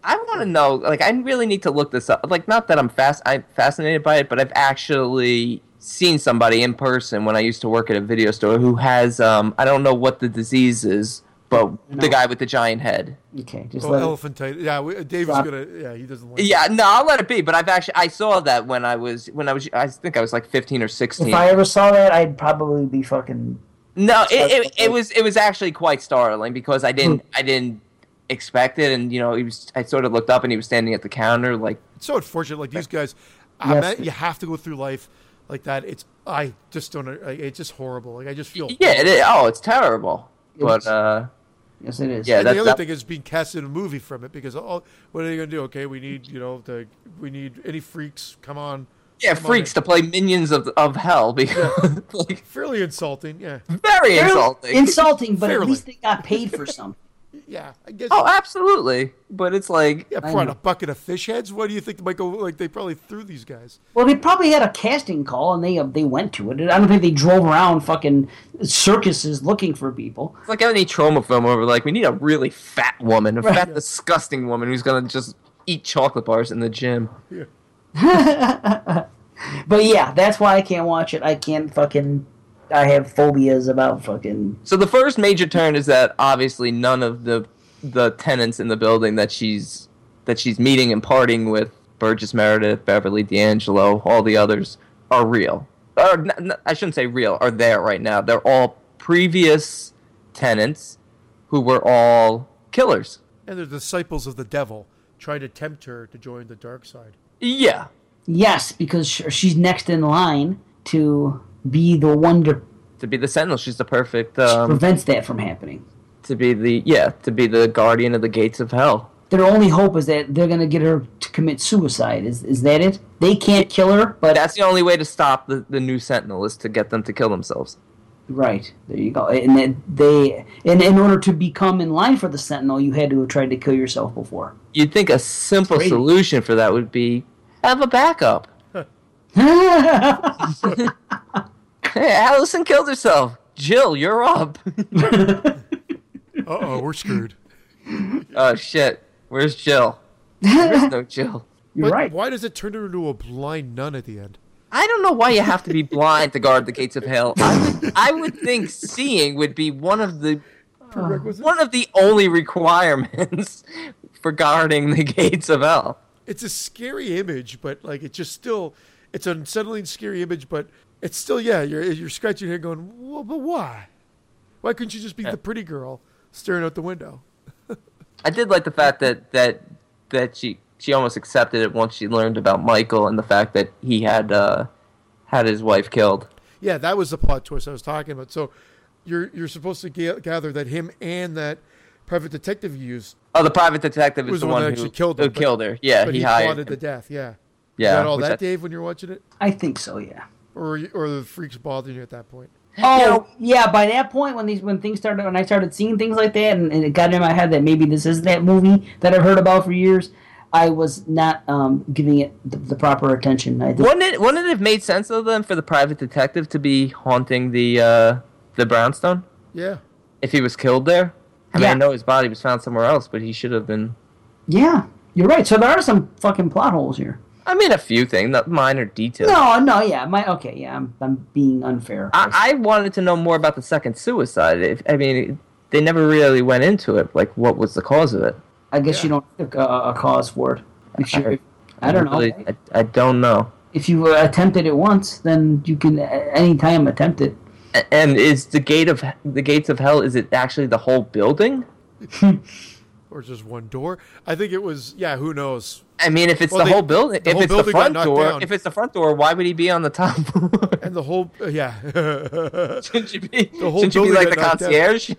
want to know. Like, I really need to look this up. Like, not that I'm fast. I'm fascinated by it, but I've actually seen somebody in person when I used to work at a video store who has. Um, I don't know what the disease is, but No. the guy with the giant head. okay, just Oh, let it. elephantitis. Yeah, we, Dave was gonna. Yeah, he doesn't like. Yeah, no, I'll let it be. But I've actually I saw that when I was when I was I think I was like 15 or 16. If I ever saw that, I'd probably be fucking. No, it, it, it was it was actually quite startling because I didn't I didn't expect it, and you know he was I sort of looked up and he was standing at the counter like It's so unfortunate. Like these guys, I Yes. mean, you have to go through life like that. It's I just don't. Like, it's just horrible. Like I just feel. yeah it is, oh it's terrible, but It's- uh Yes, it is. Yeah, And that- the other that- thing is being cast in a movie from it because oh, what are they gonna do? Okay, we need you know the we need any freaks. Come on. yeah Come freaks in. to play minions of of hell because *laughs* like Fairly insulting. Yeah. very They're insulting. Insulting, but Fairly. at least they got paid for something. Yeah. I guess. oh absolutely, but it's like yeah. I Brought a bucket of fish heads. What do you think Michael? Like they probably threw these guys. Well, they probably had a casting call and they uh, they went to it. I don't think they drove around fucking circuses looking for people. it's like any Troma film where we're like we need a really fat woman, a Right. fat disgusting woman who's gonna just eat chocolate bars in the gym. Yeah. *laughs* But yeah, that's why I can't watch it. I can't fucking. I have phobias about fucking. So the first major turn is that obviously none of the the tenants in the building that she's that she's meeting and partying with Burgess Meredith, Beverly D'Angelo, all the others are real. Or n- n- I shouldn't say real. Are there right now? They're all previous tenants who were all killers. And they're disciples of the devil, trying to tempt her to join the dark side. Yeah, Yes, because she's next in line to be the one to to be the Sentinel, she's the perfect. Um, prevents that from happening. to be the yeah, to be the guardian of the gates of hell. Their only hope is that they're gonna get her to commit suicide. Is is that it? They can't kill her, but That's the only way to stop the, the new Sentinel is to get them to kill themselves. right there you go. And then they and in order to become in line for the Sentinel, you had to have tried to kill yourself before. You'd think a simple solution for that would be have a backup. *laughs* *laughs* Hey, *laughs* Allison killed herself. Jill, you're up. *laughs* Uh oh, we're screwed. *laughs* oh shit. Where's Jill? There's no Jill. You're But right. Why does it turn her into a blind nun at the end? I don't know why you have to be blind to guard the gates of hell. I would, I would think seeing would be one of the Prerequisite? one of the only requirements for guarding the gates of hell. It's a scary image, but like it just still, it's an unsettling, scary image. But it's still, yeah, you're you're scratching your head, going, well, but why? Why couldn't you just be the pretty girl staring out the window? *laughs* I did like the fact that that that she she almost accepted it once she learned about Michael and the fact that he had uh, had his wife killed. Yeah, that was the plot twist I was talking about. So you're you're supposed to ga- gather that him and that private detective you used Oh, the private detective is was the the one one that who, actually killed who but- killed her. Yeah, but he, he, hired. plotted him. the death. Yeah. Yeah, you got all that, I- Dave, when you're watching it, I think so. Yeah. Or or the freaks bothering you at that point? Oh know- yeah, by that point when these when things started when I started seeing things like that and, and it got in my head that maybe this is that movie that I've heard about for years, I was not um, giving it the, the proper attention. I did, Wouldn't it wouldn't it have made sense of them for the private detective to be haunting the uh, the brownstone Yeah. if he was killed there? I mean, Yeah. I know his body was found somewhere else, but he should have been. Yeah, you're right. So there are some fucking plot holes here. I mean, a few things, not minor details. No, no, yeah, my okay, yeah, I'm I'm being unfair. I, I wanted to know more about the second suicide. If, I mean, they never really went into it. Like, what was the cause of it? I guess Yeah. you don't have a, a cause for it. If you, I don't know. I, I don't know. If you uh, attempted it once, then you can a- anytime attempt it. And is the gate of the gates of hell? Is it actually the whole building? *laughs* Or just one door? I think it was. Yeah. Who knows? I mean, if it's Well, the they- whole building, the if whole it's the building got front door, down. if it's the front door, why would he be on the top? *laughs* And the whole. Uh, yeah. *laughs* shouldn't you be? The whole shouldn't you be like the got knocked down. concierge?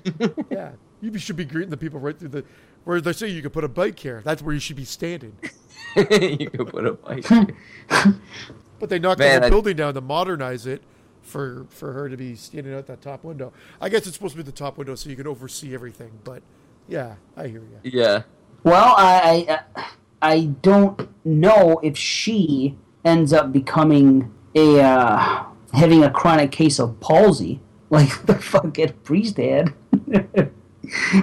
*laughs* yeah. You should be greeting the people right through the. Where they say you could put a bike here. That's where you should be standing. you could put a bike. But they knocked Man, the I- building down to modernize it for for her to be standing out that top window. I guess it's supposed to be the top window so you can oversee everything. But yeah, I hear you. yeah. Well, I, I I don't know if she ends up becoming a uh, having a chronic case of palsy *laughs* like the fucking priest had. *laughs*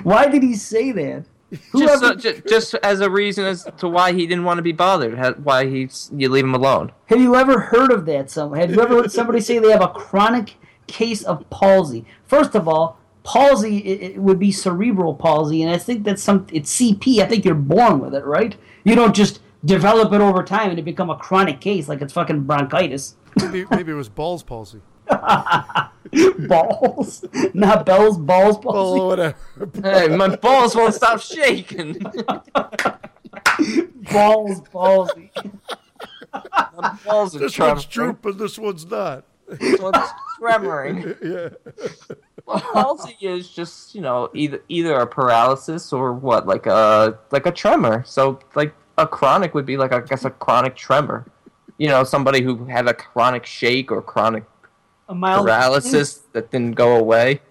Why did he say that? Just, Whoever- uh, ju- just as a reason as to why he didn't want to be bothered, why he you leave him alone. Have you ever heard of that? Some have you ever heard somebody say they have a chronic case of palsy? First of all, palsy it, it would be cerebral palsy, and I think that's some it's CP. I think you're born with it, right? You don't just develop it over time and it become a chronic case like it's fucking bronchitis. Maybe, maybe it was balls palsy. *laughs* balls, not bells, balls palsy. Oh, whatever. Hey, my balls won't stop shaking. *laughs* balls palsy. My balls are This trembling. one's drooping. This one's not. This one's *laughs* tremoring. Yeah. Well, *laughs* palsy is just you know either either a paralysis or what like a like a tremor. So like a chronic would be like I guess a chronic tremor. You know, somebody who had a chronic shake or chronic A mild paralysis *laughs* that didn't go away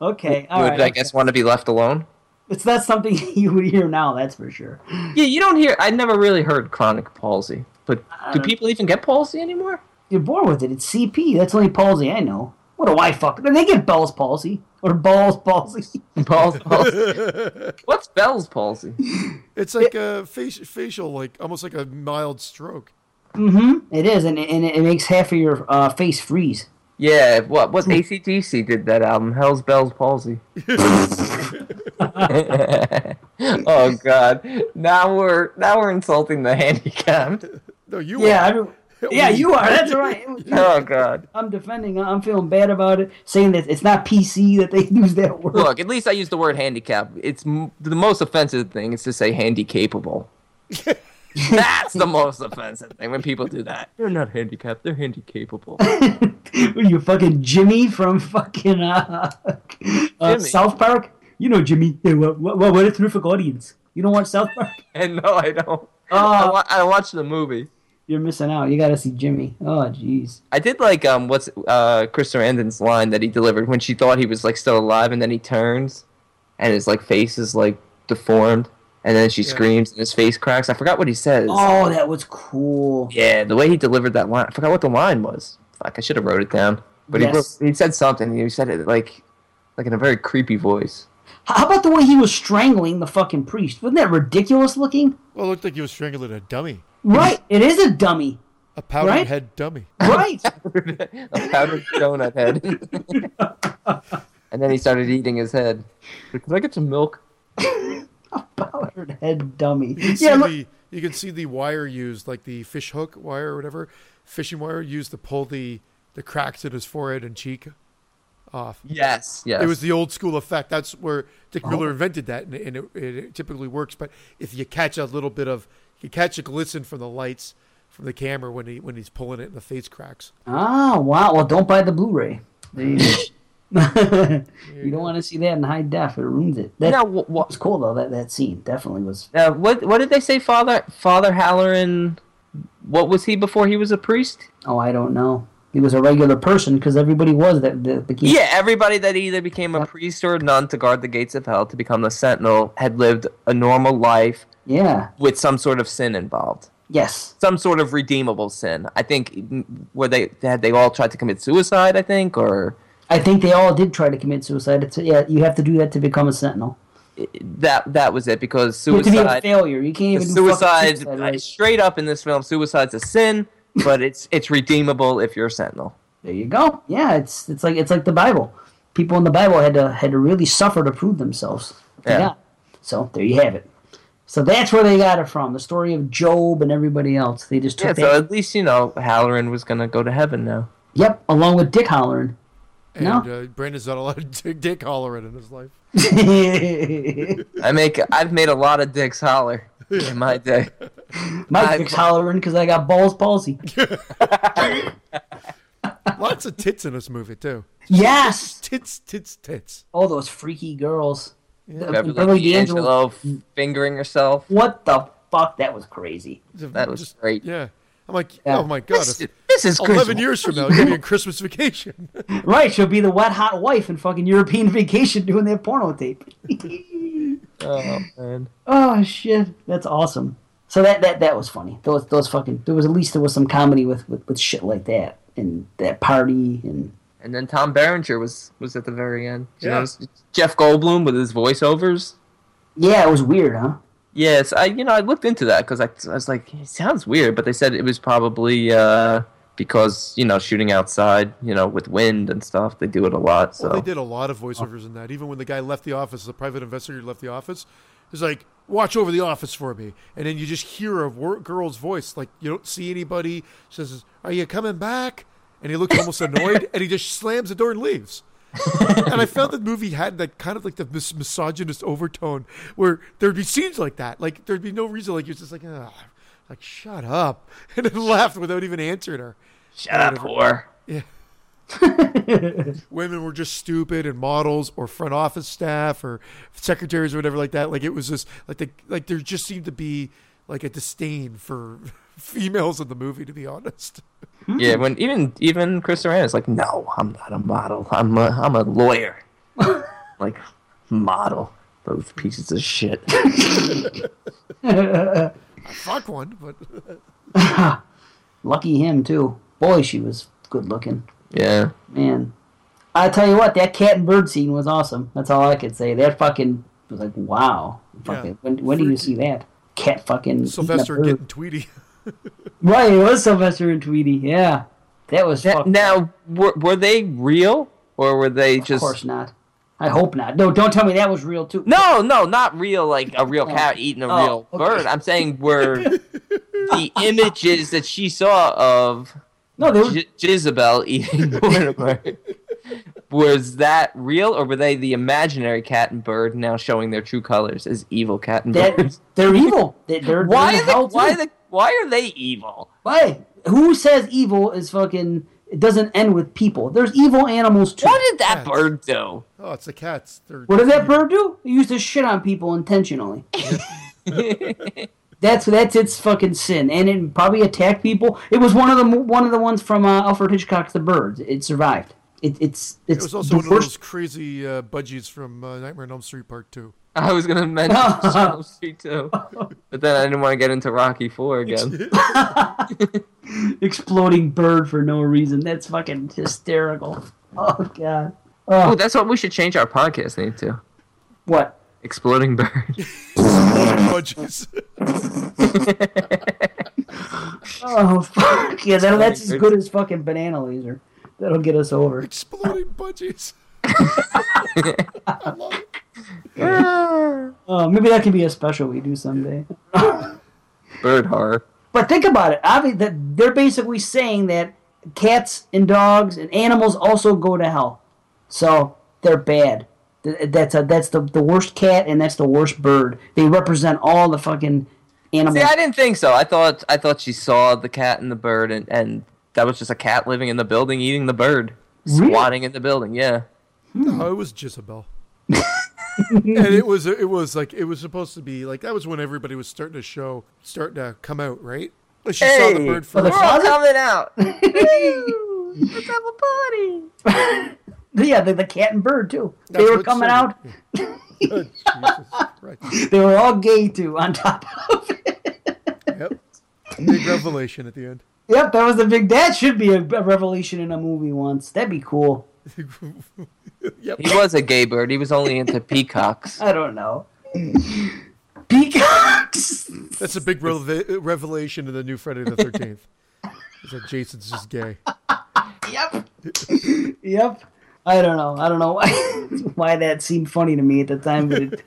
Okay, all would right. I guess want to be left alone. it's not something *laughs* you would hear now. That's for sure. Yeah, you don't hear. I never really heard chronic palsy, but do uh, people even get palsy anymore? You're born with it. It's CP. That's the only palsy I know. What do I fuck? Then they get Bell's palsy or balls palsy. *laughs* Bell's palsy. *laughs* What's Bell's palsy? It's like a faci- facial, like almost like a mild stroke. mm-hmm. It is, and, and it makes half of your uh, face freeze. Yeah, what? What? ACDC did that album? Hell's Bell's palsy. *laughs* oh God! Now we're now we're insulting the handicapped. No, you. Yeah, I Are. don't- *laughs* yeah, you are. That's right. *laughs* Oh God! I'm defending. I'm feeling bad about it, saying that it's not PC that they *laughs* use that word. Look, at least I use the word handicap. It's m- the most offensive thing is to say handicapable. That's the most offensive thing when people do that. They're not handicapped. They're handicapable. What are you fucking Jimmy from fucking uh, uh, Jimmy. South Park? You know Jimmy. Hey, what, what, what a terrific audience. You don't watch South Park? and no, I don't. I, Oh, wa- I watched the movie. You're missing out. You got to see Jimmy. Oh, jeez. I did like um what's uh Chris Sarandon's line that he delivered when she thought he was like still alive and then he turns and his like face is like deformed and then she Yeah. screams and his face cracks. I forgot what he says. Oh, that was cool. Yeah, the way he delivered that line. I forgot what the line was. Fuck, I should have wrote it down. But Yes. he wrote, he said something. He said it like like in a very creepy voice. How about the way he was strangling the fucking priest? Wasn't that ridiculous looking? Well, it looked like he was strangling a dummy, Right. It is a dummy. a powdered Right? head dummy. Right. *laughs* a powdered donut head. *laughs* and then he started eating his head. Could I get some milk? A powdered head dummy. You can, Yeah, see look, the, you can see the wire used, like the fish hook wire or whatever, fishing wire used to pull the, the cracks in his forehead and cheek off. Yes. Yes. It was the old school effect. That's where Dick Oh. Miller invented that, and, and it, it, typically works. But if you catch a little bit of, you catch a glisten from the lights from the camera when he when he's pulling it, and the face cracks. Ah, wow. Well, don't buy the Blu-ray. There you go. *laughs* you don't want to see that in high def. It ruins it. That Now, wh- wh- was cool though. That that scene definitely was. Uh, what what did they say, Father Father Halloran? What was he before he was a priest? Oh, I don't know. He was a regular person because everybody was that the, the key. Yeah, everybody that either became a priest or a nun to guard the gates of hell to become the sentinel had lived a normal life Yeah. with some sort of sin involved, Yes. some sort of redeemable sin. I think mm, were they had they all tried to commit suicide? I think, or I think they all did try to commit suicide. It's, yeah, you have to do that to become a sentinel. that that was it because You have to be a suicide. failure. You can't even do suicide, suicide. right? straight up in this film, suicide's a sin, but it's it's redeemable if you're a sentinel. There you go. Yeah, it's it's like it's like the Bible. People in the Bible had to had to really suffer to prove themselves. to Yeah. So there you have it. So that's where they got it from. The story of Job and everybody else. They just Yeah, took so that. at least you know Halloran was gonna go to heaven now. Yep, along with Dick Hollering. And No. uh, Brandon's not allowed to dick hollering in his life. *laughs* I make I've made a lot of dicks holler in my day. My I- Dick's hollering because I got balls palsy. *laughs* Lots of tits in this movie too. Yes. Tits, tits, tits. All those freaky girls. Beverly, Beverly D'Angelo fingering herself. What the fuck? That was crazy. That was Just- great. Yeah. I'm like, Yeah. oh my god. This, this is 11 Christmas. years from now, you're gonna be on Christmas vacation. *laughs* Right, she'll be the wet hot wife in fucking European *laughs* Vacation doing that porno tape. Oh man. oh shit, that's awesome. So that that that was funny. Those those fucking there was at least there was some comedy with with, with shit like that and that party and And then Tom Berenger was was at the very end. You Yeah. know, Jeff Goldblum with his voiceovers. yeah, it was weird, huh? Yes, I you know I looked into that because I, I was like it sounds weird, but they said it was probably uh, because you know shooting outside, you know, with wind and stuff. They do it a lot. So Well, they did a lot of voiceovers in that. Even when the guy left the office, the private investigator left the office, he's like, "Watch over the office for me," and then you just hear a wor- girl's voice, like you don't see anybody. She says, "Are you coming back?" And he looks almost annoyed, and he just slams the door and leaves. and I found the movie had that kind of like the mis- misogynist overtone, where there'd be scenes like that, like there'd be no reason, like you're just like, ah, like shut up, *laughs* and then laughed without even answering her. shut up, whore. Yeah. *laughs* Women were just stupid and models or front office staff or secretaries or whatever like that. Like it was just like the like there just seemed to be like a disdain for *laughs* females in the movie, to be honest. Hmm. Yeah, when even even Chris Sarandon is like, no, I'm not a model. I'm a I'm a lawyer. like model. Those pieces of shit. Fuck one, but *laughs* Lucky him too. Boy, she was good looking. yeah. Man. I tell you what, that cat and bird scene was awesome. That's all I could say. That fucking was like, wow. Fucking, when when do you see that? Cat fucking eating a Sylvester bird. getting Tweety. *laughs* Right, it was Sylvester and Tweety. Yeah, that was Now, fuck- now were, were they real or were they Of just Of course not. I hope not. No, don't tell me that was real too. No, no, not real like a real oh. cat eating a Oh, real okay. bird. I'm saying were *laughs* the images that she saw of no, they were. Jezebel eating Mortimer. *laughs* Was that real, or were they the imaginary cat and bird now showing their true colors as evil cat and bird? They're evil. They, they're why they're are they, why are they, why are they evil? Why? Who says evil is fucking? It doesn't end with people. There's evil animals too. What did that Cats. bird do? Oh, it's the cats. They're What did that bird do? It used to shit on people intentionally. *laughs* That's that's its fucking sin, and it probably attacked people. It was one of the one of the ones from uh, Alfred Hitchcock's The Birds. It survived. It, it's It was also the one of those crazy uh, budgies from uh, Nightmare on Elm Street Part Two. I was gonna mention *laughs* Elm Street too, but then I didn't want to get into Rocky Four again. *laughs* *laughs* exploding bird for no reason. That's fucking hysterical. Oh god. Oh, Oh, that's what we should change our podcast name to. what? Exploding bird. Exploding budgies. Oh fuck yeah! That, that's as good as fucking banana laser. That'll get us over. Exploding budgies. I love it. Oh, maybe that can be a special we do someday. *laughs* bird horror. But think about it. Obvi- that they're basically saying that cats and dogs and animals also go to hell, so they're bad. That's a that's the the worst cat and that's the worst bird. They represent all the fucking animals. See, I didn't think so. I thought I thought she saw the cat and the bird, and, and that was just a cat living in the building eating the bird, Really? squatting in the building. Yeah. No, it was Jezebel. *laughs* and it *laughs* was it was like it was supposed to be like that was when everybody was starting to show starting to come out right. Like she saw the bird for We're all coming out. *laughs* Woo! Let's have a party. *laughs* yeah, the, the cat and bird too. That's they were coming started- out. Jesus They were all gay too. On top of it. Yep. Big revelation at the end. Yep, that was the big. That should be a, a revelation in a movie once. That'd be cool. Yep. He was a gay bird. He was only into peacocks. I don't know. *laughs* Peacocks. That's a big reve- revelation in the new Friday the Thirteenth. Is that Jason's just gay? Yep. *laughs* yep. I don't know. I don't know why, *laughs* why that seemed funny to me at the time, but it.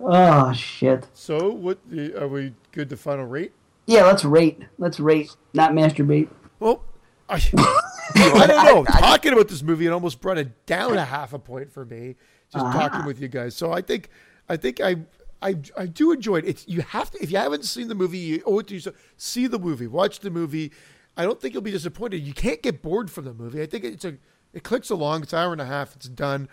oh shit. So, what are we good to final rate? Yeah, let's rate. Let's rate, not masturbate. Well, I, *laughs* I don't know. Talking about this movie, it almost brought it down a half a point for me. Just talking with you guys. So I think, I think I, I, I do enjoy it. It's you have to if you haven't seen the movie, you owe it to yourself. See the movie, watch the movie. I don't think you'll be disappointed. You can't get bored from the movie. I think it's a, it clicks along. It's an hour and a half. It's done.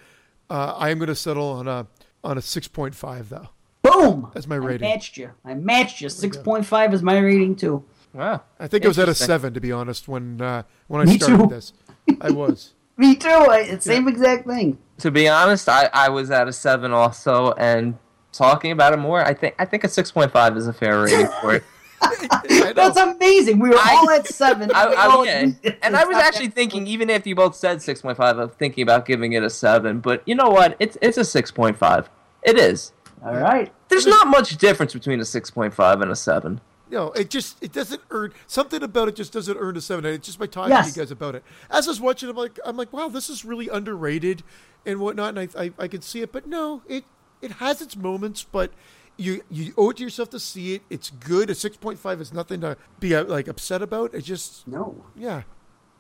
Uh, I am going to settle on a on a six point five though. Boom. That's my I rating. matched you. I matched you. Six point five is my rating too. Wow. I think I was at a seven to be honest when uh, when I Me started too. this. I was. *laughs* Me too. I, it's same exact thing. To be honest, I, I was at a seven also, and talking about it more, I think I think a six point five is a fair rating for it. *laughs* *laughs* That's amazing. We were I- all at seven. I, I, all yeah. agreed. And I was actually not thinking, even after you both said six point five, of thinking about giving it a seven. But you know what? It's it's a six point five. It is. All right. There's not much difference between a six point five and a seven. No, it just it doesn't earn something about it. Just doesn't earn a seven. And it's just by talking Yes. to you guys about it. As I was watching, I'm like, I'm like, wow, this is really underrated and whatnot. And I, I, I can see it, but no, it it has its moments, but. You, you owe it to yourself to see it. It's good. A six point five is nothing to be uh, like upset about. It just No. yeah,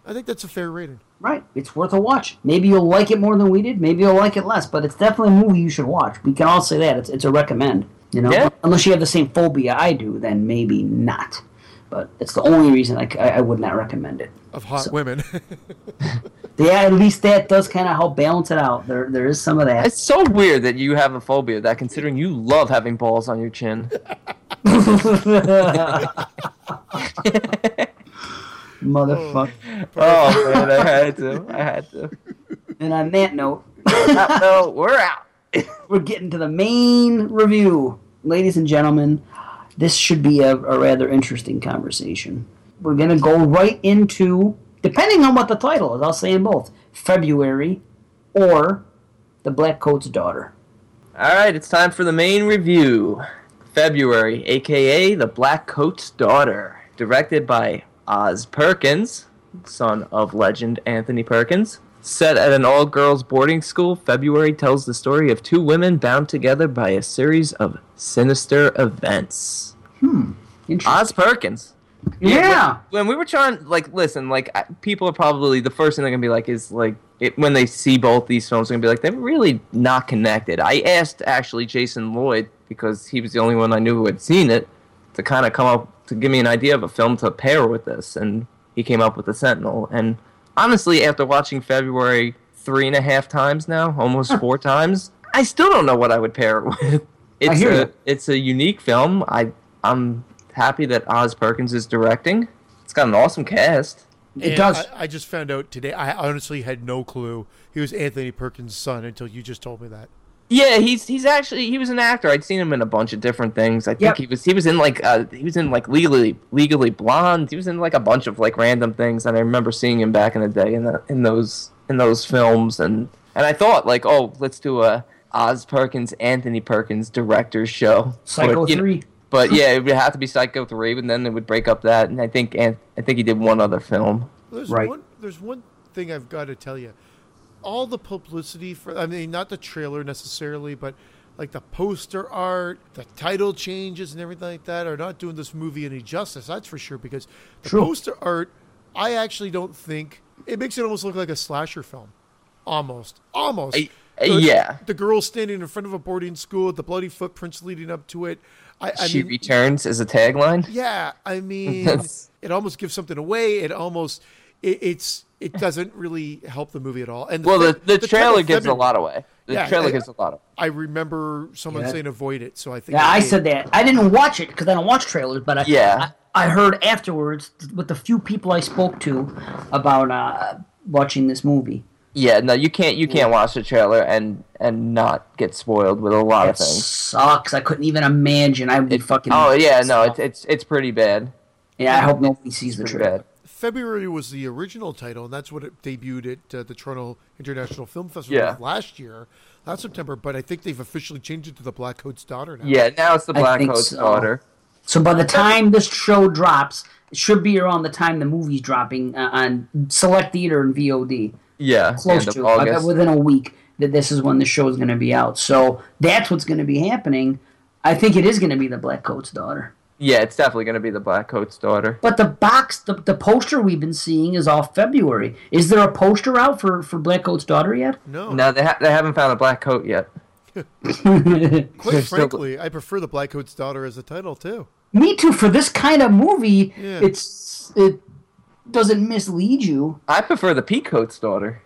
I think that's a fair rating. Right. It's worth a watch. Maybe you'll like it more than we did. Maybe you'll like it less. But it's definitely a movie you should watch. We can all say that. It's, it's a recommend. You know, Yeah. unless you have the same phobia I do, then maybe not. But it's the only reason I would not recommend it. Of hot women. *laughs* *laughs* Yeah, at least that does kind of help balance it out. There, there is some of that. It's so weird that you have a phobia that, considering you love having balls on your chin. *laughs* Motherfucker. Oh, oh man, I had to. I had to. And on that note, No, no, we're out. *laughs* we're getting to the main review. Ladies and gentlemen, this should be a, a rather interesting conversation. We're going to go right into, depending on what the title is, I'll say in both February or The Black Coat's Daughter. All right, it's time for the main review. February, aka The Black Coat's Daughter, directed by Oz Perkins, son of legend Anthony Perkins. Set at an all girls boarding school, February tells the story of two women bound together by a series of sinister events. Hmm. Interesting. Oz Perkins. yeah. when we were trying like listen like I- people are probably the first thing they're gonna be like is like it, when they see both these films they're gonna be like they're really not connected i asked actually jason lloyd because he was the only one i knew who had seen it to kind of come up to give me an idea of a film to pair with this and he came up with the sentinel and honestly after watching february three and a half times now almost four times i still don't know what i would pair it with *laughs* it's hear a you. it's a unique film i i'm happy that oz perkins is directing it's got an awesome cast It And does. I, I just found out today. I honestly had no clue he was Anthony Perkins' son until you just told me that. Yeah, he's he's actually he was an actor. I'd seen him in a bunch of different things. I think Yep. he was he was in like uh he was in like legally legally blonde. He was in like a bunch of like random things, and I remember seeing him back in the day in the, in those in those films. And and I thought like, oh, let's do a Oz Perkins Anthony Perkins director's show. Psycho But, you know- 3. but yeah, it would have to be Psycho three, and then it would break up that. And I think and I think he did one other film. There's Right. one. There's one thing I've got to tell you. All the publicity for, I mean, not the trailer necessarily, but like the poster art, the title changes, and everything like that are not doing this movie any justice. That's for sure. Because the True. poster art, I actually don't think it makes it almost look like a slasher film. Almost, almost. Uh, yeah. The girl standing in front of a boarding school, the bloody footprints leading up to it. I, I she mean, returns as a tagline. yeah, I *laughs* mean, it almost gives something away. It almost it, it's it doesn't really help the movie at all. And Well, the, fe- the, title trailer gives a lot away. The Yeah, trailer I- gives a lot of. I remember someone Yeah. saying avoid it, so I think Yeah, I did. said that. I didn't watch it because I don't watch trailers, but I, Yeah. I, I heard afterwards with the few people I spoke to about uh, watching this movie. Yeah, no, you can't. You can't watch the trailer and and not get spoiled with a lot It of things. sucks. I couldn't even imagine. I would be fucking. Oh yeah, no, it's it's it's pretty bad. yeah. I hope nobody sees the trailer. bad. February was the original title, and that's what it debuted at uh, the Toronto International Film Festival Yeah. last year, last September. But I think they've officially changed it to the Black Coat's Daughter now. Yeah, now it's the Black Coat's so. daughter. So by the time this show drops, it should be around the time the movie's dropping uh, on select theater and VOD. Yeah, Close end to I bet August. within a week that this is when the show is going to be out. So that's what's going to be happening. I think it is going to be the Black Coat's daughter. Yeah, it's definitely gonna be the Black Coat's daughter. But the box, the, the poster we've been seeing is all February. Is there a poster out for, for Black Coat's daughter yet? No, No, they ha- they haven't found a black coat yet. *laughs* *laughs* quite frankly, I prefer the Black Coat's Daughter as a title too. Me too. For this kind of movie, Yeah. it's it doesn't mislead you. I prefer the Peacoat's daughter.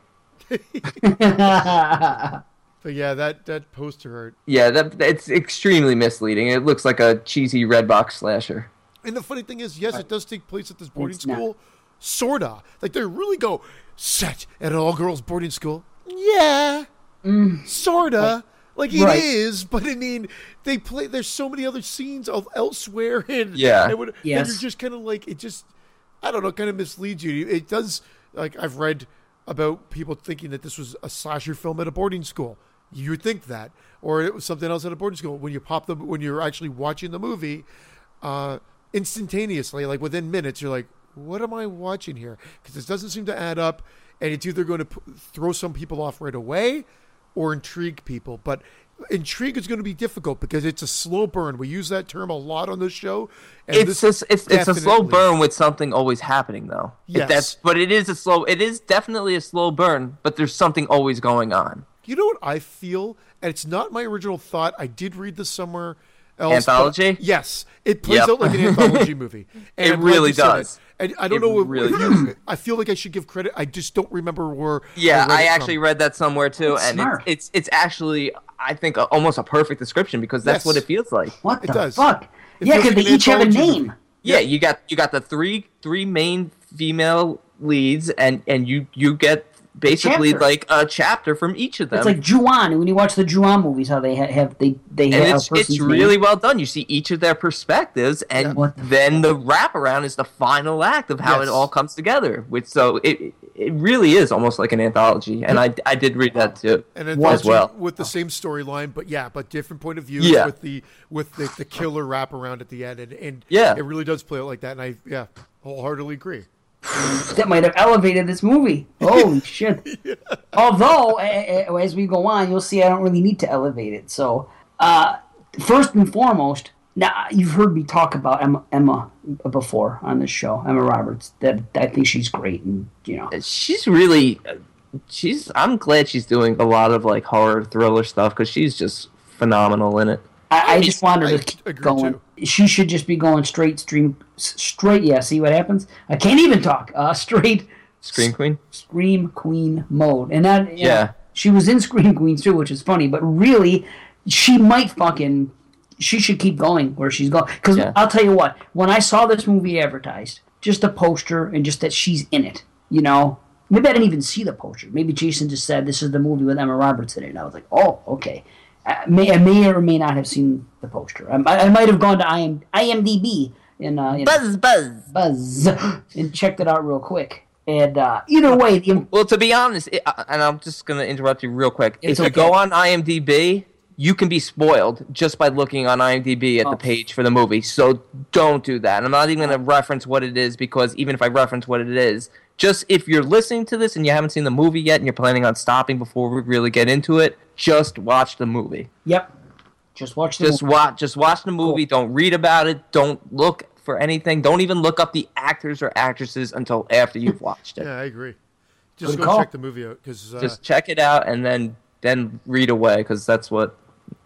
*laughs* The But yeah, that that poster art. Yeah, that it's extremely misleading. It looks like a cheesy red box slasher. And the funny thing is, yes, it does take place at this boarding It's not. school, sorta. Like they really go set at an all-girls boarding school. Yeah, mm. sorta. Like it is, Right. but I mean, they play. There's so many other scenes of elsewhere, *laughs* and Yeah. and, what- and you're just kind of like it. Just I don't know, kind of misleads you. It does. Like I've read about people thinking that this was a slasher film at a boarding school. You think that, or it was something else at a boarding school. When you pop the when you're actually watching the movie, uh, instantaneously, like within minutes, you're like, "What am I watching here?" Because this doesn't seem to add up, and it's either going to p- throw some people off right away, or intrigue people. But intrigue is going to be difficult because it's a slow burn. We use that term a lot on this show. And It's this just, it's it's a slow burn with something always happening though. Yes. that's but it is a slow. It is definitely a slow burn, but there's something always going on. You know what I feel, and it's not my original thought. I did read this somewhere else. but- Anthology? yes, it plays Yep. out like an *laughs* anthology movie. And It I'm really you does. it. And I don't It know. if- really *clears throat* if you- I feel like I should give credit. I just don't remember where. Yeah, read I actually from. read that somewhere too, That's and smart. it's, it's it's actually I think a, almost a perfect description because that's Yes. what it feels like. What It the does. fuck? It yeah, because like they each have a anthology name. movie. Yeah, you got you got the three three main female leads, and and you you get basically chapter. like a chapter from each of them. It's like Ju-On. When you watch the Ju-On movies, how they ha- have they they and have it's a person's it's name. really well done. You see each of their perspectives, and Yeah. The then the wraparound is the final act of how Yes. it all comes together. Which so it it really is almost like an anthology, and I I did read that too and as anthology well. with the same storyline, but yeah, but different point of view. Yeah. with the with the, the killer wraparound at the end, and, and Yeah. it really does play out like that. And I yeah, wholeheartedly agree. *sighs* that might have elevated this movie. Holy *laughs* shit! Although, a- a- as we go on, you'll see I don't really need to elevate it. So, uh, first and foremost, now you've heard me talk about Emma, Emma before on this show, Emma Roberts. That I think she's great, and you know, she's really she's i'm glad she's doing a lot of like horror thriller stuff because she's just phenomenal in it I, I just want her I to keep going. She should just be going straight stream, straight. Yeah, see what happens. I can't even talk. Uh, *laughs* straight scream queen Scream Queen mode. And that, know, Yeah. she was in Scream Queens too, which is funny, but really, she might fucking, she should keep going where she's going. Because Yeah. I'll tell you what, when I saw this movie advertised, just the poster and just that she's in it, you know, maybe I didn't even see the poster. Maybe Jason just said this is the movie with Emma Roberts in it. And I was like, oh, okay. I may, I may or may not have seen the poster. I, I might have gone to IM, IMDb and uh, you know, buzz buzz buzz *gasps* and checked it out real quick. And uh, either way, the, well to be honest it, uh, and i'm just gonna interrupt you real quick if you go on imdb you can be spoiled just by looking on imdb at Oh. the page for the movie so don't do that and i'm not even gonna reference what it is because even if i reference what it is just if you're listening to this and you haven't seen the movie yet and you're planning on stopping before we really get into it just watch the movie Yep. Just watch the just movie. watch just watch the movie don't read about it don't look for anything don't even look up the actors or actresses until after you've watched it Yeah, I agree. Just Good go call. check the movie out because uh, just check it out and then then read away because that's what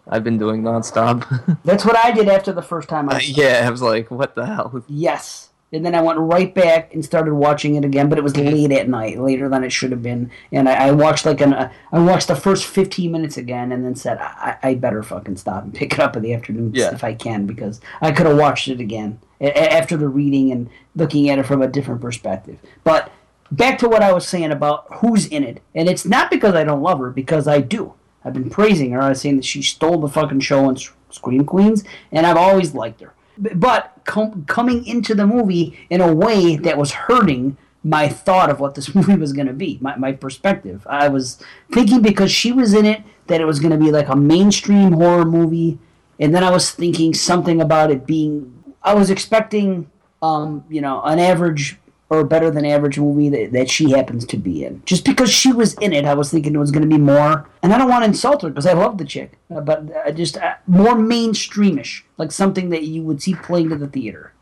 i've been doing nonstop *laughs* That's what I did after the first time I saw it. yeah i was like what the hell Yes. And then I went right back and started watching it again, but it was late at night, later than it should have been. And I, I watched like an, uh, I watched the first 15 minutes again, and then said I, I better fucking stop and pick it up in the afternoon Yeah. if I can, because I could have watched it again a- after the reading and looking at it from a different perspective. But back to what I was saying about who's in it, and it's not because I don't love her, because I do. I've been praising her. I was saying that she stole the fucking show on Scream Queens, and I've always liked her. But com- coming into the movie in a way that was hurting my thought of what this *laughs* movie was going to be, my, my perspective. I was thinking because she was in it that it was going to be like a mainstream horror movie, and then I was thinking something about it being. I was expecting, um, you know, an average or better than average movie that, that she happens to be in. Just because she was in it, I was thinking it was going to be more. And I don't want to insult her because I love the chick, uh, but uh, just uh, more mainstreamish, like something that you would see playing to the theater.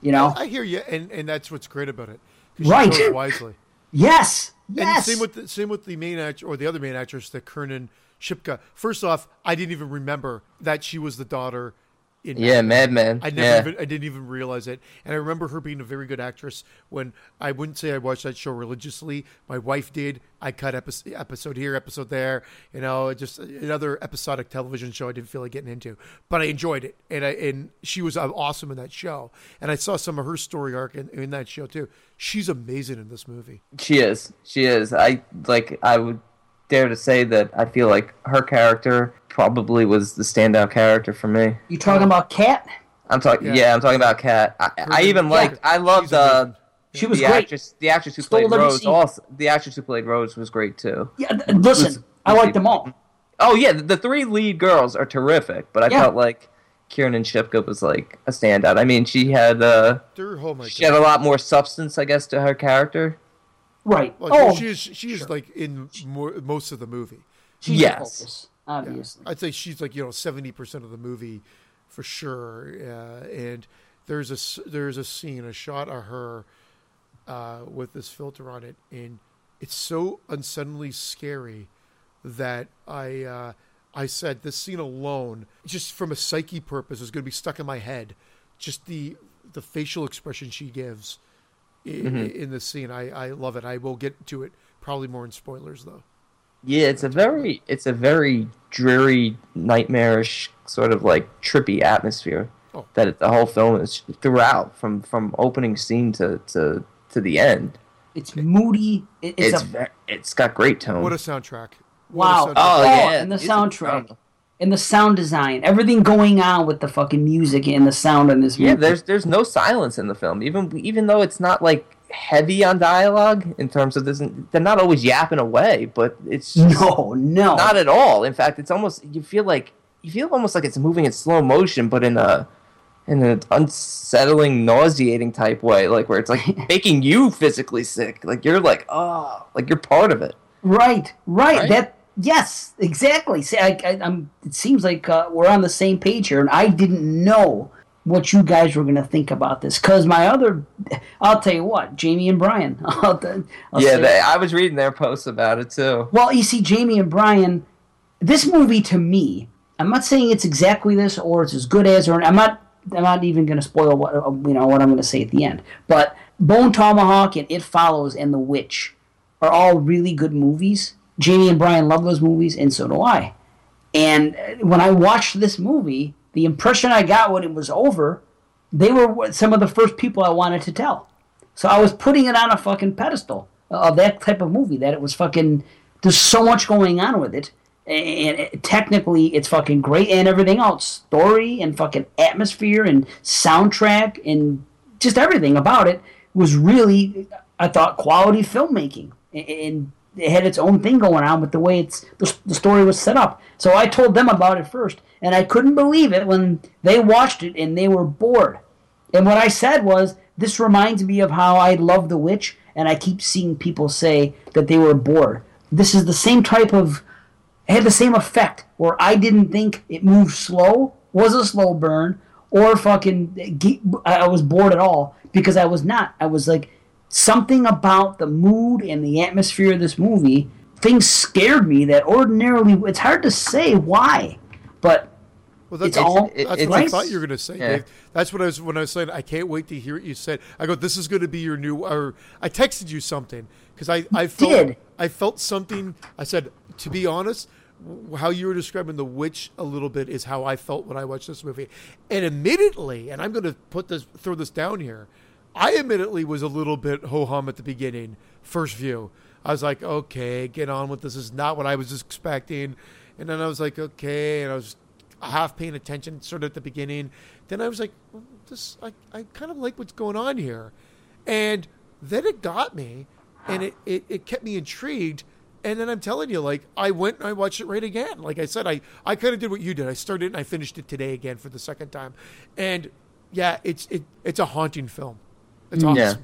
You know? I hear you, and, and that's what's great about it. Right. wisely. Yes. And Yes. same with the, same with the main actor or the other main actress, the Kiernan Shipka. First off, I didn't even remember that she was the daughter in Yeah, Mad Men. I never yeah. even I didn't even realize it. And I remember her being a very good actress when I wouldn't say I watched that show religiously. My wife did. I cut episode, episode here, episode there. You know, just another episodic television show I didn't feel like getting into, but I enjoyed it. And I and she was uh, awesome in that show. And I saw some of her story arc in, in that show too. She's amazing in this movie. She is. She is. I like. I would dare to say that I feel like her character probably was the standout character for me. You talking about Kat? I'm talking. Yeah. Yeah. I'm talking about Kat. I, I even Yeah. liked. I loved She's the. She was the great. actress. The actress who Stole played every Rose. scene. Also, the actress who played Rose was great too. Yeah, th- listen, I like them all. Oh yeah, the, the three lead girls are terrific, but I Yeah. felt like Kiernan Shipka was like a standout. I mean, she had uh, oh my she had a lot more substance, I guess, to her character. Right. Well, oh, she is she is like in more, most of the movie. she's Yes. the focus, obviously. I'd say she's like you know seventy percent of the movie, for sure. Uh, and there's a s- there's a scene, a shot of her uh, with this filter on it, and it's so unsettling scary that I uh, I said this scene alone, just from a psyche purpose, is going to be stuck in my head. Just the the facial expression she gives i mm-hmm. in the scene, I I love it. I will get to it probably more in spoilers though. Yeah, it's a very it's a very dreary, nightmarish sort of like trippy atmosphere Oh. that it, the whole film is throughout from from opening scene to to, to the end. It's moody. It, it's, It's a ve- it's got great tone. What a soundtrack! What a wow. soundtrack. Oh, Oh, yeah, and the it's soundtrack, phenomenal. And the sound design, everything going on with the fucking music and the sound in this movie. Yeah, there's there's no silence in the film, even even though it's not like heavy on dialogue in terms of this. They're not always yapping away, but it's just no, no, not at all. In fact, it's almost you feel like you feel almost like it's moving in slow motion, but in a in an unsettling, nauseating type way, like where it's like *laughs* making you physically sick. Like you're like oh, like you're part of it. Right, right. Right? That yes, exactly. See, I, I, I'm. It seems like uh, we're on the same page here, and I didn't know what you guys were going to think about this because my other. I'll tell you what, Jamie and Brian. *laughs* I'll, I'll yeah, they, I was reading their posts about it too. Well, you see, Jamie and Brian, this movie to me, I'm not saying it's exactly this or it's as good as, or I'm not. I'm not even going to spoil what uh, you know what I'm going to say at the end. But Bone Tomahawk and It Follows and The Witch are all really good movies. Jamie and Brian love those movies, and so do I. And uh, when I watched this movie, the impression I got when it was over, they were some of the first people I wanted to tell. So I was putting it on a fucking pedestal of that type of movie that it was fucking. There's so much going on with it, and it, technically it's fucking great and everything else, story and fucking atmosphere and soundtrack and just everything about it was really, I thought, quality filmmaking, and it had its own thing going on with the way it's the, the story was set up. So I told them about it first, and I couldn't believe it when they watched it and they were bored. And what I said was, this reminds me of how I love The Witch, and I keep seeing people say that they were bored. This is the same type of, it had the same effect where I didn't think it moved slow, was a slow burn, or fucking, I was bored at all because I was not. I was like, something about the mood and the atmosphere of this movie, things scared me that ordinarily, it's hard to say why, but Well, that's, It's all- that's it's- what I thought you were going to say, Yeah. Dave. That's what I was when I was saying. I can't wait to hear what you said. I go, this is going to be your new. Or I texted you something because I I felt did. I felt something. I said, to be honest, how you were describing the witch a little bit is how I felt when I watched this movie, and admittedly, and I'm going to put this throw this down here. I admittedly was a little bit ho hum at the beginning, first view. I was like, okay, get on with this. This is not what I was expecting. And then I was like, okay, and I was half paying attention sort of at the beginning. Then I was like, well, this I, I kind of like what's going on here. And then it got me and it, it, it kept me intrigued. And then I'm telling you, like, I went and I watched it right again. Like I said, I, I kind of did what you did. I started and I finished it today again for the second time. And yeah, it's it, it's a haunting film. It's awesome. Yeah.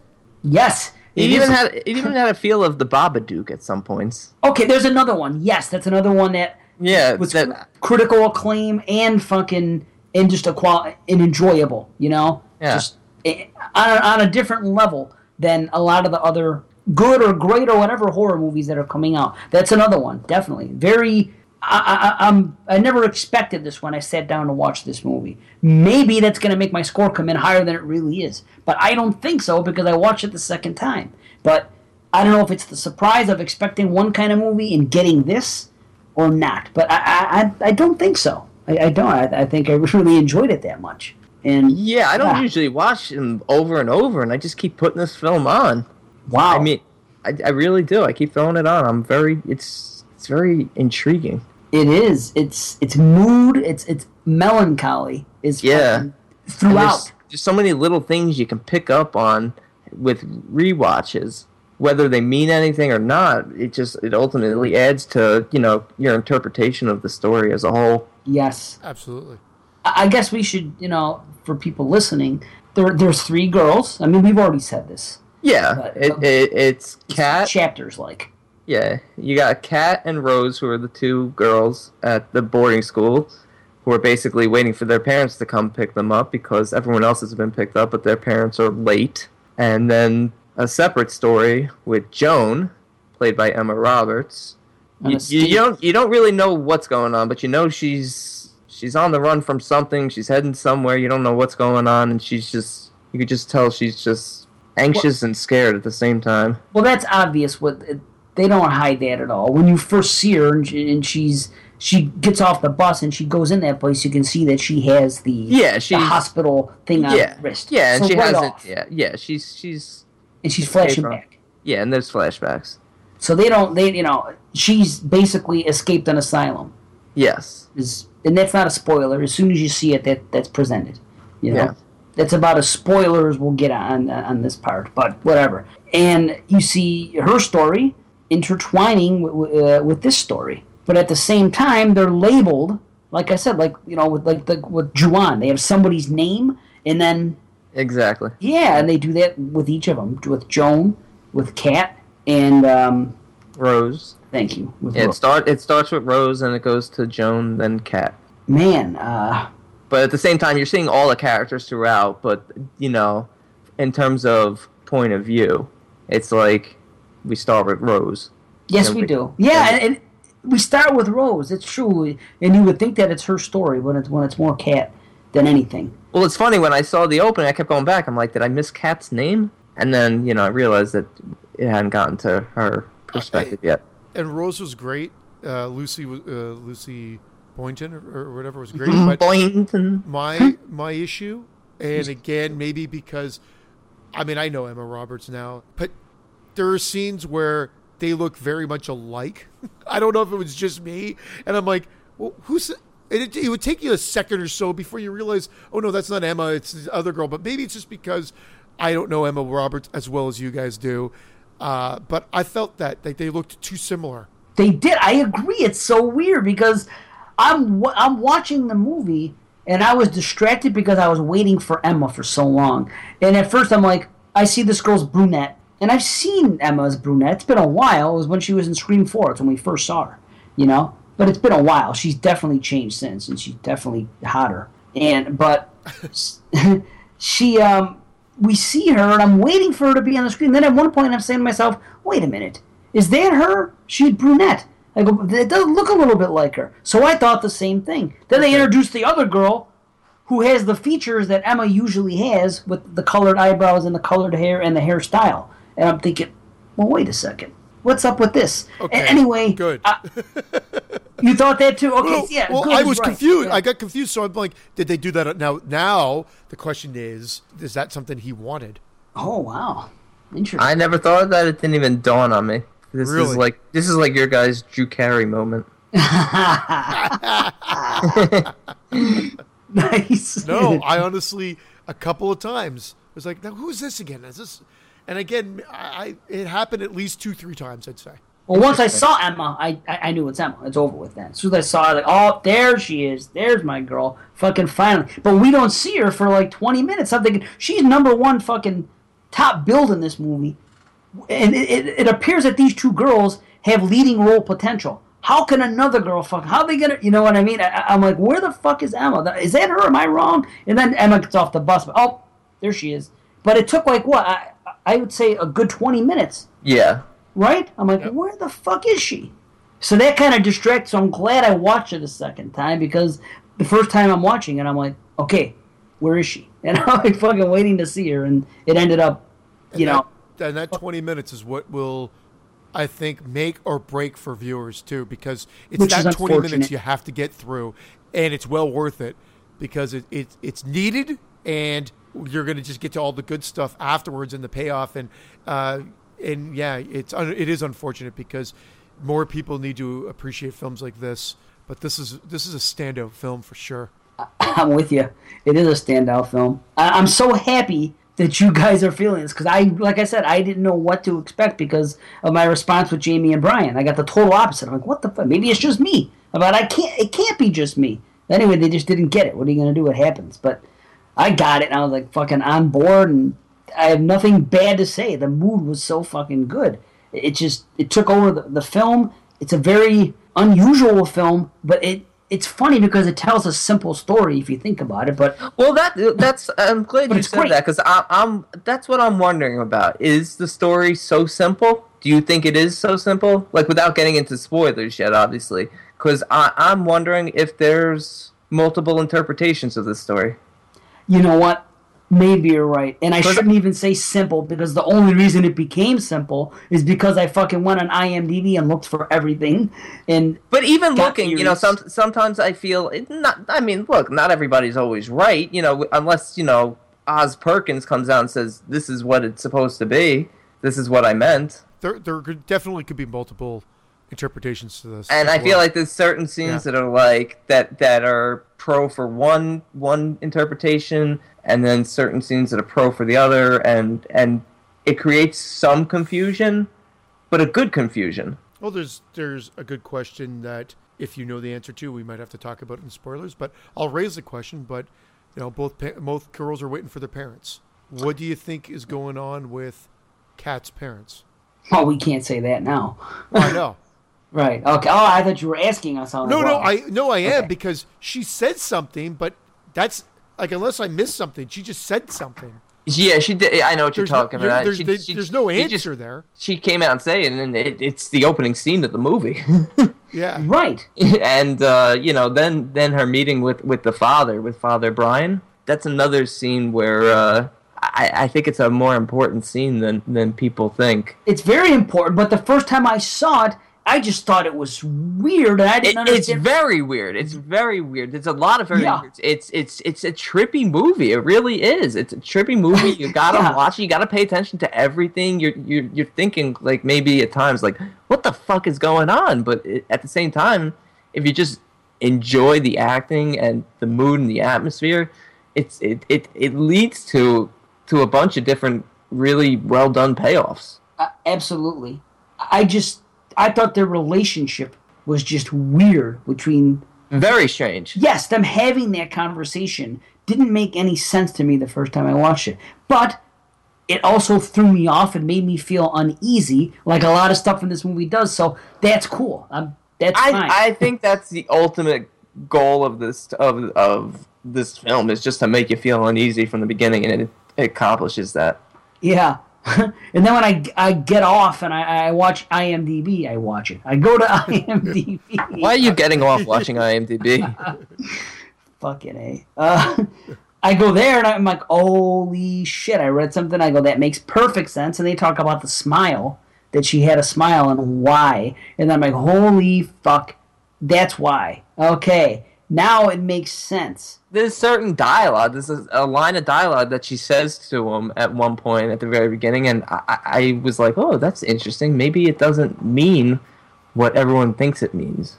yes. It it even is- had it even had a feel of the Babadook at some points. Okay, there's another one. Yes, that's another one that Yeah, was that- critical acclaim and fucking and just a qual and enjoyable. You know, Yeah. just eh, on a, on a different level than a lot of the other good or great or whatever horror movies that are coming out. That's another one, definitely very I, I, I'm I never expected this when I sat down to watch this movie. Maybe that's going to make my score come in higher than it really is, but I don't think so because I watched it the second time. But I don't know if it's the surprise of expecting one kind of movie and getting this or not. But I I, I don't think so. I, I don't. I, I think I *laughs* really enjoyed it that much. And Yeah, I don't usually watch them over and over, and I just keep putting this film on. Wow. I mean, I, I really do. I keep throwing it on. I'm very. It's it's very intriguing. It is. It's it's mood. It's it's melancholy. Is Yeah. throughout. There's, there's so many little things you can pick up on with rewatches, whether they mean anything or not. It just it ultimately adds to you know your interpretation of the story as a whole. Yes. Absolutely. I I guess we should, you know, for people listening, there there's three girls. I mean, we've already said this. Yeah, But, it, um, it it's Kat. chapters like. Yeah, you got Kat and Rose, who are the two girls at the boarding school, who are basically waiting for their parents to come pick them up because everyone else has been picked up, but their parents are late. And then a separate story with Joan, played by Emma Roberts. You, you don't you don't really know what's going on, but you know she's she's on the run from something. She's heading somewhere. You don't know what's going on, and she's just you could just tell she's just anxious and scared at the same time. Well, that's obvious. What they don't hide that at all. When you first see her and, she, and she's she gets off the bus and she goes in that place, you can see that she has the Yeah, the hospital thing on yeah, her wrist. yeah, and she right hasn't. off. Yeah, yeah, she's she's and she's flashing back. yeah, and there's flashbacks. So they don't. They you know she's basically escaped an asylum. Yes, is and that's not a spoiler. As soon as you see it, that that's presented. You know, Yeah. that's about as spoiler as we'll get on on this part. But whatever. And you see her story intertwining with, uh, with this story, but at the same time, they're labeled. Like I said, like you know, with like the with Ju-On, they have somebody's name, and then exactly. yeah, and they do that with each of them, with Joan, with Kat, and um, Rose. thank you, with Yeah, it start it starts with Rose and it goes to Joan, then Kat. man. Uh, But at the same time, you're seeing all the characters throughout. But you know, in terms of point of view, it's like we start with Rose. Yes, we we- do. Yeah, and, and we start with Rose. It's true, and you would think that it's her story when it's when it's more Kat than anything. Well, it's funny when I saw the opening, I kept going back. I'm like, did I miss Kat's name? And then you know, I realized that it hadn't gotten to her perspective yet. And Rose was great. Uh, Lucy was- uh, Lucy Boynton or, or whatever was great. Mm-hmm. But Boynton. my my issue, and again maybe because, I mean I know Emma Roberts now, but there are scenes where they look very much alike. *laughs* I don't know if it was just me, and I'm like, well, who's? It, it would take you a second or so before you realize, oh no, that's not Emma, it's the other girl. But maybe it's just because I don't know Emma Roberts as well as you guys do. Uh, but I felt that like they looked too similar. They did. I agree. It's so weird because I'm I'm watching the movie and I was distracted because I was waiting for Emma for so long. And at first I'm like, I see this girl's brunette, and I've seen Emma's brunette. It's been a while. It was when she was in Scream Four. It's when we first saw her, you know. But it's been a while. She's definitely changed since, and she's definitely hotter. And but *laughs* she um we see her and I'm waiting for her to be on the screen. Then at one point I'm saying to myself, wait a minute, is that her? She's brunette. I go, it does look a little bit like her. So I thought the same thing. Then they introduced the other girl who has the features that Emma usually has with the colored eyebrows and the colored hair and the hairstyle. And I'm thinking, well, wait a second. What's up with this? A- anyway, good. I- you thought that too? Okay, Well, yeah. well, good I was right. confused. Yeah. I got confused. So I'm like, did they do that now? Now the question is, is that something he wanted? Oh wow, interesting. I never thought of that. It didn't even dawn on me. This is like this is like your guys' Drew Carey moment. *laughs* *laughs* nice. No, I honestly, a couple of times was like, now who's this again? Is this? And again, I, I it happened at least two, three times. I'd say. Well, once I saw Emma, I, I I knew it's Emma. It's over with then. As soon as I saw her, like, oh, there she is. There's my girl. Fucking finally. But we don't see her for like 20 minutes. I'm thinking she's number one fucking top build in this movie. And it, it, it appears that these two girls have leading role potential. How can another girl fuck? How they gonna? You know what I mean? I, I'm like, where the fuck is Emma? Is that her? Am I wrong? And then Emma gets off the bus. But, Oh, there she is. But it took like what? I, I would say a good 20 minutes Yeah, right? I'm like, where the fuck is she? So that kind of distracts. So I'm glad I watched it a second time because the first time I'm watching it, I'm like, okay, where is she? *laughs* And I'm like fucking waiting to see her, and it ended up, you know, That, and that 20 minutes is what will, I think, make or break for viewers too, because it's that 20 minutes you have to get through, and it's well worth it because it, it it's needed, and you're going to just get to all the good stuff afterwards and the payoff, and uh, and yeah, it's it is unfortunate because more people need to appreciate films like this, but this is this is a standout film for sure. *coughs* I'm with you. It is a standout film. I- I'm so happy that you guys are feeling this because I, like I said, I didn't know what to expect because of my response with Jamie and Brian. I got the total opposite. I'm like, what the fuck? Maybe it's just me. But I can't. It can't be just me. Anyway, they just didn't get it. What are you gonna do? It happens. But I got it, and I was like fucking on board, and I have nothing bad to say. The mood was so fucking good. It just it took over the, the film. It's a very unusual film, but it it's funny because it tells a simple story if you think about it. But Well, that that's I'm glad you said great. that because I'm that's what I'm wondering about. Is the story so simple? Do you think it is so simple? Like without getting into spoilers yet, obviously, because I'm wondering if there's multiple interpretations of this story. You know what? Maybe you're right, and I shouldn't even say simple because the only reason it became simple is because I fucking went on IMDb and looked for everything, and But even Got looking, you know, some sometimes I feel it not. I mean, look, not everybody's always right, you know, unless you know Oz Perkins comes out and says this is what it's supposed to be. This is what I meant. There there definitely could be multiple interpretations to this, and I feel well. like there's certain scenes Yeah. that are like that that are pro for one one interpretation, and then certain scenes that are pro for the other, and and it creates some confusion, but a good confusion. Well, there's there's a good question that if you know the answer to, we might have to talk about in spoilers. But I'll raise the question. But you know, both pa- both girls are waiting for their parents. What do you think is going on with Kat's parents? oh, we can't say that now. I know. *laughs* Right? Okay. Oh, I thought you were asking us on. No, no, I no, I am Okay. because she said something, but that's like unless I missed something, she just said something. Yeah, she did. I know what There's you're no, talking there- about. there's, She- there's, she- there's no she answer just- there. She came out and saying, and it, it's the opening scene of the movie. *laughs* Yeah. Right. and uh, you know, then then her meeting with with the father, with Father Brian. That's another scene where uh, I, I think it's a more important scene than than people think. It's very important. But the first time I saw it, I just thought it was weird, I didn't it's understand. very weird. It's very weird. There's a lot of very. Yeah. weird- It's it's it's a trippy movie. It really is. It's a trippy movie. You *laughs* gotta Yeah. watch it. You gotta pay attention to everything. You're you're you're thinking like maybe at times like what the fuck is going on, but it, at the same time, if you just enjoy the acting and the mood and the atmosphere, it's it it, it leads to to a bunch of different really well done payoffs. Uh, absolutely. I just I thought their relationship was just weird between Very strange. yes, them having that conversation didn't make any sense to me the first time I watched it. But it also threw me off and made me feel uneasy, like a lot of stuff in this movie does. So that's cool. Um, that's fine. I, I think that's the ultimate goal of this of of this film is just to make you feel uneasy from the beginning, and it, it accomplishes that. yeah. *laughs* and then when I, I get off and I, I watch IMDb, I watch it. I go to *laughs* IMDb. Why are you getting off watching IMDb? *laughs* Fucking A. Uh, I go there and I'm like, holy shit, I read something. I go, that makes perfect sense. And they talk about the smile, that she had a smile and why. And I'm like, holy fuck, that's why. Okay, now it makes sense. There's certain dialogue. There's a, a line of dialogue that she says to him at one point at the very beginning, and I, I I was like, oh, that's interesting. Maybe it doesn't mean what everyone thinks it means.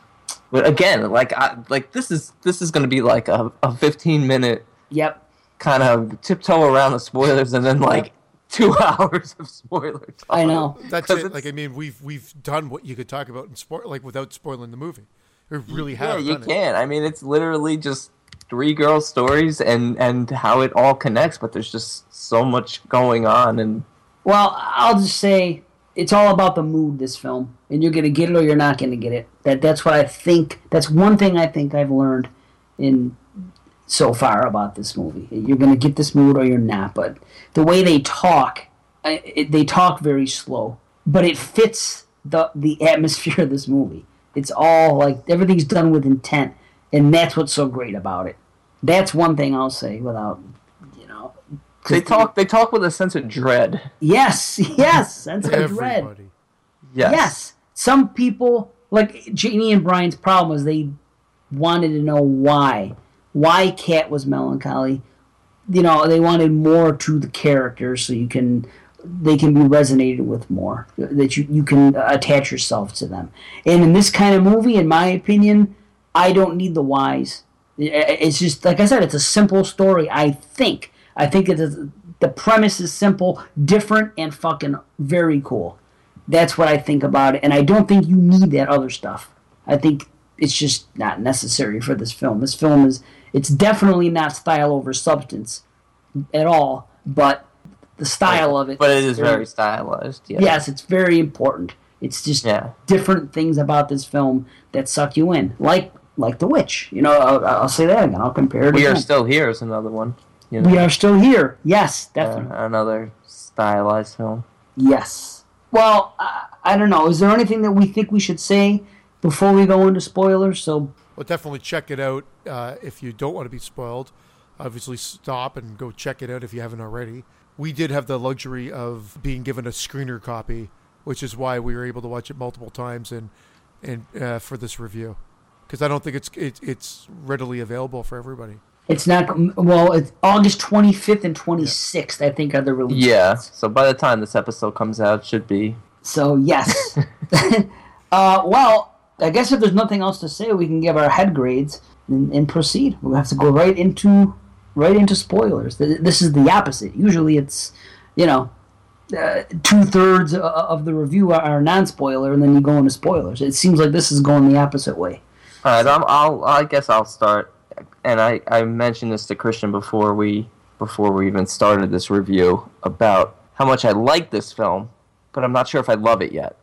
But again, like I, like this is this is going to be like a, a 15 minute Yep. kind of tiptoe around the spoilers and then like two *laughs* hours of spoilers. I know. That's 'Cause it. Like I mean, we've we've done what you could talk about in sport, like without spoiling the movie. We really Yeah, have. you can. It. I mean, it's literally just three girls' stories and and how it all connects. But there's just so much going on, and Well, I'll just say it's all about the mood. This film, and you're gonna get it or you're not gonna get it. That that's what I think. That's one thing I think I've learned in so far about this movie. You're gonna get this mood or you're not. But the way they talk, I- it, they talk very slow, but it fits the the atmosphere of this movie. It's all like everything's done with intent, and that's what's so great about it. That's one thing I'll say without, you know. They talk. They talk with a sense of dread. Yes, *laughs* yes, sense of dread. Yes. Yes. Some people, like Jamie and Brian's problem was they wanted to know why. Why Kat was melancholy. You know, they wanted more to the characters so you can they can be resonated with more. That you, you can attach yourself to them. And in this kind of movie, in my opinion, I don't need the whys. It's just like I said, it's a simple story, I think. I think it is the premise is simple, different, and fucking very cool. That's what I think about it, and I don't think you need that other stuff. I think it's just not necessary for this film. This film is it's definitely not style over substance at all, but the style of it. But it is very stylized. Yeah. yes, it's very important. It's just Yeah. different things about this film that suck you in, like like The Witch. You know, I'll, I'll say that again. I'll compare it. We are still here is another one. You know, we are still here. Yes, uh, definitely. another stylized film. Yes. Well, I, I don't know. Is there anything that we think we should say before we go into spoilers? So, Well, definitely check it out uh, if you don't want to be spoiled. Obviously, stop and go check it out if you haven't already. We did have the luxury of being given a screener copy, which is why we were able to watch it multiple times and and uh, for this review, because I don't think it's it, it's readily available for everybody. it's not. Well, it's August 25th and 26th, I think, are the release. Yeah. So by the time this episode comes out, it should be. So, yes. *laughs* uh, well, I guess if there's nothing else to say, we can give our head grades and, and proceed. We'll have to go right into right into spoilers. This is the opposite. Usually it's, you know, uh, two thirds of the review are, non spoiler, and then you go into spoilers. It seems like this is going the opposite way. All right. I'm, I'll. I guess I'll start. And I, I mentioned this to Christian before we before we even started this review about how much I like this film, but I'm not sure if I love it yet.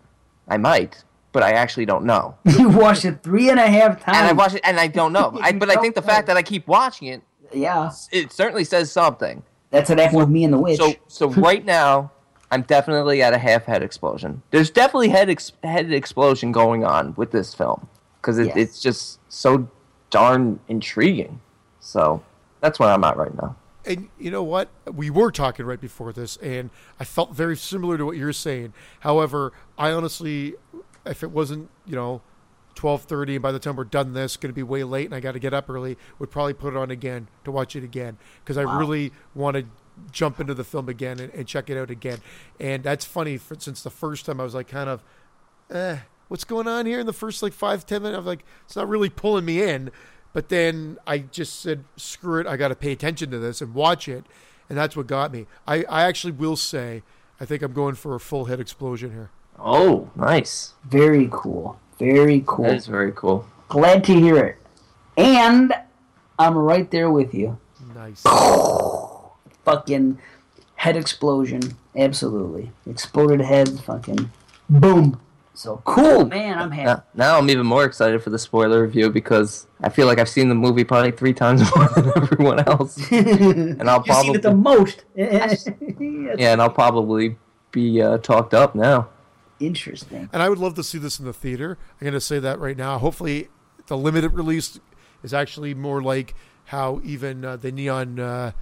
I might, but I actually don't know. *laughs* you watched it three and a half times. And I watched it, and I don't know. I, but I *laughs* think the fact that I keep watching it, Yeah, it certainly says something. that's what happened with me and the witch. So so *laughs* right now, I'm definitely at a half head explosion. There's definitely head ex- head explosion going on with this film because it, Yes. it's just so darn intriguing. So that's where I'm at right now. And you know what? We were talking right before this, and I felt very similar to what you're saying. However, I honestly, if it wasn't, you know, twelve thirty, and by the time we're done this, going to be way late, and I got to get up early, would probably put it on again to watch it again because I really want to jump into the film again and, and check it out again. And that's funny, for, since the first time I was like, kind of, eh, what's going on here in the first like five ten minutes? I was like, it's not really pulling me in. But then I just said, screw it, I got to pay attention to this and watch it, and that's what got me. I, I actually will say, I think I'm going for a full head explosion here. Oh, nice. very cool. Very cool. That is very cool. Glad to hear it. And I'm right there with you. Nice. *laughs* Fucking head explosion. Absolutely. Exploded head. Fucking boom. So cool, man. I'm happy. Now, now I'm even more excited for the spoiler review because I feel like I've seen the movie probably three times *laughs* more than everyone else, *laughs* and I'll You've seen probably it the most. yeah, and I'll probably be uh, talked up now. Interesting. And I would love to see this in the theater. I'm going to say that right now. Hopefully, the limited release is actually more like how even uh, the Neon uh,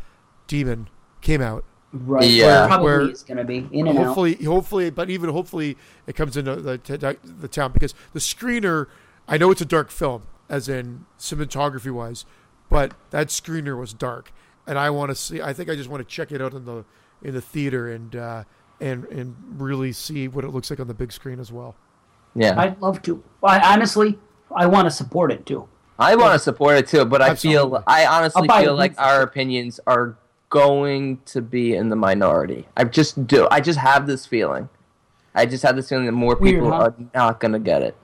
Demon came out. Right. Yeah. Where it probably Where- is going to be in and out. hopefully, hopefully, but even hopefully, it comes into the t- the town because the screener. I know it's a dark film, as in cinematography wise, but that screener was dark, and I want to see. I think I just want to check it out in the in the theater and uh, and and really see what it looks like on the big screen as well. Yeah, I'd love to. I, honestly, I want to support it too. I want to support it too, but I feel I honestly feel it like our opinions are going to be in the minority. I just do. I just have this feeling. I just have this feeling that more Weird, people huh? are not going to get it.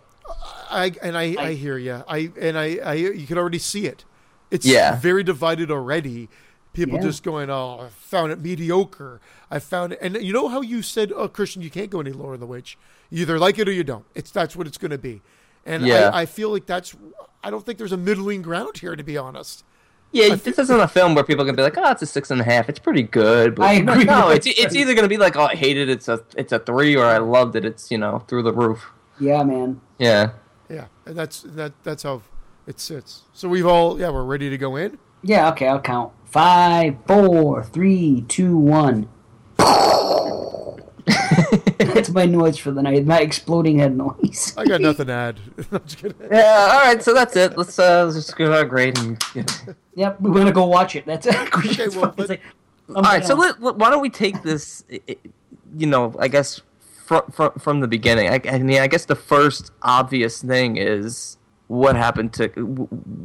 I and I, I, I- hear you. I and I, I you can already see it. It's Yeah. very divided already. People Yeah. just going, "Oh, I found it mediocre." I found it, and you know how you said, "Oh, Christian, you can't go any lower than the witch. You either like it or you don't. It's that's what it's going to be." And Yeah. I, I feel like that's. I don't think there's a middling ground here, to be honest. Yeah, this isn't a film where people can be like, "Oh, it's a six and a half. It's pretty good." But I *laughs* agree No, it's it's either going to be like, "Oh, I hated it. It's a it's a three, or I loved it. It's you know through the roof. Yeah, man. Yeah. Yeah, and that's that. That's how it sits. So we've all yeah, we're ready to go in. Yeah, okay, I'll count. Five, four, three, two, one. That's my noise for the night. My exploding head noise. I got nothing to add. *laughs* I'm just kidding. Yeah, all right, so that's it. Let's uh, let's just give our grade and. You know. Yep, we're gonna go watch it. That's *laughs* it. Okay, well, It's like, I'm All right, so let, let- why don't we take this? i- i- You know, I guess from from, from the beginning. I, I mean, I guess the first obvious thing is what happened to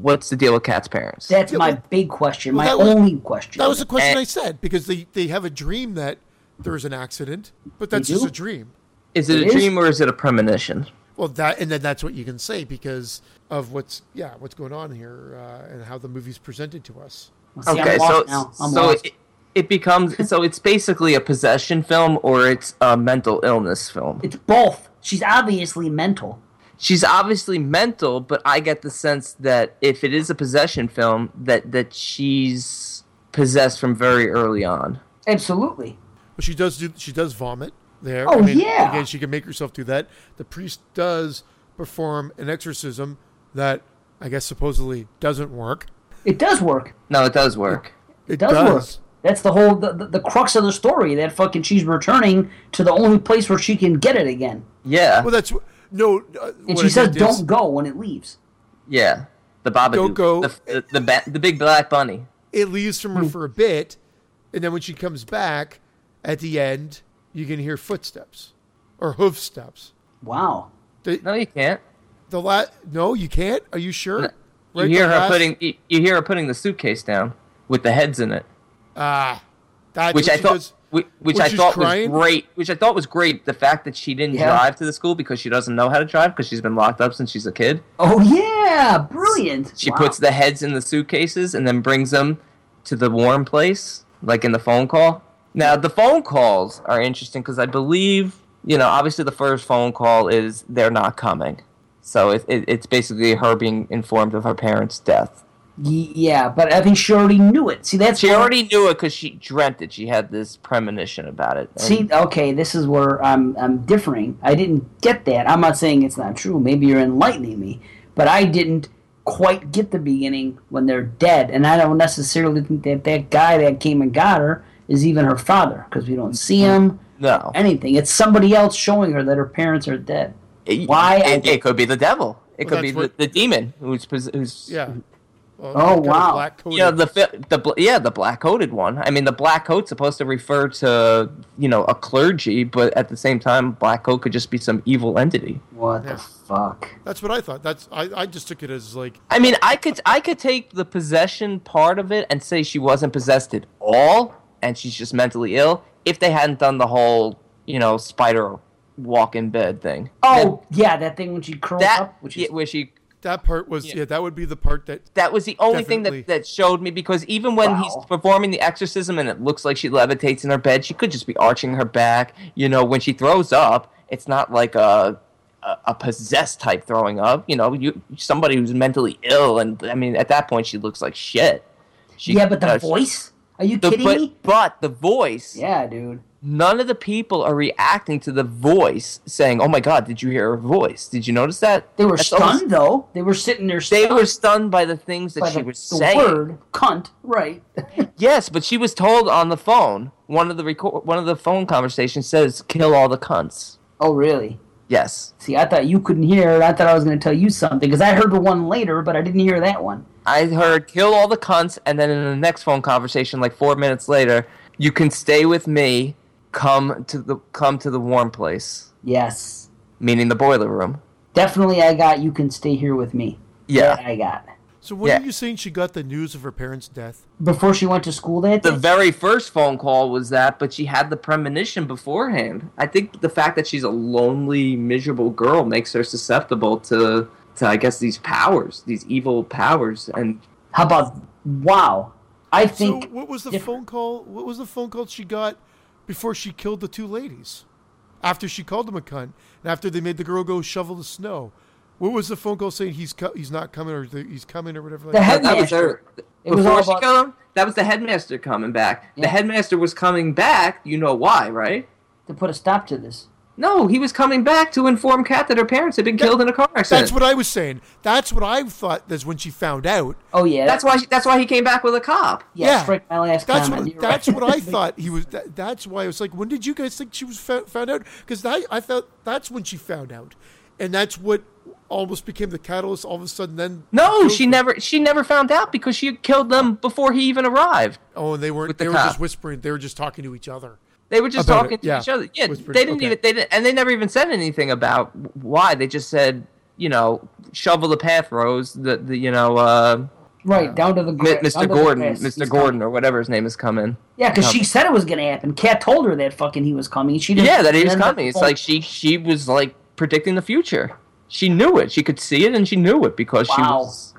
what's the deal with Kat's parents? That's Yeah, my well- big question. well, my was- only question. That was the question And- I said because they they have a dream that there is an accident, but that's just a dream. Is it It a is? dream or is it a premonition? Well, that and then that's what you can say because of what's yeah what's going on here uh, and how the movie's presented to us. See, okay, so. I'm so lost. it, it becomes so it's basically a possession film or it's a mental illness film. it's both. She's obviously mental. She's obviously mental, but I get the sense that if it is a possession film, that that she's possessed from very early on. Absolutely. But she does do she does vomit there. Oh, yeah. Again, she can make herself do that. The priest does perform an exorcism that I guess supposedly doesn't work. It does work. No, it does work. It does, does. work. That's the whole the, the, the crux of the story. That fucking she's returning to the only place where she can get it again, Yeah, Well, that's wh- no. Uh, and she says, "Don't is go" when it leaves. yeah. The Babadook, Don't go. the the the, ba- the big black bunny. It leaves from Hmm. her for a bit, and then when she comes back at the end, you can hear footsteps or hoof steps. Wow. The, No, you can't. the la- No, you can't. Are you sure? You Right, hear her last- putting you, you hear her putting the suitcase down with the heads in it, Ah, that's which what I thought does. Which, which I thought crying? was great. Which I thought was great. The fact that she didn't Yeah. drive to the school because she doesn't know how to drive because she's been locked up since she's a kid. Oh yeah, brilliant. She Wow. puts the heads in the suitcases and then brings them to the warm place, like in the phone call. Now, the phone calls are interesting because I believe, you know, obviously the first phone call is they're not coming. So it, it, it's basically her being informed of her parents' death. Ye- yeah, but I think she already knew it. See, that's She where- already knew it because she dreamt it. She had this premonition about it. And See, okay, this is where I'm I'm differing. I didn't get that. I'm not saying it's not true. Maybe you're enlightening me, but I didn't quite get the beginning when they're dead, and I don't necessarily think that that guy that came and got her is even her father because we don't see him no. anything. It's somebody else showing her that her parents are dead. It- Why? It, it could be the devil. It Well, could be the, what- the demon who's who's Yeah. Well, Oh, wow. black-coated. Yeah, the fi- the yeah the black coated one. I mean, the black coat's supposed to refer to you know a clergy, but at the same time, black coat could just be some evil entity. What Yeah. the fuck? That's what I thought. That's I, I just took it as like I mean, I could I could take the possession part of it and say she wasn't possessed at all, and she's just mentally ill. If they hadn't done the whole you know spider walk in bed thing. Oh yeah, that thing when she curls that up, which yeah, where she that part was yeah. Yeah. that would be the part that that was the only Definitely. thing that, that showed me because even when he's performing the exorcism and it looks like she levitates in her bed, she could just be arching her back. You know, when she throws up, it's not like a a, a possessed type throwing up. You know, you somebody who's mentally ill, and I mean, at that point, she looks like shit. She, yeah, but the uh, voice? Are you the- kidding but, me? but the voice, Yeah, dude. None of the people are reacting to the voice, saying, "Oh my God, did you hear her voice? Did you notice that?" They were That's stunned almost- though. They were sitting there. They were stunned by the things that by she the, was the saying. word cunt. Right. *laughs* Yes, but she was told on the phone. One of the record, one of the phone conversations says, "Kill all the cunts." oh really? Yes, See, I thought you couldn't hear it. I thought I was going to tell you something because I heard the one later, but I didn't hear that one. I heard "kill all the cunts," and then in the next phone conversation, like four minutes later, you can stay with me. Come to the come to the warm place, Yes, meaning the boiler room. definitely. I got. You can stay here with me. Yeah, That I got. So when Yeah. are you saying she got the news of her parents' death? Before she went to school that the very first phone call was that, but she had the premonition beforehand. I think the fact that she's a lonely, miserable girl makes her susceptible to, to I guess, these powers, these evil powers, and How about wow? I think so what was the different. phone call? What was the phone call she got before she killed the two ladies? After she called them a cunt, and after they made the girl go shovel the snow, what was the phone call saying? He's co- he's not coming, or the, he's coming, or whatever. Like The that? head- that was her. It was Before all she about- killed him, that was the headmaster coming back. Yeah. The headmaster was coming back. You know why, right? to put a stop to this. No, he was coming back to inform Kat that her parents had been killed in a car accident. That's what I was saying. That's what I thought. That's when she found out. Oh yeah, That's why. She, that's why he came back with a cop. Yeah, Yeah. strike my last That's comment. what. That's right. what I *laughs* thought he was. That, that's why I was like, when did you guys think she was fa- found out? Because I, I thought that's when she found out, and that's what almost became the catalyst. All of a sudden, then No, she them. never. She never found out because she killed them before he even arrived. Oh, and they weren't. with the They were cop. just whispering. They were just talking to each other. They were just About talking it, to yeah. each other. Yeah, Whispered, they didn't okay. even. They didn't, and they never even said anything about why. They just said, you know, shovel the path, Rose. The, the you know, uh, right down to the M- gra- down Mr. to the Gordon. Mr. He's Gordon, or whatever his name is coming. Yeah, because she said it was gonna happen. Kat told her that fucking he was coming. She didn't. Yeah, that he was coming. It's like she she was like predicting the future. She knew it. She could see it, and she knew it because she was.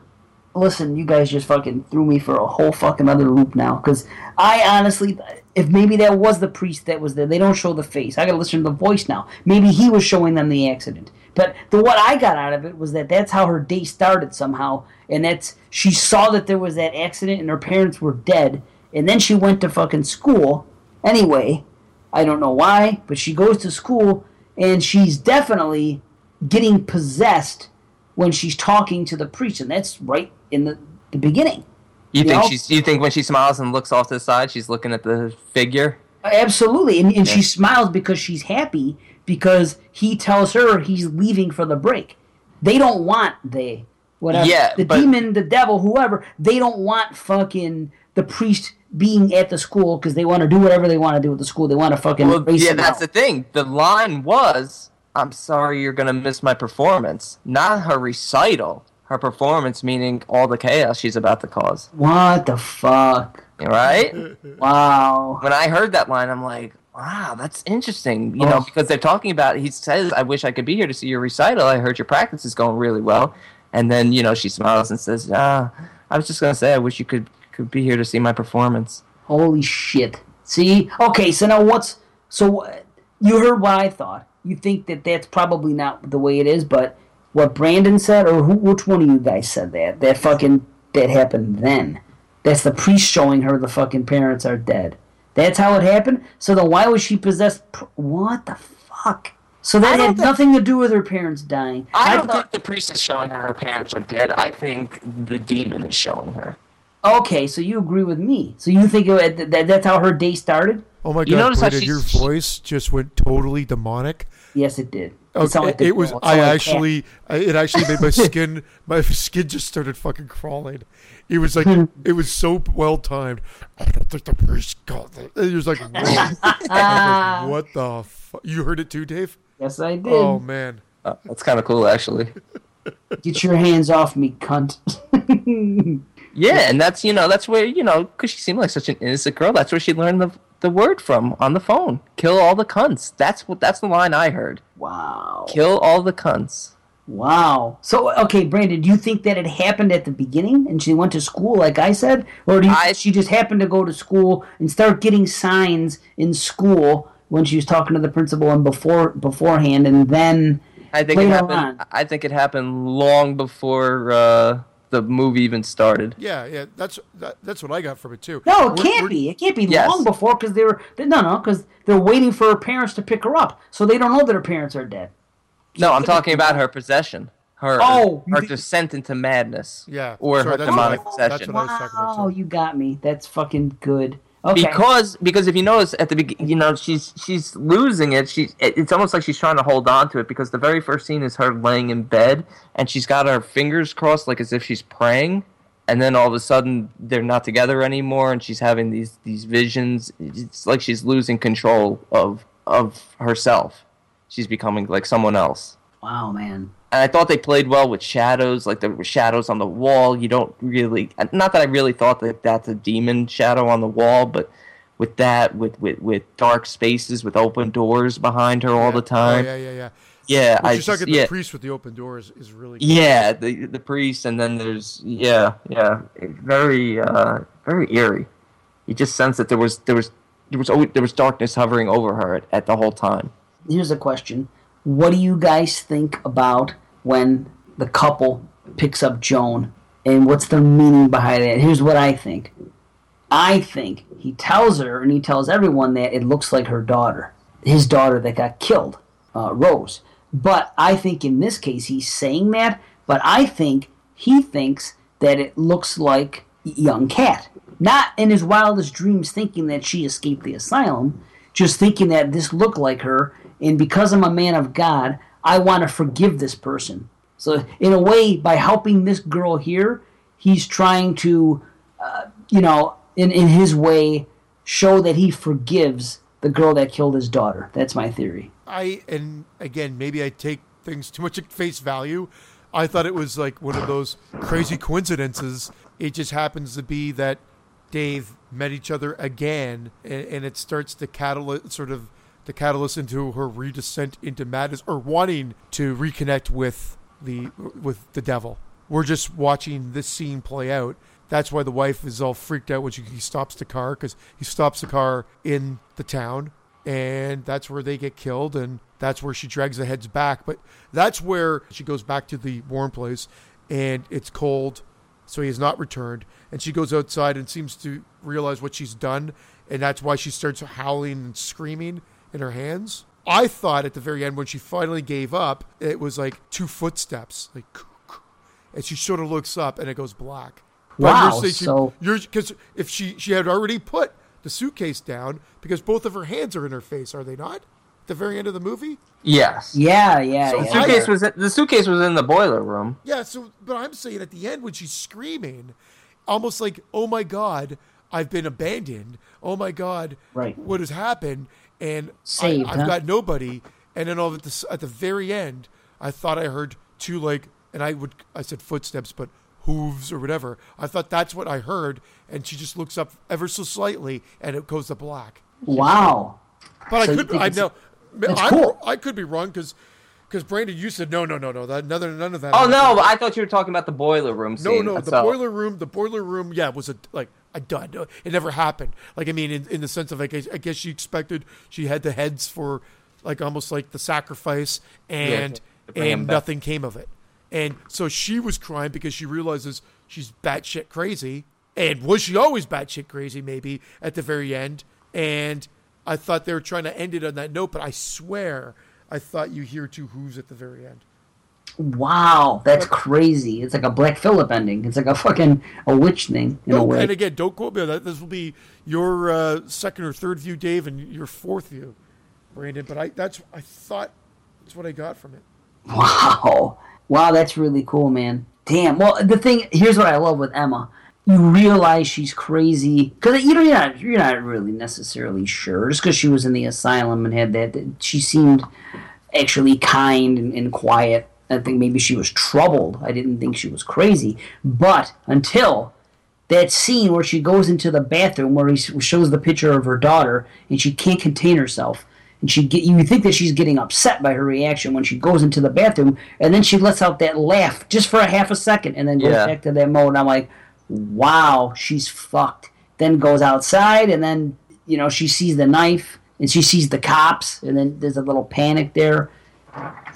listen, you guys just fucking threw me for a whole fucking other loop now. Because I honestly, if maybe that was the priest that was there, they don't show the face. I gotta listen to the voice now. Maybe he was showing them the accident. But the what I got out of it was that that's how her day started somehow, and that's she saw that there was that accident and her parents were dead, and then she went to fucking school. Anyway, I don't know why, but she goes to school and she's definitely getting possessed when she's talking to the priest, and that's right in the, the beginning. You You think know? she's? You think when she smiles and looks off to the side, she's looking at the figure? Absolutely, and, and she smiles because she's happy because he tells her he's leaving for the break. They don't want they whatever Yeah, the but- demon, the devil, whoever. They don't want fucking the priest being at the school because they want to do whatever they want to do with the school. They want to fucking Well, race yeah, that's out. the thing. The line was, "I'm sorry, you're gonna miss my performance," not her recital. Her performance, meaning all the chaos she's about to cause. What the fuck? Right? *laughs* Wow. when I heard that line, I'm like, wow, that's interesting. You know, Oh. because they're talking about. He says, "I wish I could be here to see your recital. I heard your practice is going really well." And then you know she smiles and says, "Ah, I was just gonna say, I wish you could could be here to see my performance." Holy shit. See? Okay, so now what's so you heard what I thought. You think that that's probably not the way it is, but what Brandon said or who which one of you guys said that? That fucking that happened then. That's the priest showing her the fucking parents are dead. That's how it happened? So then why was she possessed? pr- What the fuck? So that had think- nothing to do with her parents dying. I don't thought- think the priest is showing her her parents are dead. I think the demon is showing her. Okay, so you agree with me. So you think it, that that's how her day started? Oh my You god, notice how Brandon, your voice just went totally demonic. Yes, it did. It, Okay, sounded like it was. I sounded like Kat. actually. I- It actually made my *laughs* skin. My skin just started fucking crawling. It was like. *laughs* It was so well timed. I don't think the priest got that. It was like, *laughs* whoa. Was like, what the? Fu-? You heard it too, Dave? Yes, I did. Oh man. Uh, that's kind of cool, actually. Get your hands off me, cunt. Yeah, and that's you know that's where you know because she seemed like such an innocent girl. That's where she learned the the word from on the phone. Kill all the cunts. That's what that's the line I heard. wow. Kill all the cunts. Wow. So, okay, Brandon, do you think that it happened at the beginning and she went to school, like I said? Or do you I- she just happened to go to school and start getting signs in school when she was talking to the principal and before beforehand and then I think it happened. on. I think it happened long before uh, the movie even started. Yeah, yeah. That's that, that's what I got from it too. No, it We're- can't we're- be. It can't be Yes. long before because they were they, no, no, because they're waiting for her parents to pick her up, so they don't know that her parents are dead. No, I'm talking about her possession. Her Oh, her think- descent into madness. Yeah, Or sorry, her that's demonic what I- that's possession. what I was talking about, Wow, you got me. That's fucking good. Okay. Because because if you notice at the beginning, you know she's she's losing it. She's it- it's almost like she's trying to hold on to it because the very first scene is her laying in bed and she's got her fingers crossed like as if she's praying, and then all of a sudden they're not together anymore and she's having these these visions. It's like she's losing control of of herself. She's becoming like someone else. wow, man. And I thought they played well with shadows, like there were shadows on the wall. You don't really, not that I really thought that that's a demon shadow on the wall, but with that, with with, with dark spaces, with open doors behind her all the time. Oh, yeah, yeah, yeah. yeah, When I she's talking yeah, the priest with the open doors is really. yeah, the the priest, and then there's yeah, yeah, very uh, very eerie. You just sense that there was there was there was always, there was darkness hovering over her at, at the whole time. Here's a question. What do you guys think about when the couple picks up Joan? And what's the meaning behind it? Here's what I think. I think he tells her and he tells everyone that it looks like her daughter, his daughter that got killed. uh, Rose. But I think in this case he's saying that, but I think he thinks that it looks like young Kat. Not in his wildest dreams thinking that she escaped the asylum, just thinking that this looked like her, and because I'm a man of God, I want to forgive this person. So, in a way, by helping this girl here, he's trying to, uh, you know, in, in his way, show that he forgives the girl that killed his daughter. That's my theory. I and again, maybe I take things too much at face value. I thought it was like one of those crazy coincidences. It just happens to be that Dave met each other again, and, and it starts to catalyze sort of the catalyst into her redescent into madness or wanting to reconnect with the with the devil. We're just watching this scene play out. That's why the wife is all freaked out when she, he stops the car because he stops the car in the town, and that's where they get killed, and that's where she drags the heads back. But that's where she goes back to the warm place, and it's cold, so he has not returned. And she goes outside and seems to realize what she's done, and that's why she starts howling and screaming in her hands. I thought at the very end when she finally gave up, it was like two footsteps, like, and she sort of looks up and it goes black. But Wow, you're saying so- because if she she had already put the suitcase down because both of her hands are in her face, are they not? At the very end of the movie. Yes. Yeah, yeah, So yeah. The suitcase was the suitcase was in the boiler room. Yeah, so but I'm saying at the end when she's screaming, almost like, "Oh my god, I've been abandoned. Oh my god, Right. what has happened?" And Saved, I, I've huh? got nobody. And then all at the at the very end, I thought I heard two like, and I would I said footsteps, but hooves or whatever. I thought that's what I heard, and she just looks up ever so slightly, and it goes to black. Wow. But So I could I know cool. I could be wrong because because Brandon, you said no, no, no, no, that none, none of that. Oh no, I thought you were talking about the boiler room No, scene. no, That's the all. boiler room. The boiler room. Yeah, was a like dud. No, It never happened. Like I mean, in, in the sense of like I, I guess she expected she had the heads for like almost like the sacrifice, and 'em and nothing came of it. And so she was crying because she realizes she's batshit crazy. And was she always batshit crazy? Maybe at the very end. And I thought they were trying to end it on that note, but I swear I thought you hear two hooves at the very end. Wow, that's crazy. It's like a Black Phillip ending. It's like a fucking a witch thing in a way. and again, don't quote me on that. This will be your uh, second or third view, Dave, and your fourth view, Brandon. But I that's I thought that's what I got from it. Wow. Wow, that's really cool, man. Damn. Well, the thing here's what I love with Emma. You realize she's crazy because you know you're not you're not really necessarily sure just because she was in the asylum and had that. that she seemed actually kind and, and quiet. I think maybe she was troubled. I didn't think she was crazy, but until that scene where she goes into the bathroom where he shows the picture of her daughter and she can't contain herself and she get you think that she's getting upset by her reaction when she goes into the bathroom and then she lets out that laugh just for a half a second and then goes Yeah. back to that mode and I'm like wow she's fucked then goes outside and then you know she sees the knife and she sees the cops and then there's a little panic there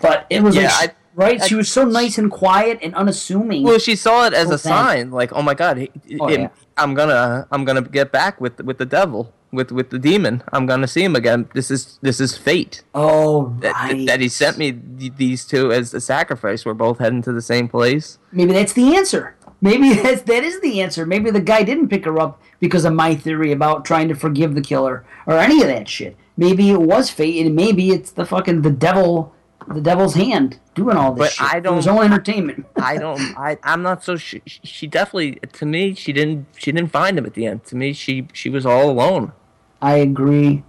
but it was Yeah, like I- right I- she was so nice and quiet and unassuming Well, she saw it as So a sign, like, oh my god, Oh, him- yeah. I'm gonna, I'm gonna get back with with the devil, with with the demon. I'm gonna see him again. This is this is fate oh that, right. that he sent me th- these two as a sacrifice. We're both heading to the same place. Maybe that's the answer. Maybe *laughs* that's, that is the answer. Maybe the guy didn't pick her up because of my theory about trying to forgive the killer or any of that shit. Maybe it was fate, and maybe it's the fucking the devil, the devil's hand doing all this But shit. I It was don't- all entertainment. *laughs* I don't. I I'm not so. She, she definitely to me she didn't she didn't find him at the end. To me she she was all alone. I agree.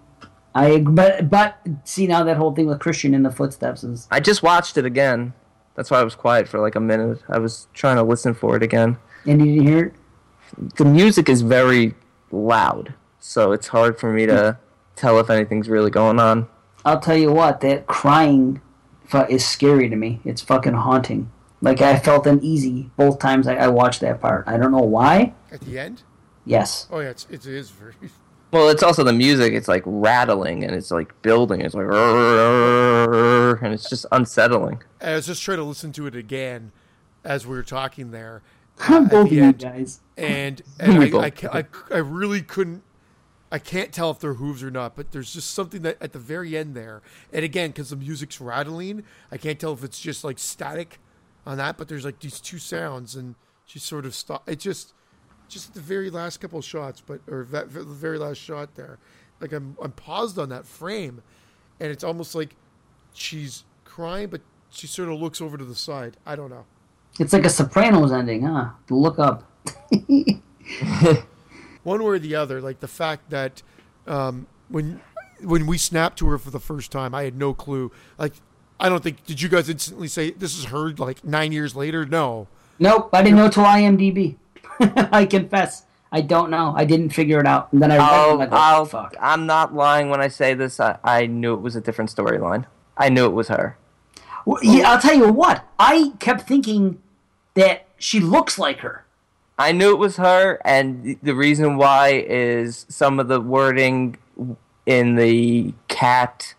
I but but see now that whole thing with Christian in the footsteps is I just watched it again. That's why I was quiet for like a minute. I was trying to listen for it again. and you didn't hear it. The music is very loud, so it's hard for me to tell if anything's really going on. I'll tell you what, that crying is scary to me. It's fucking haunting. Like I felt uneasy both times I, I watched that part. I don't know why. At the end? Yes. Oh yeah, it's, it is very. *laughs* Well, it's also the music. It's like rattling and it's like building. It's like and it's just unsettling. I was just trying to listen to it again as we were talking there, Both of the end. guys. and and I, I, I, I really couldn't I can't tell if they're hooves or not, but there's just something that at the very end there, and again, because the music's rattling, I can't tell if it's just like static on that, but there's like these two sounds, and she sort of stop. It just, just the very last couple of shots, but or that the very last shot there, like I'm I'm paused on that frame, and it's almost like she's crying, but she sort of looks over to the side. I don't know. It's like a Sopranos ending, huh? Look up. *laughs* one way or the other. Like the fact that um, when when we snapped to her for the first time, I had no clue. Like I don't think did you guys instantly say this is her like nine years later? No. Nope, I didn't know till IMDb. *laughs* I confess. I don't know. I didn't figure it out. And then I I'll, like, I'll, fuck. I'm not lying when I say this. I, I knew it was a different storyline. I knew it was her. Well, yeah, I'll tell you what. I kept thinking that she looks like her. I knew it was her, and the reason why is some of the wording in the Kat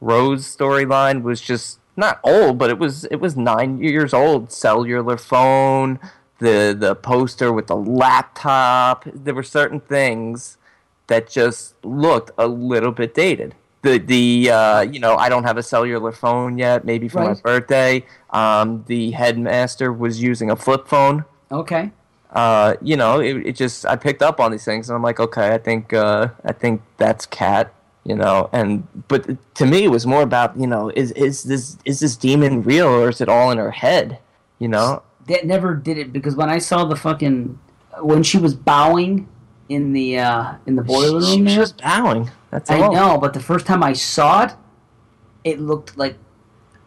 Rose storyline was just not old, but it was it was nine years old. Cellular phone, the the poster with the laptop. There were certain things that just looked a little bit dated. The the uh, you know I don't have a cellular phone yet. Maybe for my birthday. Um, the headmaster was using a flip phone Okay. uh, you know, it, it just I picked up on these things, and I'm like, okay, I think uh, I think that's Kat, you know, and but to me, it was more about you know, is is this is this demon real or is it all in her head, you know? That never did it because when I saw the fucking when she was bowing in the uh in the boiler She room was there. just bowing. That's I all. know, but the first time I saw it, it looked like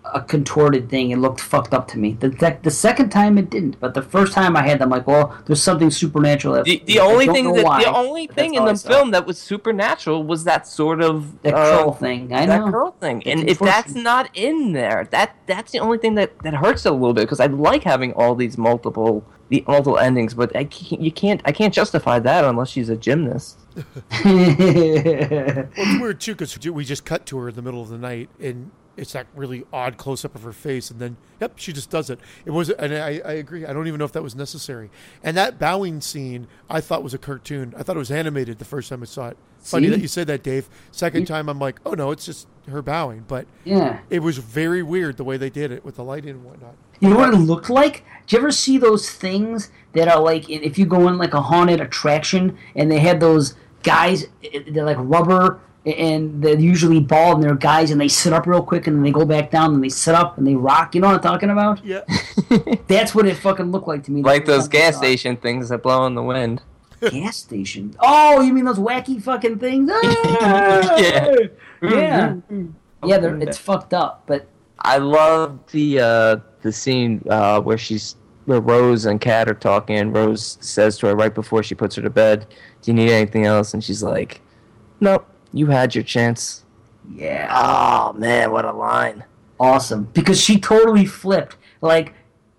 a contorted thing. It looked fucked up to me. The the, the second time it didn't, but the first time I had, them like, well, there's something supernatural. That, The, the only thing that why, the only thing in the saw film that was supernatural was that sort of that uh, troll thing. I that know. girl thing. The And if that's not in there, that that's the only thing that, that hurts it a little bit because I like having all these multiple the multiple endings, but I can't, you can't I can't justify that unless she's a gymnast. *laughs* Well, it's *laughs* weird too because we just cut to her in the middle of the night, and it's that really odd close up of her face, and then yep, she just does it. It was, and I, I agree. I don't even know if that was necessary. And that bowing scene, I thought was a cartoon. I thought it was animated the first time I saw it. Funny that you said that, Dave. Second time, I'm like, oh no, it's just her bowing. But yeah. it was very weird the way they did it with the lighting and whatnot. You know what it looked like? Do you ever see those things that are like if you go in like a haunted attraction and they have those guys, eh, they're like rubber and they're usually bald and they're guys and they sit up real quick and then they go back down and they sit up and they rock. You know what I'm talking about? Yeah. *laughs* That's what it fucking looked like to me. Like those gas saw station things that blow in the wind. *laughs* Gas station. Oh, you mean those wacky fucking things? *laughs* Ah! Yeah. yeah, yeah. They're, it's fucked up, but I love the uh, the scene uh, where she's where Rose and Kat are talking, and Rose says to her right before she puts her to bed, "Do you need anything else?" And she's like, "Nope, you had your chance." yeah. Oh man, what a line! awesome because she totally flipped. Like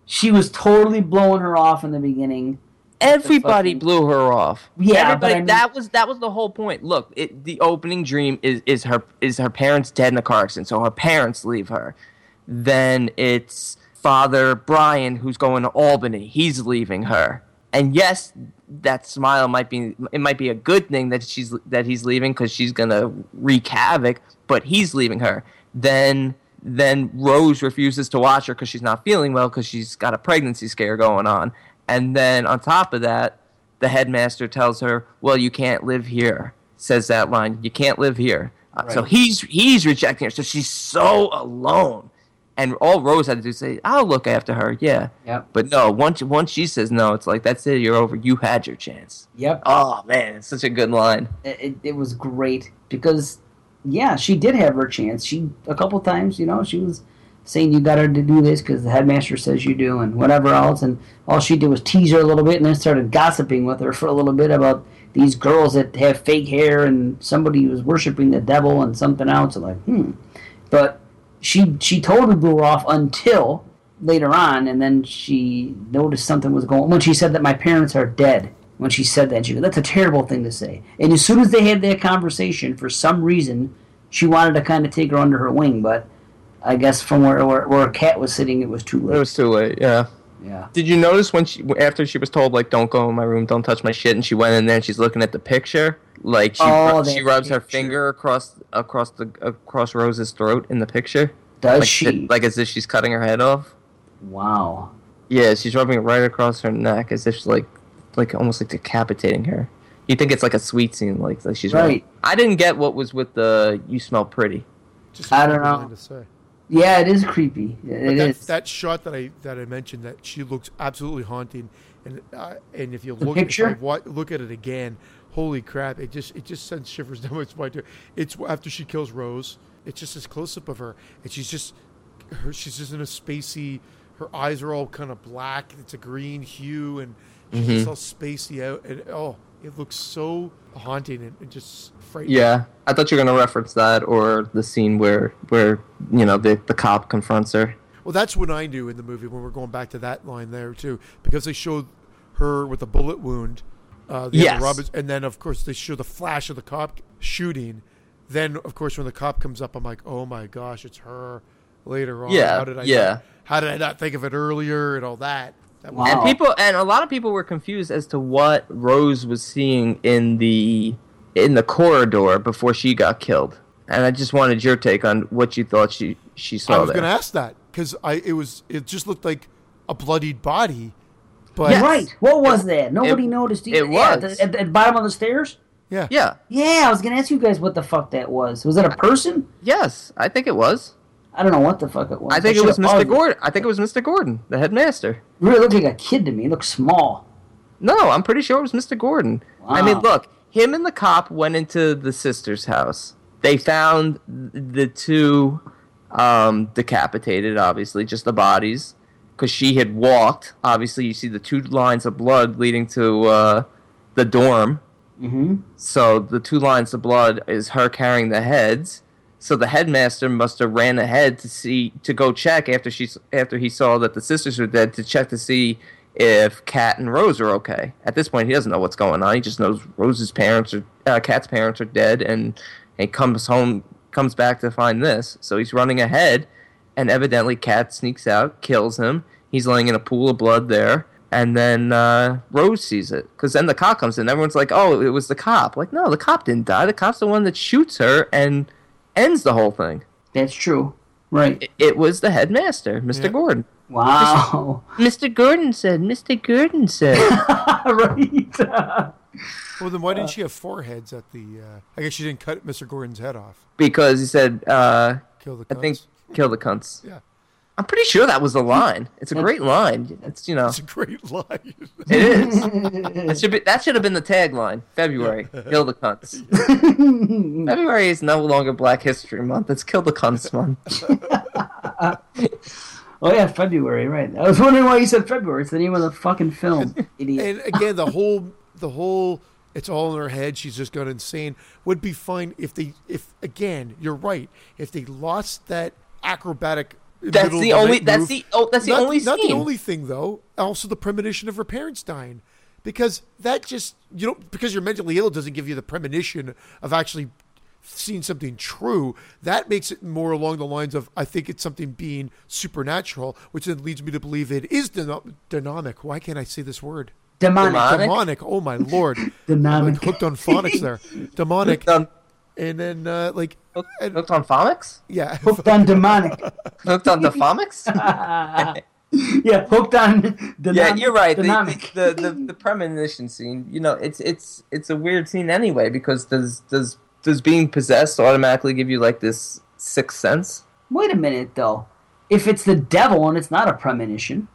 she was totally blowing her off in the beginning. Everybody fucking- blew her off. Yeah, Everybody, but I mean- that was that was the whole point. Look, it, the opening dream is is her is her parents dead in a car accident, so her parents leave her. Then it's Father Brian who's going to Albany. He's leaving her. And yes, that smile might be it might be a good thing that she's that he's leaving because she's gonna wreak havoc. But he's leaving her. Then then Rose refuses to watch her because she's not feeling well because she's got a pregnancy scare going on. And then on top of that, the headmaster tells her, "Well, you can't live here." Says that line, "You can't live here." Uh, So he's he's rejecting her. So she's so alone. And all Rose had to do is say, "I'll look after her." Yeah. Yep. But no, once once she says no, it's like that's it. You're over. You had your chance. Yep. Oh man, it's such a good line. It, it, it was great because, yeah, she did have her chance. She a couple times, you know, she was saying you got her to do this because the headmaster says you do, and whatever else. And all she did was tease her a little bit, and then started gossiping with her for a little bit about these girls that have fake hair and somebody who's worshiping the devil and something else. Like, hmm. But she she totally blew her off until later on, and then she noticed something was going. When she said that my parents are dead, when she said that, she goes, "That's a terrible thing to say." And as soon as they had that conversation, for some reason, she wanted to kind of take her under her wing, but I guess from where where, where a Kat was sitting, it was too It was too late. Yeah. Yeah. Did you notice when she after she was told like don't go in my room, don't touch my shit, and she went in there and she's looking at the picture? Like she Oh, rub- she that rubs her finger across across the across Rose's throat in the picture. Does like, she? Like as if she's cutting her head off. wow. Yeah, she's rubbing it right across her neck as if she's like like almost like decapitating her. You think it's like a sweet scene, like, like she's Right. I didn't get what was with the "You smell pretty." Just I don't a line know. Yeah, it is creepy. It But that, is. that shot that I that I mentioned that she looks absolutely haunting, and uh, and if you The look picture? if I look at it again, holy crap! It just it just sends shivers *laughs* down my spine. too. It's after she kills Rose. It's just this close up of her, and she's just her. She's just in a spacey. Her eyes are all kind of black. It's a green hue, and she's just all spacey out. And oh, it looks so haunting and, just frightening. Yeah, I thought you were gonna reference that or the scene where where you know the the cop confronts her. Well, that's what I knew in the movie when we're going back to that line there too, because they showed her with a bullet wound. Uh, the Yes. Roberts, and then of course they show the flash of the cop shooting. Then of course when the cop comes up, I'm like, oh my gosh, it's her. Later on, Yeah, how did I yeah. Not, how did I not think of it earlier and all that? That was- Wow. And people and a lot of people were confused as to what Rose was seeing in the in the corridor before she got killed. And I just wanted your take on what you thought she she saw. I was going to ask that because I it was it just looked like a bloodied body, but Yes. Right. What was that? Nobody noticed. Either. it Yeah, at, was. the, at the bottom of the stairs. yeah, Yeah. Yeah, I was gonna ask you guys what the fuck that was. Was it a person? Yes, I think it was. I don't know what the fuck it was. I think it was Mr. Gordon. I think it was Mr. Gordon, the headmaster. Really looked like a kid to me. It looked small. No, I'm pretty sure it was Mr. Gordon. I mean, look, him and the cop went into the sister's house. They found the two um, decapitated, obviously, just the bodies, because she had walked. Obviously, you see the two lines of blood leading to uh, the dorm. Mm-hmm. So the two lines of blood is her carrying the heads. So the headmaster must have ran ahead to see to go check after she after he saw that the sisters were dead to check to see if Kat and Rose are okay. At this point, he doesn't know what's going on. He just knows Rose's parents are uh, Kat's parents are dead, and he comes home comes back to find this. So he's running ahead, and evidently Kat sneaks out, kills him. He's laying in a pool of blood there. And then uh, Rose sees it because then the cop comes in. Everyone's like, "Oh, it was the cop." Like, no, the cop didn't die. The cop's the one that shoots her and ends the whole thing. That's true. Right. It, it was the headmaster, Mr. Yeah. Gordon. Wow. *laughs* Mr. Gordon said. Mr. Gordon said. *laughs* right. *laughs* Well, then why didn't she have four heads at the? Uh, I guess she didn't cut Mr. Gordon's head off. because he said, uh, Kill the. cunts. "I think kill the cunts." Yeah, I'm pretty sure that was the hmm. line. It's a great line. It's you know, it's a great line. it is. *laughs* That should be that should have been the tagline. February, kill the cunts. *laughs* February is no longer Black History Month. It's kill the cunts month. *laughs* Oh yeah, February. Right. I was wondering why you said February. It's the name of the fucking film. Idiot. and again, the whole, the whole, it's all in her head. She's just gone insane. Would be fine if they, if again, you're right. If they lost that acrobatic. That's the only. That's move- the. Oh, that's the not, only not scene. the only thing though. Also, the premonition of her parents dying, because that just you know because you're mentally ill doesn't give you the premonition of actually seeing something true. That makes it more along the lines of I think it's something being supernatural, which then leads me to believe it is dyno- dynamic. Why can't I say this word? Demonic. Demonic? Demonic. Oh my *laughs* lord! I'm Demonic. like hooked on phonics there. *laughs* Demonic, Hooked on, and then uh, like hooked, and- hooked on phonics. yeah, *laughs* Hooked on demonic. *laughs* Hooked on the phonics. *laughs* yeah, hooked on. Demonic. Yeah, you're right. The, the, the the premonition scene. You know, it's it's it's a weird scene anyway because does does does being possessed automatically give you like this sixth sense? Wait a minute, though. If it's the devil and it's not a premonition,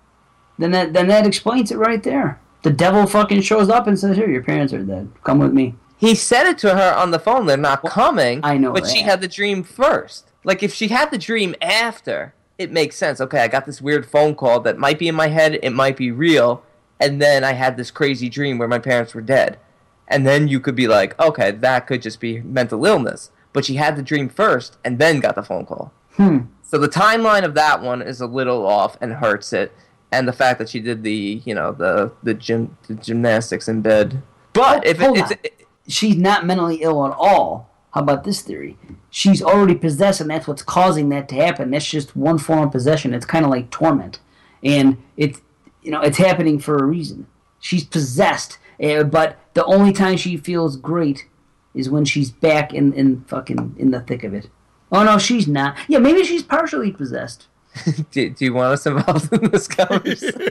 then that then that explains it right there. The devil fucking shows up and says, "Here, your parents are dead. Come with me." He said it to her on the phone. They're not coming. I know but she had the dream first. Like if she had the dream after, it makes sense. Okay, I got this weird phone call that might be in my head. It might be real, and then I had this crazy dream where my parents were dead, and then you could be like, okay, that could just be mental illness. But she had the dream first, and then got the phone call. Hmm. So the timeline of that one is a little off and hurts it, and the fact that she did the you know the the gym the gymnastics in bed. But if it, it's on. She's not mentally ill at all. How about this theory? She's already possessed, and that's what's causing that to happen. That's just one form of possession. It's kind of like torment, and it's you know it's happening for a reason. She's possessed, uh, but the only time she feels great is when she's back in in fucking in the thick of it. Oh no, she's not. Yeah, maybe she's partially possessed. *laughs* do, do you want us involved in this *laughs* conversation?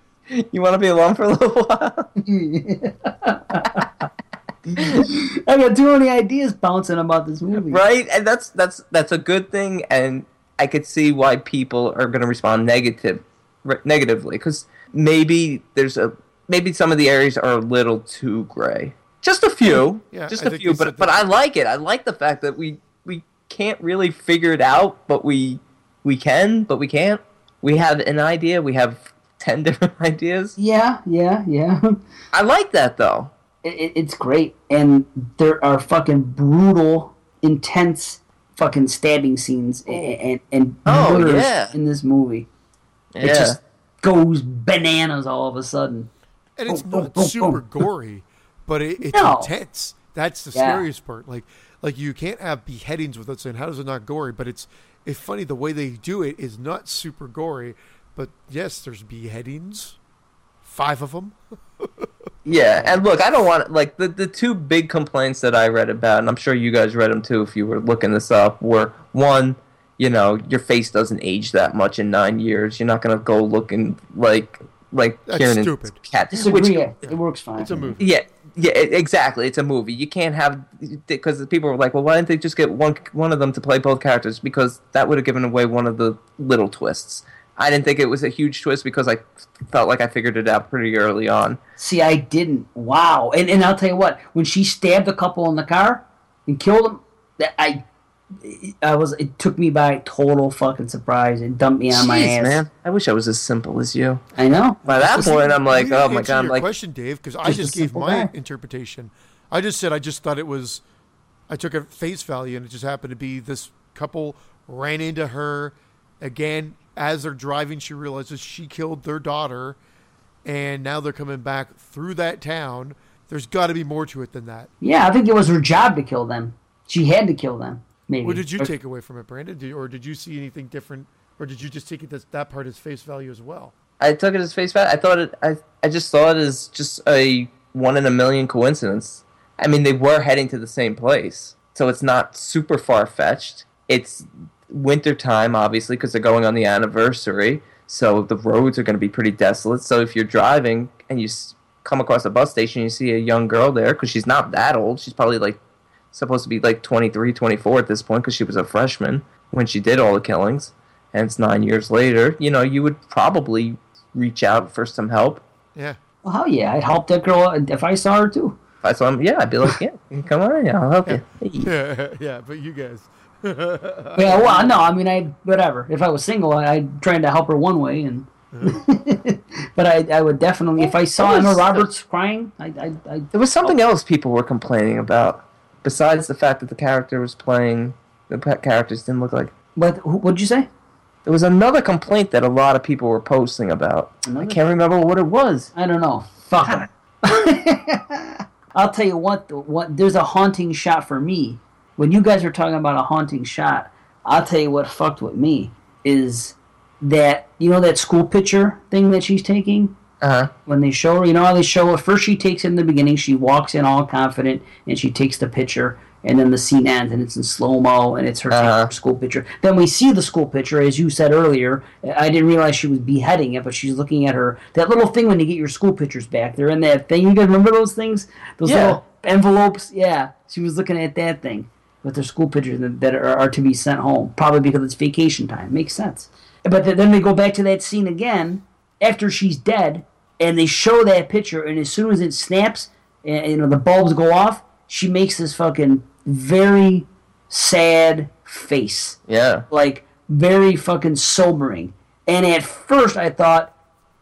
*laughs* *laughs* you want to be alone for a little *laughs* while? *laughs* I got too many ideas bouncing about this movie. right? And that's that's that's a good thing and i could see why people are going to respond negative re- negatively because maybe there's a maybe some of the areas are a little too gray. Just a few. Yeah, just I a few but but i like it. I like the fact that we we can't really figure it out but we we can but we can't. We have an idea we have 10 *laughs* different ideas Yeah, yeah, yeah. i like that though it, it- it's great, and there are fucking brutal, intense, fucking stabbing scenes and and, and Oh, murders yeah. in this movie. It just goes bananas all of a sudden. And it's Boom, boom, not boom, super boom. gory, but it, it's No. intense. That's the Yeah. scariest part. Like, like you can't have beheadings without saying how does it not gory, but it's it's funny the way they do it is not super gory, but yes, there's beheadings, five of them. *laughs* Yeah, and look, I don't want like the the two big complaints that I read about, and I'm sure you guys read them too if you were looking this up. Were one, you know, your face doesn't age that much in nine years. You're not gonna go looking like like That's Kieran stupid. Kat. Disagree. Which, yeah, it works fine. It's a movie. yeah, yeah, exactly. It's a movie. You can't have because people were like, well, why didn't they just get one one of them to play both characters? Because that would have given away one of the little twists. I didn't think it was a huge twist because I felt like I figured it out pretty early on. See, I didn't. Wow. And and I'll tell you what, when she stabbed a couple in the car and killed them, that I I was it took me by total fucking surprise. It dumped me on my ass. man. I wish I was as simple as you. I know. By that point, I'm like, oh my god, your like, question, Dave, because I Just gave my guy. interpretation. I just said I just thought it was. I took a face value, and it just happened to be this couple ran into her again as they're driving. She realizes she killed their daughter, and now they're coming back through that town. There's got to be more to it than that. Yeah, I think it was her job to kill them. She had to kill them. Maybe. What did you Or- take away from it, Brandon? Did, or did you see anything different, or did you just take it that that part as face value as well? I took it as face value. I thought it. I I just saw it as just a one in a million coincidence. I mean, they were heading to the same place, so it's not super far fetched. It's winter time, obviously, because they're going on the anniversary. So the roads are going to be pretty desolate. So if you're driving and you s- come across a bus station, you see a young girl there because she's not that old. She's probably like supposed to be like 23, 24 at this point because she was a freshman when she did all the killings. And it's nine years later. You know, you would probably reach out for some help. Yeah. Well, hell yeah, I'd help that girl uh, if I saw her too. If I saw him, yeah, I'd be like, yeah, come on, yeah, I'll help you. Hey. *laughs* Yeah, yeah, but you guys. *laughs* Yeah, well, no, I mean, I whatever. If I was single, I, I'd try to help her one way, and *laughs* but I, I would definitely if I saw There Emma was- Roberts crying, I, I, I There was something else people were complaining about, besides the fact that the character was playing, the characters didn't look like. what what'd you say? There was another complaint that a lot of people were posting about. I can't remember what it was. I don't know. Fuck. *laughs* I'll tell you what. What there's a haunting shot for me. When you guys were talking about a haunting shot, I'll tell you what fucked with me is that you know that school picture thing that she's taking. Uh huh. when they show her, you know how they show her. First, she takes it in the beginning. She walks in all confident, and she takes the picture, and then the scene ends, and it's in slow mo, and it's her Uh-huh. school picture. Then we see the school picture, as you said earlier. I didn't realize she was beheading it, but she's looking at her that little thing when you get your school pictures back. They're in that thing. You guys remember those things? Those Yeah. little envelopes. Yeah, she was looking at that thing with their school pictures that, are, are to be sent home, probably because it's vacation time. Makes sense. But th- then they go back to that scene again after she's dead, and they show that picture, and as soon as it snaps, and you know the bulbs go off, she makes this fucking very sad face, Yeah. like very fucking sobering. And at first, I thought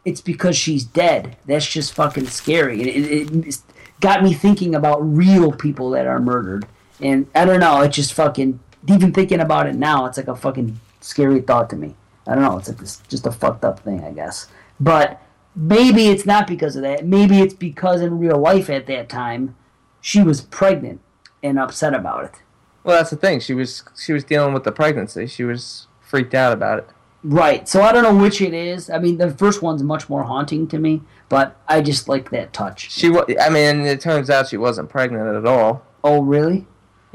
it's because she's dead. That's just fucking scary. And it, it, it got me thinking about real people that are murdered. And I don't know. it's just fucking even thinking about it now, it's like a fucking scary thought to me. I don't know. It's like this, just a fucked up thing, I guess. But maybe it's not because of that. Maybe it's because in real life at that time, she was pregnant and upset about it. Well, that's the thing. She was she was dealing with the pregnancy. She was freaked out about it. Right. So I don't know which it is. I mean, the first one's much more haunting to me, but I just like that touch. She, I mean, it turns out she wasn't pregnant at all. Oh, really?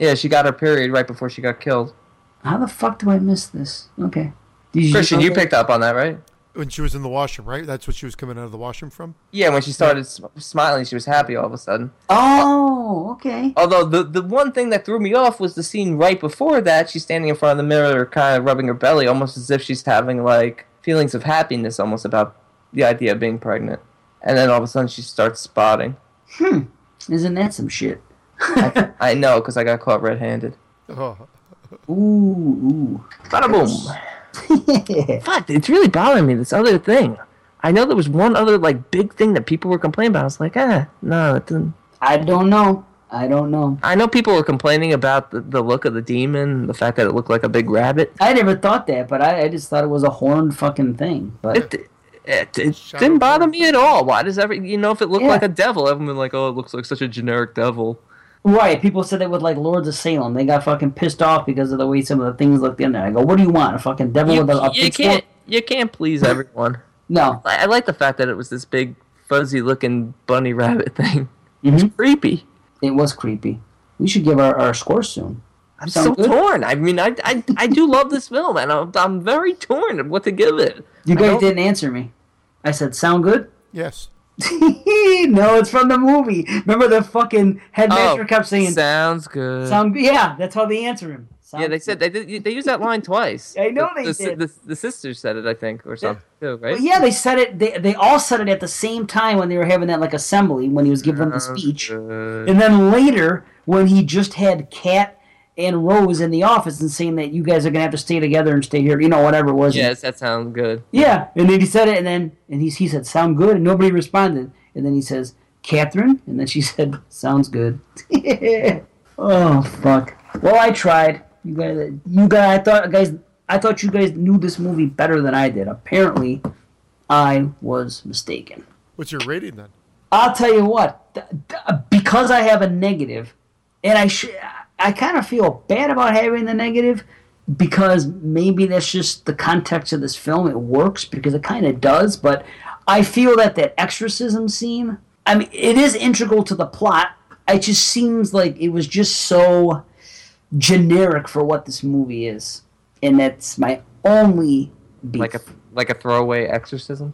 Yeah, she got her period right before she got killed. How the fuck do I miss this? Okay. Did you Christian, you picked up on that, right? When she was in the washroom, right? That's what she was coming out of the washroom from. Yeah, when she started sm- smiling, she was happy all of a sudden. Oh, okay. Although the the one thing that threw me off was the scene right before that. She's standing in front of the mirror, kind of rubbing her belly, almost as if she's having like feelings of happiness, almost about the idea of being pregnant. And then all of a sudden, she starts spotting. Hmm. Isn't that some shit? I know, because I got caught red-handed. Oh, Ooh, ooh. Bada boom. *laughs* Fuck, it's really bothering me. This other thing. I know there was one other like big thing that people were complaining about. I was like, ah, no, it didn't. I don't know. I don't know. I know people were complaining about the, the look of the demon, the fact that it looked like a big rabbit. I never thought that, but I, I just thought it was a horned fucking thing. But It, it, it didn't bother me at all. Why does every you know if it looked Yeah. like a devil? Everyone like, oh, it looks like such a generic devil. Right, people said that with like Lords of Salem. They got fucking pissed off because of the way some of the things looked in there. I go, what do you want? A fucking devil You, with a, a you can't you can't please *laughs* everyone. No. I, I like the fact that it was this big fuzzy looking bunny *laughs* rabbit thing. Mhm. It's creepy. It was creepy. We should give our, our score soon. I'm Sound so good? torn. I mean, I, I, I do love this film, and I'm, I'm very torn of what to give it. You guys didn't answer me. I said, sound good? yes. *laughs* no, it's from the movie. Remember the fucking headmaster Oh, kept saying, sounds good. sound? Yeah, that's how they answer him. yeah, they said good. they did, they used that line twice. *laughs* I know the, they the, did. The, the sisters said it, I think, or something too, right? Well, yeah, they said it. They, they all said it at the same time when they were having that like assembly when he was giving them the speech, good. and then later when he just had Kat and Rose in the office and saying that you guys are gonna have to stay together and stay here, you know, whatever it was. Yes, that sounds good. Yeah, and then he said it, and then and he he said, "Sound good," and nobody responded, and then he says, "Catherine," and then she *laughs* said, "Sounds good." *laughs* oh fuck! Well, I tried. You guys, you guys, I thought guys, I thought you guys knew this movie better than I did. Apparently, I was mistaken. What's your rating then? I'll tell you what, th- th- because I have a negative, and I sh- I kind of feel bad about having the negative because maybe that's just the context of this film. It works because it kind of does, but I feel that that exorcism scene, I mean, it is integral to the plot. It just seems like it was just so generic for what this movie is, and that's my only beef. Like a like a throwaway exorcism.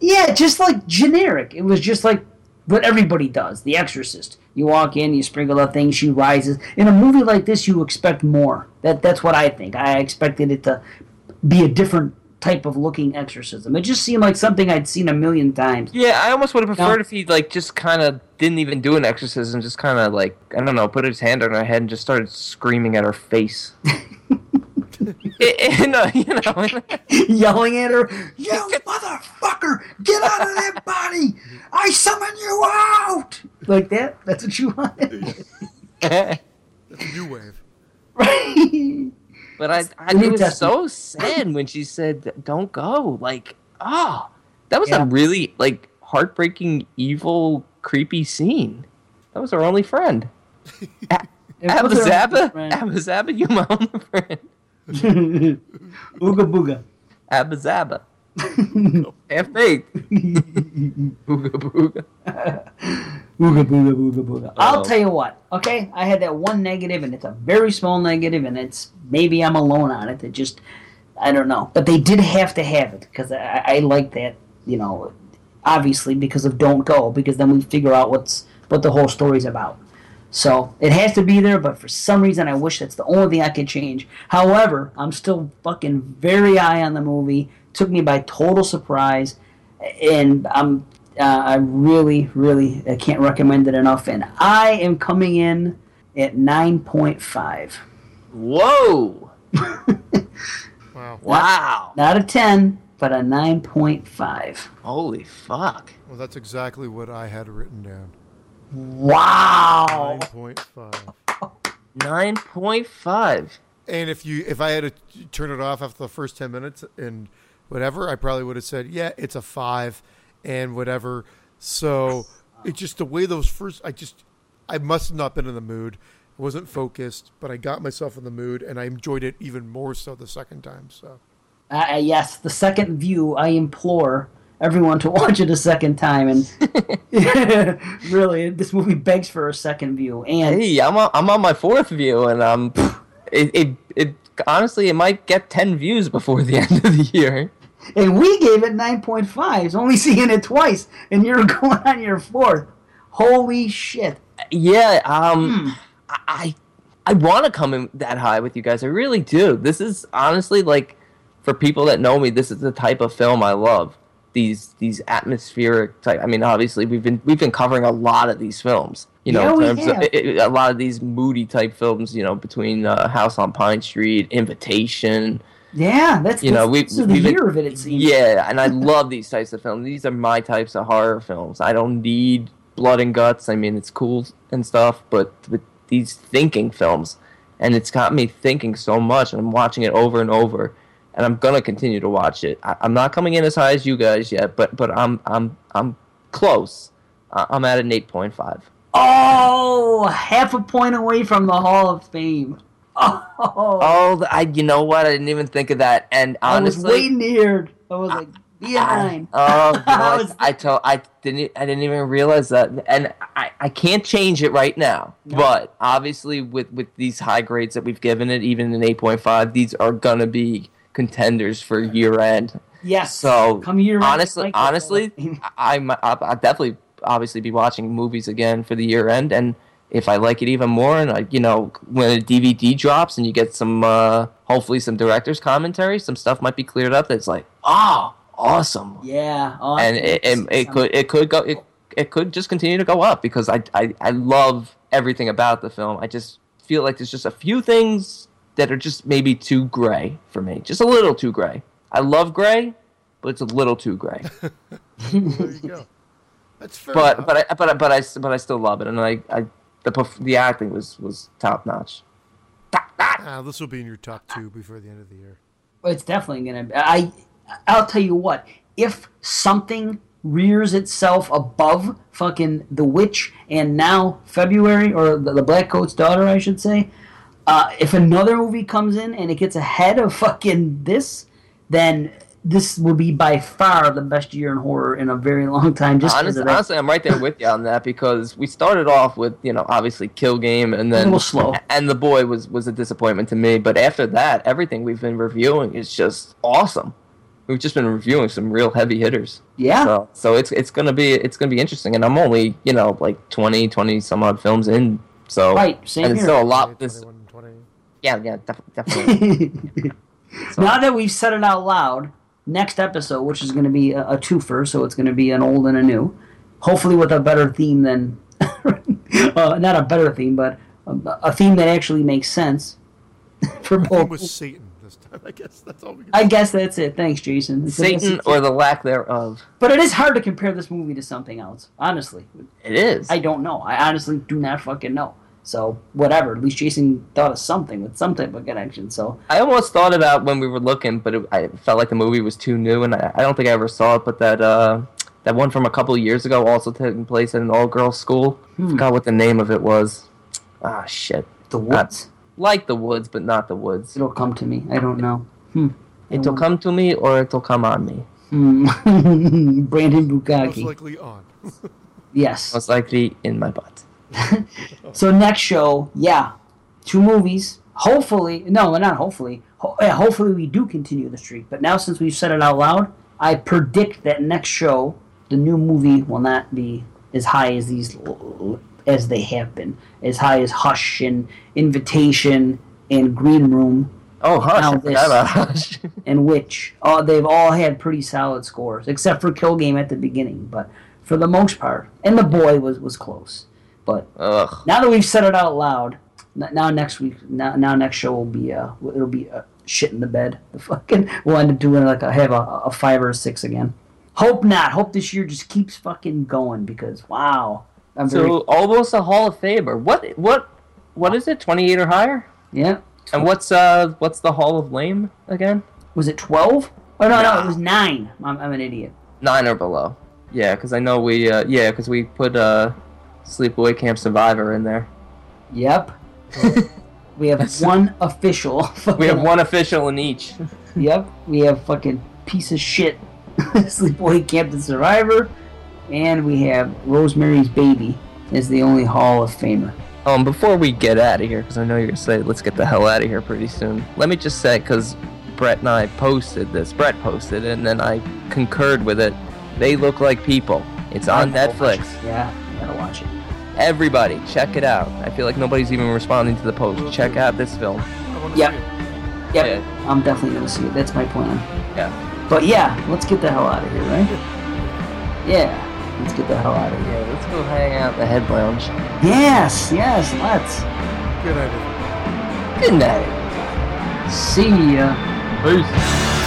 Yeah, just like generic. It was just like what everybody does. The Exorcist. You walk in, you sprinkle a thing, she rises. In a movie like this, you expect more. That that's what I think. I expected it to be a different type of looking exorcism. It just seemed like something I'd seen a million times. Yeah, I almost would have preferred if he like just kind of didn't even do an exorcism, just kind of like I don't know, put his hand on her head and just started screaming at her face. *laughs* Eh, *laughs* no, you know, *laughs* Yelling at her, "You *laughs* motherfucker! Get out of that body! I summon you out!" Like that. That's what you wanted, That's a new wave. right? but I, I it was so sad when she said, "Don't go." Like, oh, that was Yeah. a really like heartbreaking, evil, creepy scene. That was our only friend. It was her Abazaba, you my only friend. *laughs* Ooga booga. Abazaba. *laughs* Half baked. *laughs* Booga booga. Booga booga booga booga. I'll Oh. tell you what. Okay, I had that one negative, and it's a very small negative, and it's maybe I'm alone on it. It just I don't know, but they did have to have it because I, I like that. You know, obviously because of Don't Go, because then we figure out what's what the whole story's about. So it has to be there, but for some reason I wish that's the only thing I could change. However, I'm still fucking very high on the movie. Took me by total surprise, and I'm uh, I really, really I can't recommend it enough. And I am coming in at nine point five, Whoa! Wow. Wow! not a ten, but a nine point five. Holy fuck! Well, that's exactly what I had written down. Wow! 9.5. Nine point five. And if you if I had to turn it off after the first 10 minutes and whatever, I probably would have said, "Yeah, it's a 5 and whatever." So, it's just the way those first I just I must have not been in the mood. I wasn't focused, but I got myself in the mood and I enjoyed it even more so the second time. So, Uh, yes, the second view. I implore everyone to *laughs* watch it a second time, and *laughs* *laughs* really, this movie begs for a second view. And Hey, I'm on, I'm on my fourth view, and um, it, it it honestly it might get ten views before the end of the year. and we gave it nine point five. Only seeing it twice, and you're going on your fourth. Holy shit! Yeah, um, I I, I want to come in that high with you guys. I really do. This is honestly like, for people that know me, this is the type of film I love. These these atmospheric type. I mean, obviously we've been we've been covering a lot of these films. You know, Yeah, in terms of it, it- a lot of these moody type films. You know, between uh, House on Pine Street, Invitation. Yeah, that's You know, we- is the we've been- year of it. It seems. Yeah, and I *laughs* love these types of films. These are my types of horror films. I don't need blood and guts. I mean, it's cool and stuff, but with these thinking films, and it's got me thinking so much, and I'm watching it over and over, and I'm gonna continue to watch it. I, I'm not coming in as high as you guys yet, but but I'm I'm I'm close. I- I'm at an eight point five. Oh, half a point away from the Hall of Fame. *laughs* Oh, Oh, th- I you know what? I didn't even think of that. And honestly, I was waiting. I was like, be a I- Oh, you *laughs* know I was- I told I didn't I didn't even realize that, and I, I can't change it right now. No. But obviously, with with these high grades that we've given it, even an eight point five, these are gonna be contenders for year end. Yes. So come here. honestly, Michael. honestly, *laughs* I I'm I'll, I'll definitely obviously be watching movies again for the year end, and if I like it even more, and I you know when a DVD drops and you get some uh, hopefully some director's commentary, some stuff might be cleared up. That's like oh awesome yeah. Oh, and it, it, it could it could go it, it could just continue to go up because I, I I love everything about the film. I just feel like there's just a few things that are just maybe too gray for me, just a little too gray. I love gray, but it's a little too gray. *laughs* There you go. That's fair. but enough. but I but I, but I but I still love it, and I, I the the acting was was top notch. Ah, this will be in your top two before the end of the year. It's definitely gonna. Be, I. I'll tell you what. If something rears itself above fucking The Witch and now February or the, the Blackcoat's daughter, I should say. Uh, if another movie comes in and it gets ahead of fucking this, then this will be by far the best year in horror in a very long time. Just Honestly, honestly, I'm right there with you on that because we started off with you know obviously Kill Game and then slow. and the boy was was a disappointment to me. But after that, everything we've been reviewing is just awesome. We've just been reviewing some real heavy hitters. yeah. So, so it's it's gonna be it's gonna be interesting. And I'm only you know like 20 20 some odd films in. So Right, same and here. still a lot. This 21, 20. Yeah yeah def- definitely. *laughs* now that we've said it out loud, next episode, which is going to be a, a twofer, so it's going to be an old and a new, hopefully with a better theme than, *laughs* uh, not a better theme, but a, a theme that actually makes sense *laughs* for I think it both. was Satan this time. I guess that's all we can I guess that's it. Thanks, Jason. It's Satan or the lack thereof. but it is hard to compare this movie to something else. Honestly, It is. I don't know. I honestly do not fucking know. So whatever. At least Jason thought of something with some type of connection. So I almost thought about when we were looking, but it, I felt like the movie was too new, and I, I don't think I ever saw it. But that uh, that one from a couple of years ago, also taking place at an all-girls school. Hmm. Forgot what the name of it was. Ah, shit. the woods. Like the woods, but not the woods. It'll come to me. I don't know. Hmm. It'll come to me, or it'll come on me. Hmm. *laughs* Brandon Most Bukkake. likely on. *laughs* Yes. Most likely in my butt. *laughs* So next show, yeah, two movies. Hopefully, no, not hopefully. Ho- yeah, hopefully we do continue the streak. But now since we've said it out loud, I predict that next show, the new movie will not be as high as these as they have been. As high as Hush and Invitation and Green Room Oh, hush! This- about hush. *laughs* and Witch. Oh, they've all had pretty solid scores, except for Kill Game at the beginning. But for the most part, and the boy was was close. But Ugh. now that we've said it out loud, now next week, now, now next show will be uh, it'll be uh, shit in the bed. The fucking *laughs* we'll end up doing like a have a, a five or a six again. Hope not. Hope this year just keeps fucking going because wow, I'm very So almost a Hall of Famer. What? What? What is it? Twenty-eight or higher? yeah. And what's uh what's the Hall of Lame again? Was it twelve? Oh no, no, it was nine. I'm, I'm an idiot. Nine or below. Yeah, because I know we uh yeah because we put uh Sleepaway Camp Survivor in there. Yep. *laughs* we have *laughs* one official. *laughs* We have one official in each. Yep, we have fucking piece of shit Sleepaway Camp the Survivor, and we have Rosemary's Baby as the only Hall of Famer. Um, before we get out of here, because I know you're gonna say let's get the hell out of here pretty soon. Let me just say, because Brett and I posted this, Brett posted, it, and then I concurred with it. They look like people. It's on I gotta watch Netflix. it. Yeah, you gotta watch it. Everybody, check it out. I feel like nobody's even responding to the post. Check out this film. I want to Yep. Yep, Yeah. I'm definitely gonna see it. That's my plan. Yeah. But yeah, let's get the hell out of here, right? Yeah, let's get the hell out of here. Yeah, let's go hang out in the head lounge. Yes, yes, let's. Good idea. Good night. See ya. Peace.